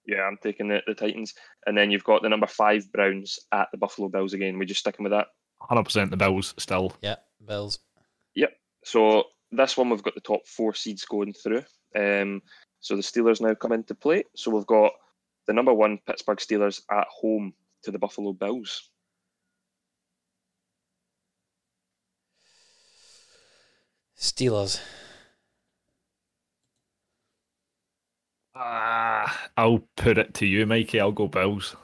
Yeah, I'm taking the, the Titans. And then you've got the number five Browns at the Buffalo Bills again. We're just sticking with that. Hundred percent the Bills still. Yeah, Bills. Yep. So this one we've got the top four seeds going through. Um, so the Steelers now come into play. So we've got the number one Pittsburgh Steelers at home to the Buffalo Bills. Steelers. Ah, I'll put it to you, Mikey. I'll go Bills.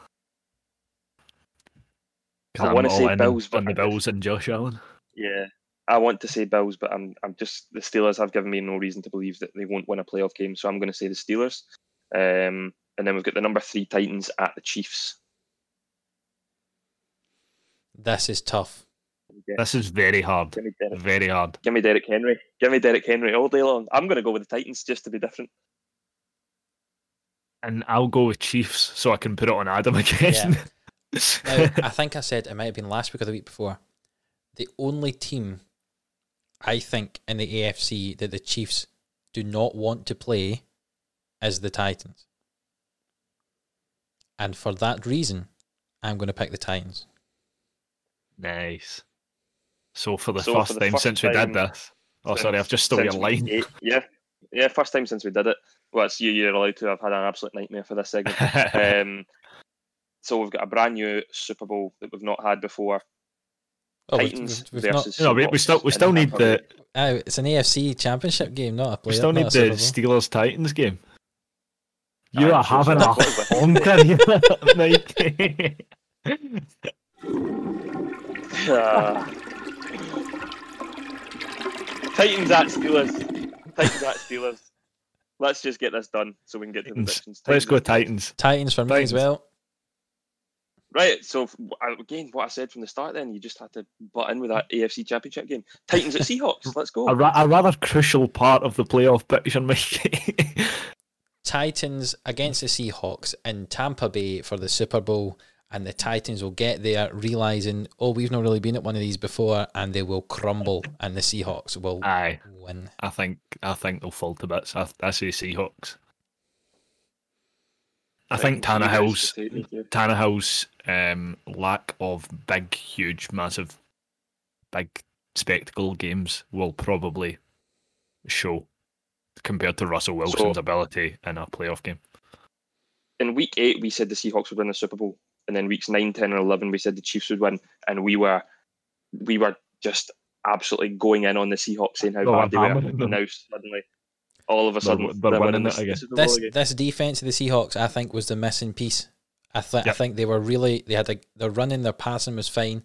I wanna all say Bills, but on the Bills and Josh Allen. Yeah, I want to say Bills, but I'm I'm just the Steelers have given me no reason to believe that they won't win a playoff game, so I'm going to say the Steelers. Um, and then we've got the number three Titans at the Chiefs. This is tough. This is very hard. give me Derrick, Very hard. give me Derrick Henry, give me Derrick Henry all day long. I'm going to go with the Titans just to be different. And I'll go with Chiefs so I can put it on Adam again. [laughs] Now, I think I said it might have been last week or the week before. The only team I think in the AFC that the Chiefs do not want to play is the Titans. And for that reason, I'm going to pick the Titans. nice. So for the So for first the time first since we did this. Oh, sorry, I've just stole your line. eight- yeah, yeah, first time since we did it. Well, it's you. You're allowed to. I've had an absolute nightmare for this segment. [laughs] um, so we've got a brand new Super Bowl that we've not had before. Oh, we've- Titans we've, we've not. versus no, we, we still we still need the Bay. Oh, it's an AFC championship game, not a we still need the Steelers Titans game. You Aye, are having a honker here, [laughs] [laughs] Mikey. Ah. Titans at Steelers. Titans at Steelers. Let's just get this done so we can get to the Titans. predictions. Let's go. Titans. Titans for me as well. Right, so uh, again, what I said from the start, then you just had to butt in with that AFC Championship game. Titans at [laughs] Seahawks. Let's go. A, ra- a rather crucial part of the playoff picture, Mikey. Titans against the Seahawks in Tampa Bay for the Super Bowl, and the Titans will get there realizing, oh, we've not really been at one of these before, and they will crumble, and the Seahawks will Aye, win. I think I think they'll fall to bits. I, I say Seahawks. I think You guys Tannehill's just hate me too. Tannehill's um, lack of big, huge, massive, big spectacle games will probably show compared to Russell Wilson's So- ability in a playoff game. in week eight, we said the Seahawks would win the Super Bowl, and then weeks nine, ten, and eleven, we said the Chiefs would win, and we were, we were just absolutely going in on the Seahawks, saying how Oh, bad they were. hammering them. Now suddenly, all of a They're- sudden, they're they're winning winning it again. the Super Bowl This this defense of the Seahawks, I think, was the missing piece. I th- I think they were really they had a their running, their passing was fine,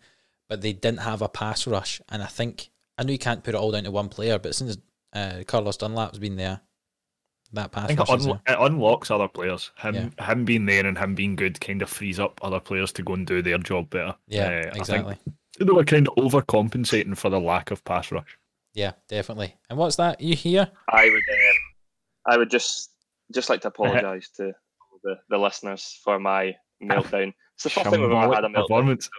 but they didn't have a pass rush. And I think I know you can't put it all down to one player, but since uh, Carlos Dunlap's been there, that pass I think rush it, is unlo- it unlocks other players. Him, Yeah. him being there and him being good kind of frees up other players to go and do their job better. Yeah, Uh, I exactly. They were kind of overcompensating for the lack of pass rush. Yeah, definitely. And what's that you hear? I would, um, I would just just like to [laughs] apologise to all the, the listeners for my meltdown. It's the first time we've ever had a Shambolic meltdown. performance.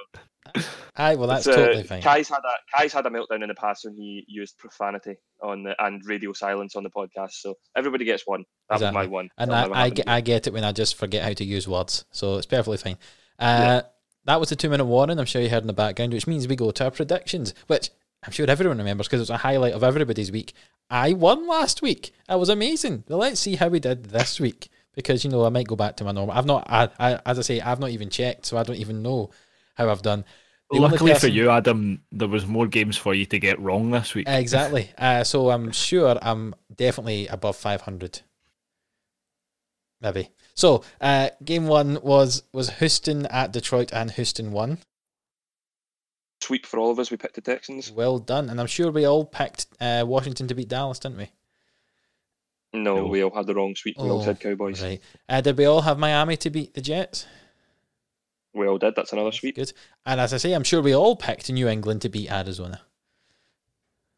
Aye, well that's It's, uh, totally fine. Kai's had a Kai's had a meltdown in the past when he used profanity on the and radio silence on the podcast. So everybody gets one. That was Exactly. my one. And I, I, get. I get it when I just forget how to use words. So it's perfectly fine. Uh, That was the two minute warning, I'm sure you heard in the background, which means we go to our predictions, which I'm sure everyone remembers because it's a highlight of everybody's week. I won last week. That was amazing. Well, let's see how we did this week because, you know, I might go back to my normal. I've not, I, I, as I say, I've not even checked, so I don't even know how I've done. The only Luckily for you, Adam, there was more games for you to get wrong this week. Exactly. [laughs] Uh, so I'm sure I'm definitely above 500. Maybe. So uh, game one was was Houston at Detroit, and Houston won. sweep for all of us. We picked the Texans. Well done, and I'm sure we all picked uh, Washington to beat Dallas, didn't we? No, No. we all had the wrong sweep. We all Oh, said Cowboys. Right. Uh, did we all have Miami to beat the Jets? We all did. That's another sweep. Good. And as I say, I'm sure we all picked New England to beat Arizona.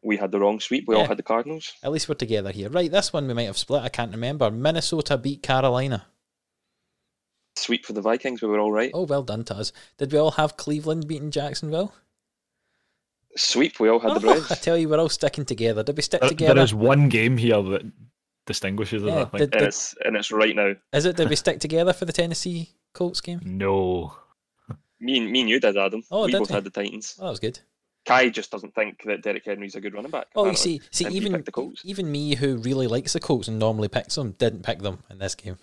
We had the wrong sweep. We Yeah. all had the Cardinals. At least we're together here. Right, this one we might have split. I can't remember. Minnesota beat Carolina. Sweep for the Vikings. We were all right. Oh, well done to us. Did we all have Cleveland beating Jacksonville? Sweep. We all had the Oh, [laughs] Browns. I tell you, we're all sticking together. Did we stick There- together? there is one game here that distinguishes us, Yeah, I think. did- and it's and it's right now. Is it? Did we stick together for the Tennessee Colts game? [laughs] No. Me and me and you did, Adam. Oh, we did both we? had the Titans. Oh, that was good. Kai just doesn't think that Derrick Henry's a good running back. Oh, you see, see, and even the Colts. even me, who really likes the Colts and normally picks them, didn't pick them in this game.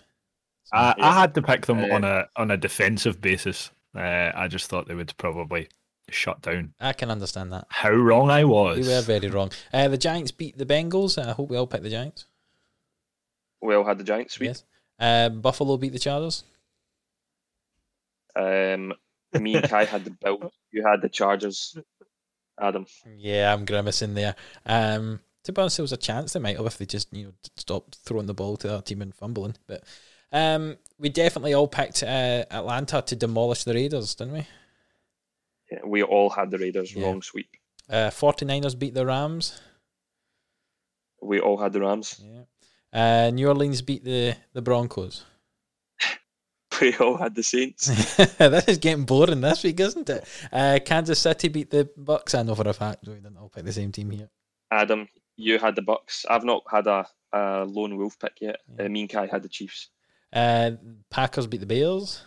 So, I, Yeah. I had to pick them Uh, on a on a defensive basis. Uh, I just thought they would probably shut down. I can understand that. How wrong I was. We were very wrong. Uh, the Giants beat the Bengals. I hope we all pick the Giants. We all had the Giants sweep. Yes. Uh, Buffalo beat the Chargers. Um, me and Kai had the Bills. You had the Chargers. Adam. Yeah, I'm grimacing there. Um, to be honest, there was a chance they might have if they just you know stopped throwing the ball to their team and fumbling. But um, we definitely all picked uh, Atlanta to demolish the Raiders, didn't we? Yeah, we all had the Raiders. Yeah. Wrong sweep. Uh, 49ers beat the Rams. We all had the Rams. Yeah. Uh, New Orleans beat the, the Broncos. [laughs] We all had the Saints. [laughs] this is getting boring this week, isn't it? Uh, Kansas City beat the Bucs. I know for a fact we didn't all pick the same team here. Adam, you had the Bucs. I've not had a, a lone wolf pick yet. Yeah. Uh, me and Kai had the Chiefs. Uh, Packers beat the Bears.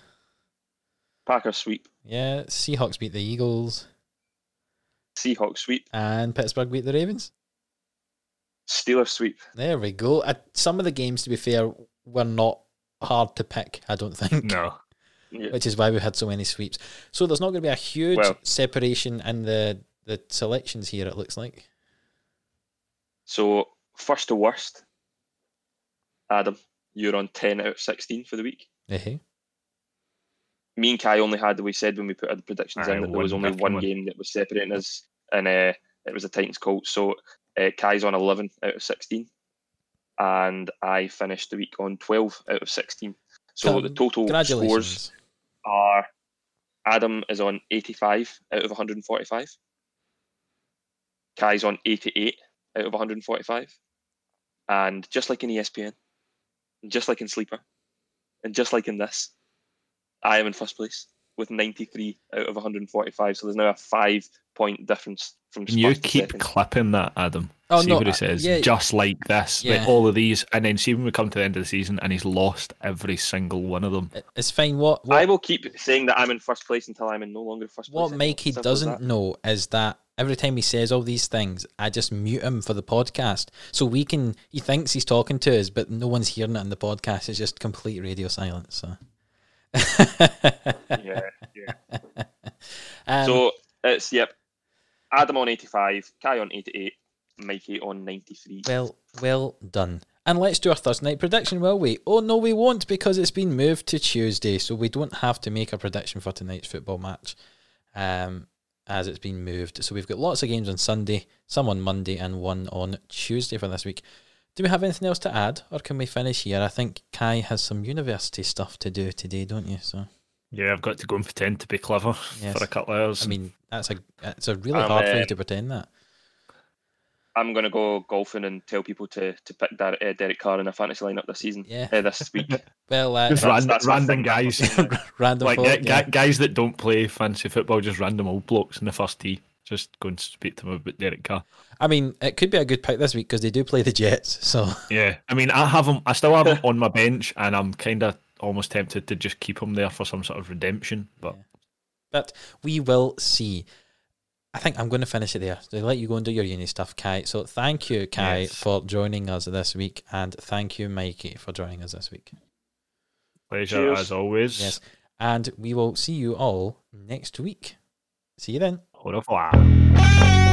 Packers sweep. Yeah. Seahawks beat the Eagles. Seahawks sweep. And Pittsburgh beat the Ravens. Steelers sweep. There we go. Uh, some of the games, to be fair, were not hard to pick, I don't think. No. Yeah. Which is why we had so many sweeps. So there's not going to be a huge Well- separation in the, the selections here, it looks like. So first to worst, Adam, you're on ten out of sixteen for the week. Eh-heh. Me and Kai only had, we said when we put the predictions Aye, in, that there was only one one. game that was separating us, and uh, it was the Titans Colts. So uh, Kai's on eleven out of sixteen, and I finished the week on twelve out of sixteen. So Con- the total scores are Adam is on 85 out of 145. Kai's on 88 out of 145. And just like in ESPN, and just like in Sleeper, and just like in this, I am in first place with 93 out of 145. So there's now a five point difference from Can you keep second. clipping that, Adam? Oh, see no, what he uh, says. yeah. Just like this, Yeah. like all of these, and then see when we come to the end of the season, and he's lost every single one of them. It's fine. What, what I will keep saying that I'm in first place until I'm in no longer first place. What anymore. Mikey Simple doesn't know is that every time he says all these things, I just mute him for the podcast. So we can, he thinks he's talking to us, but no one's hearing it in the podcast. It's just complete radio silence. So, [laughs] Yeah, yeah. [laughs] um, so it's yep. Adam on 85, Kai on 88, Mikey on 93. well, well done. And let's do our Thursday night prediction, will we? Oh, no, we won't because it's been moved to Tuesday. So we don't have to make a prediction for tonight's football match um, as it's been moved. So we've got lots of games on Sunday, some on Monday, and one on Tuesday for this week. Do we have anything else to add, or can we finish here? I think Kai has some university stuff to do today, don't you? So Yeah, I've got to go and pretend to be clever Yes. for a couple of hours. I mean, that's a it's a really Um, hard for you uh, to pretend that. I'm going to go golfing and tell people to to pick Dar- uh, Derek Carr in a fantasy lineup this season. Yeah. uh, this week. [laughs] Well, uh, just that's- ran- that's random guys, [laughs] [laughs] random like folk, gu- gu- yeah. guys that don't play fancy football, just random old blokes in the first tee. Just go and speak to them about Derek Carr. I mean, it could be a good pick this week because they do play the Jets. So Yeah, I mean, I have him. I still have him on my bench, and I'm kind of almost tempted to just keep him there for some sort of redemption. But but we will see. I think I'm going to finish it there. So let you go and do your uni stuff, Kai. So thank you, Kai, Yes. for joining us this week, and thank you, Mikey, for joining us this week. pleasure Cheers. as always. Yes, and we will see you all next week. See you then. 我的话啊！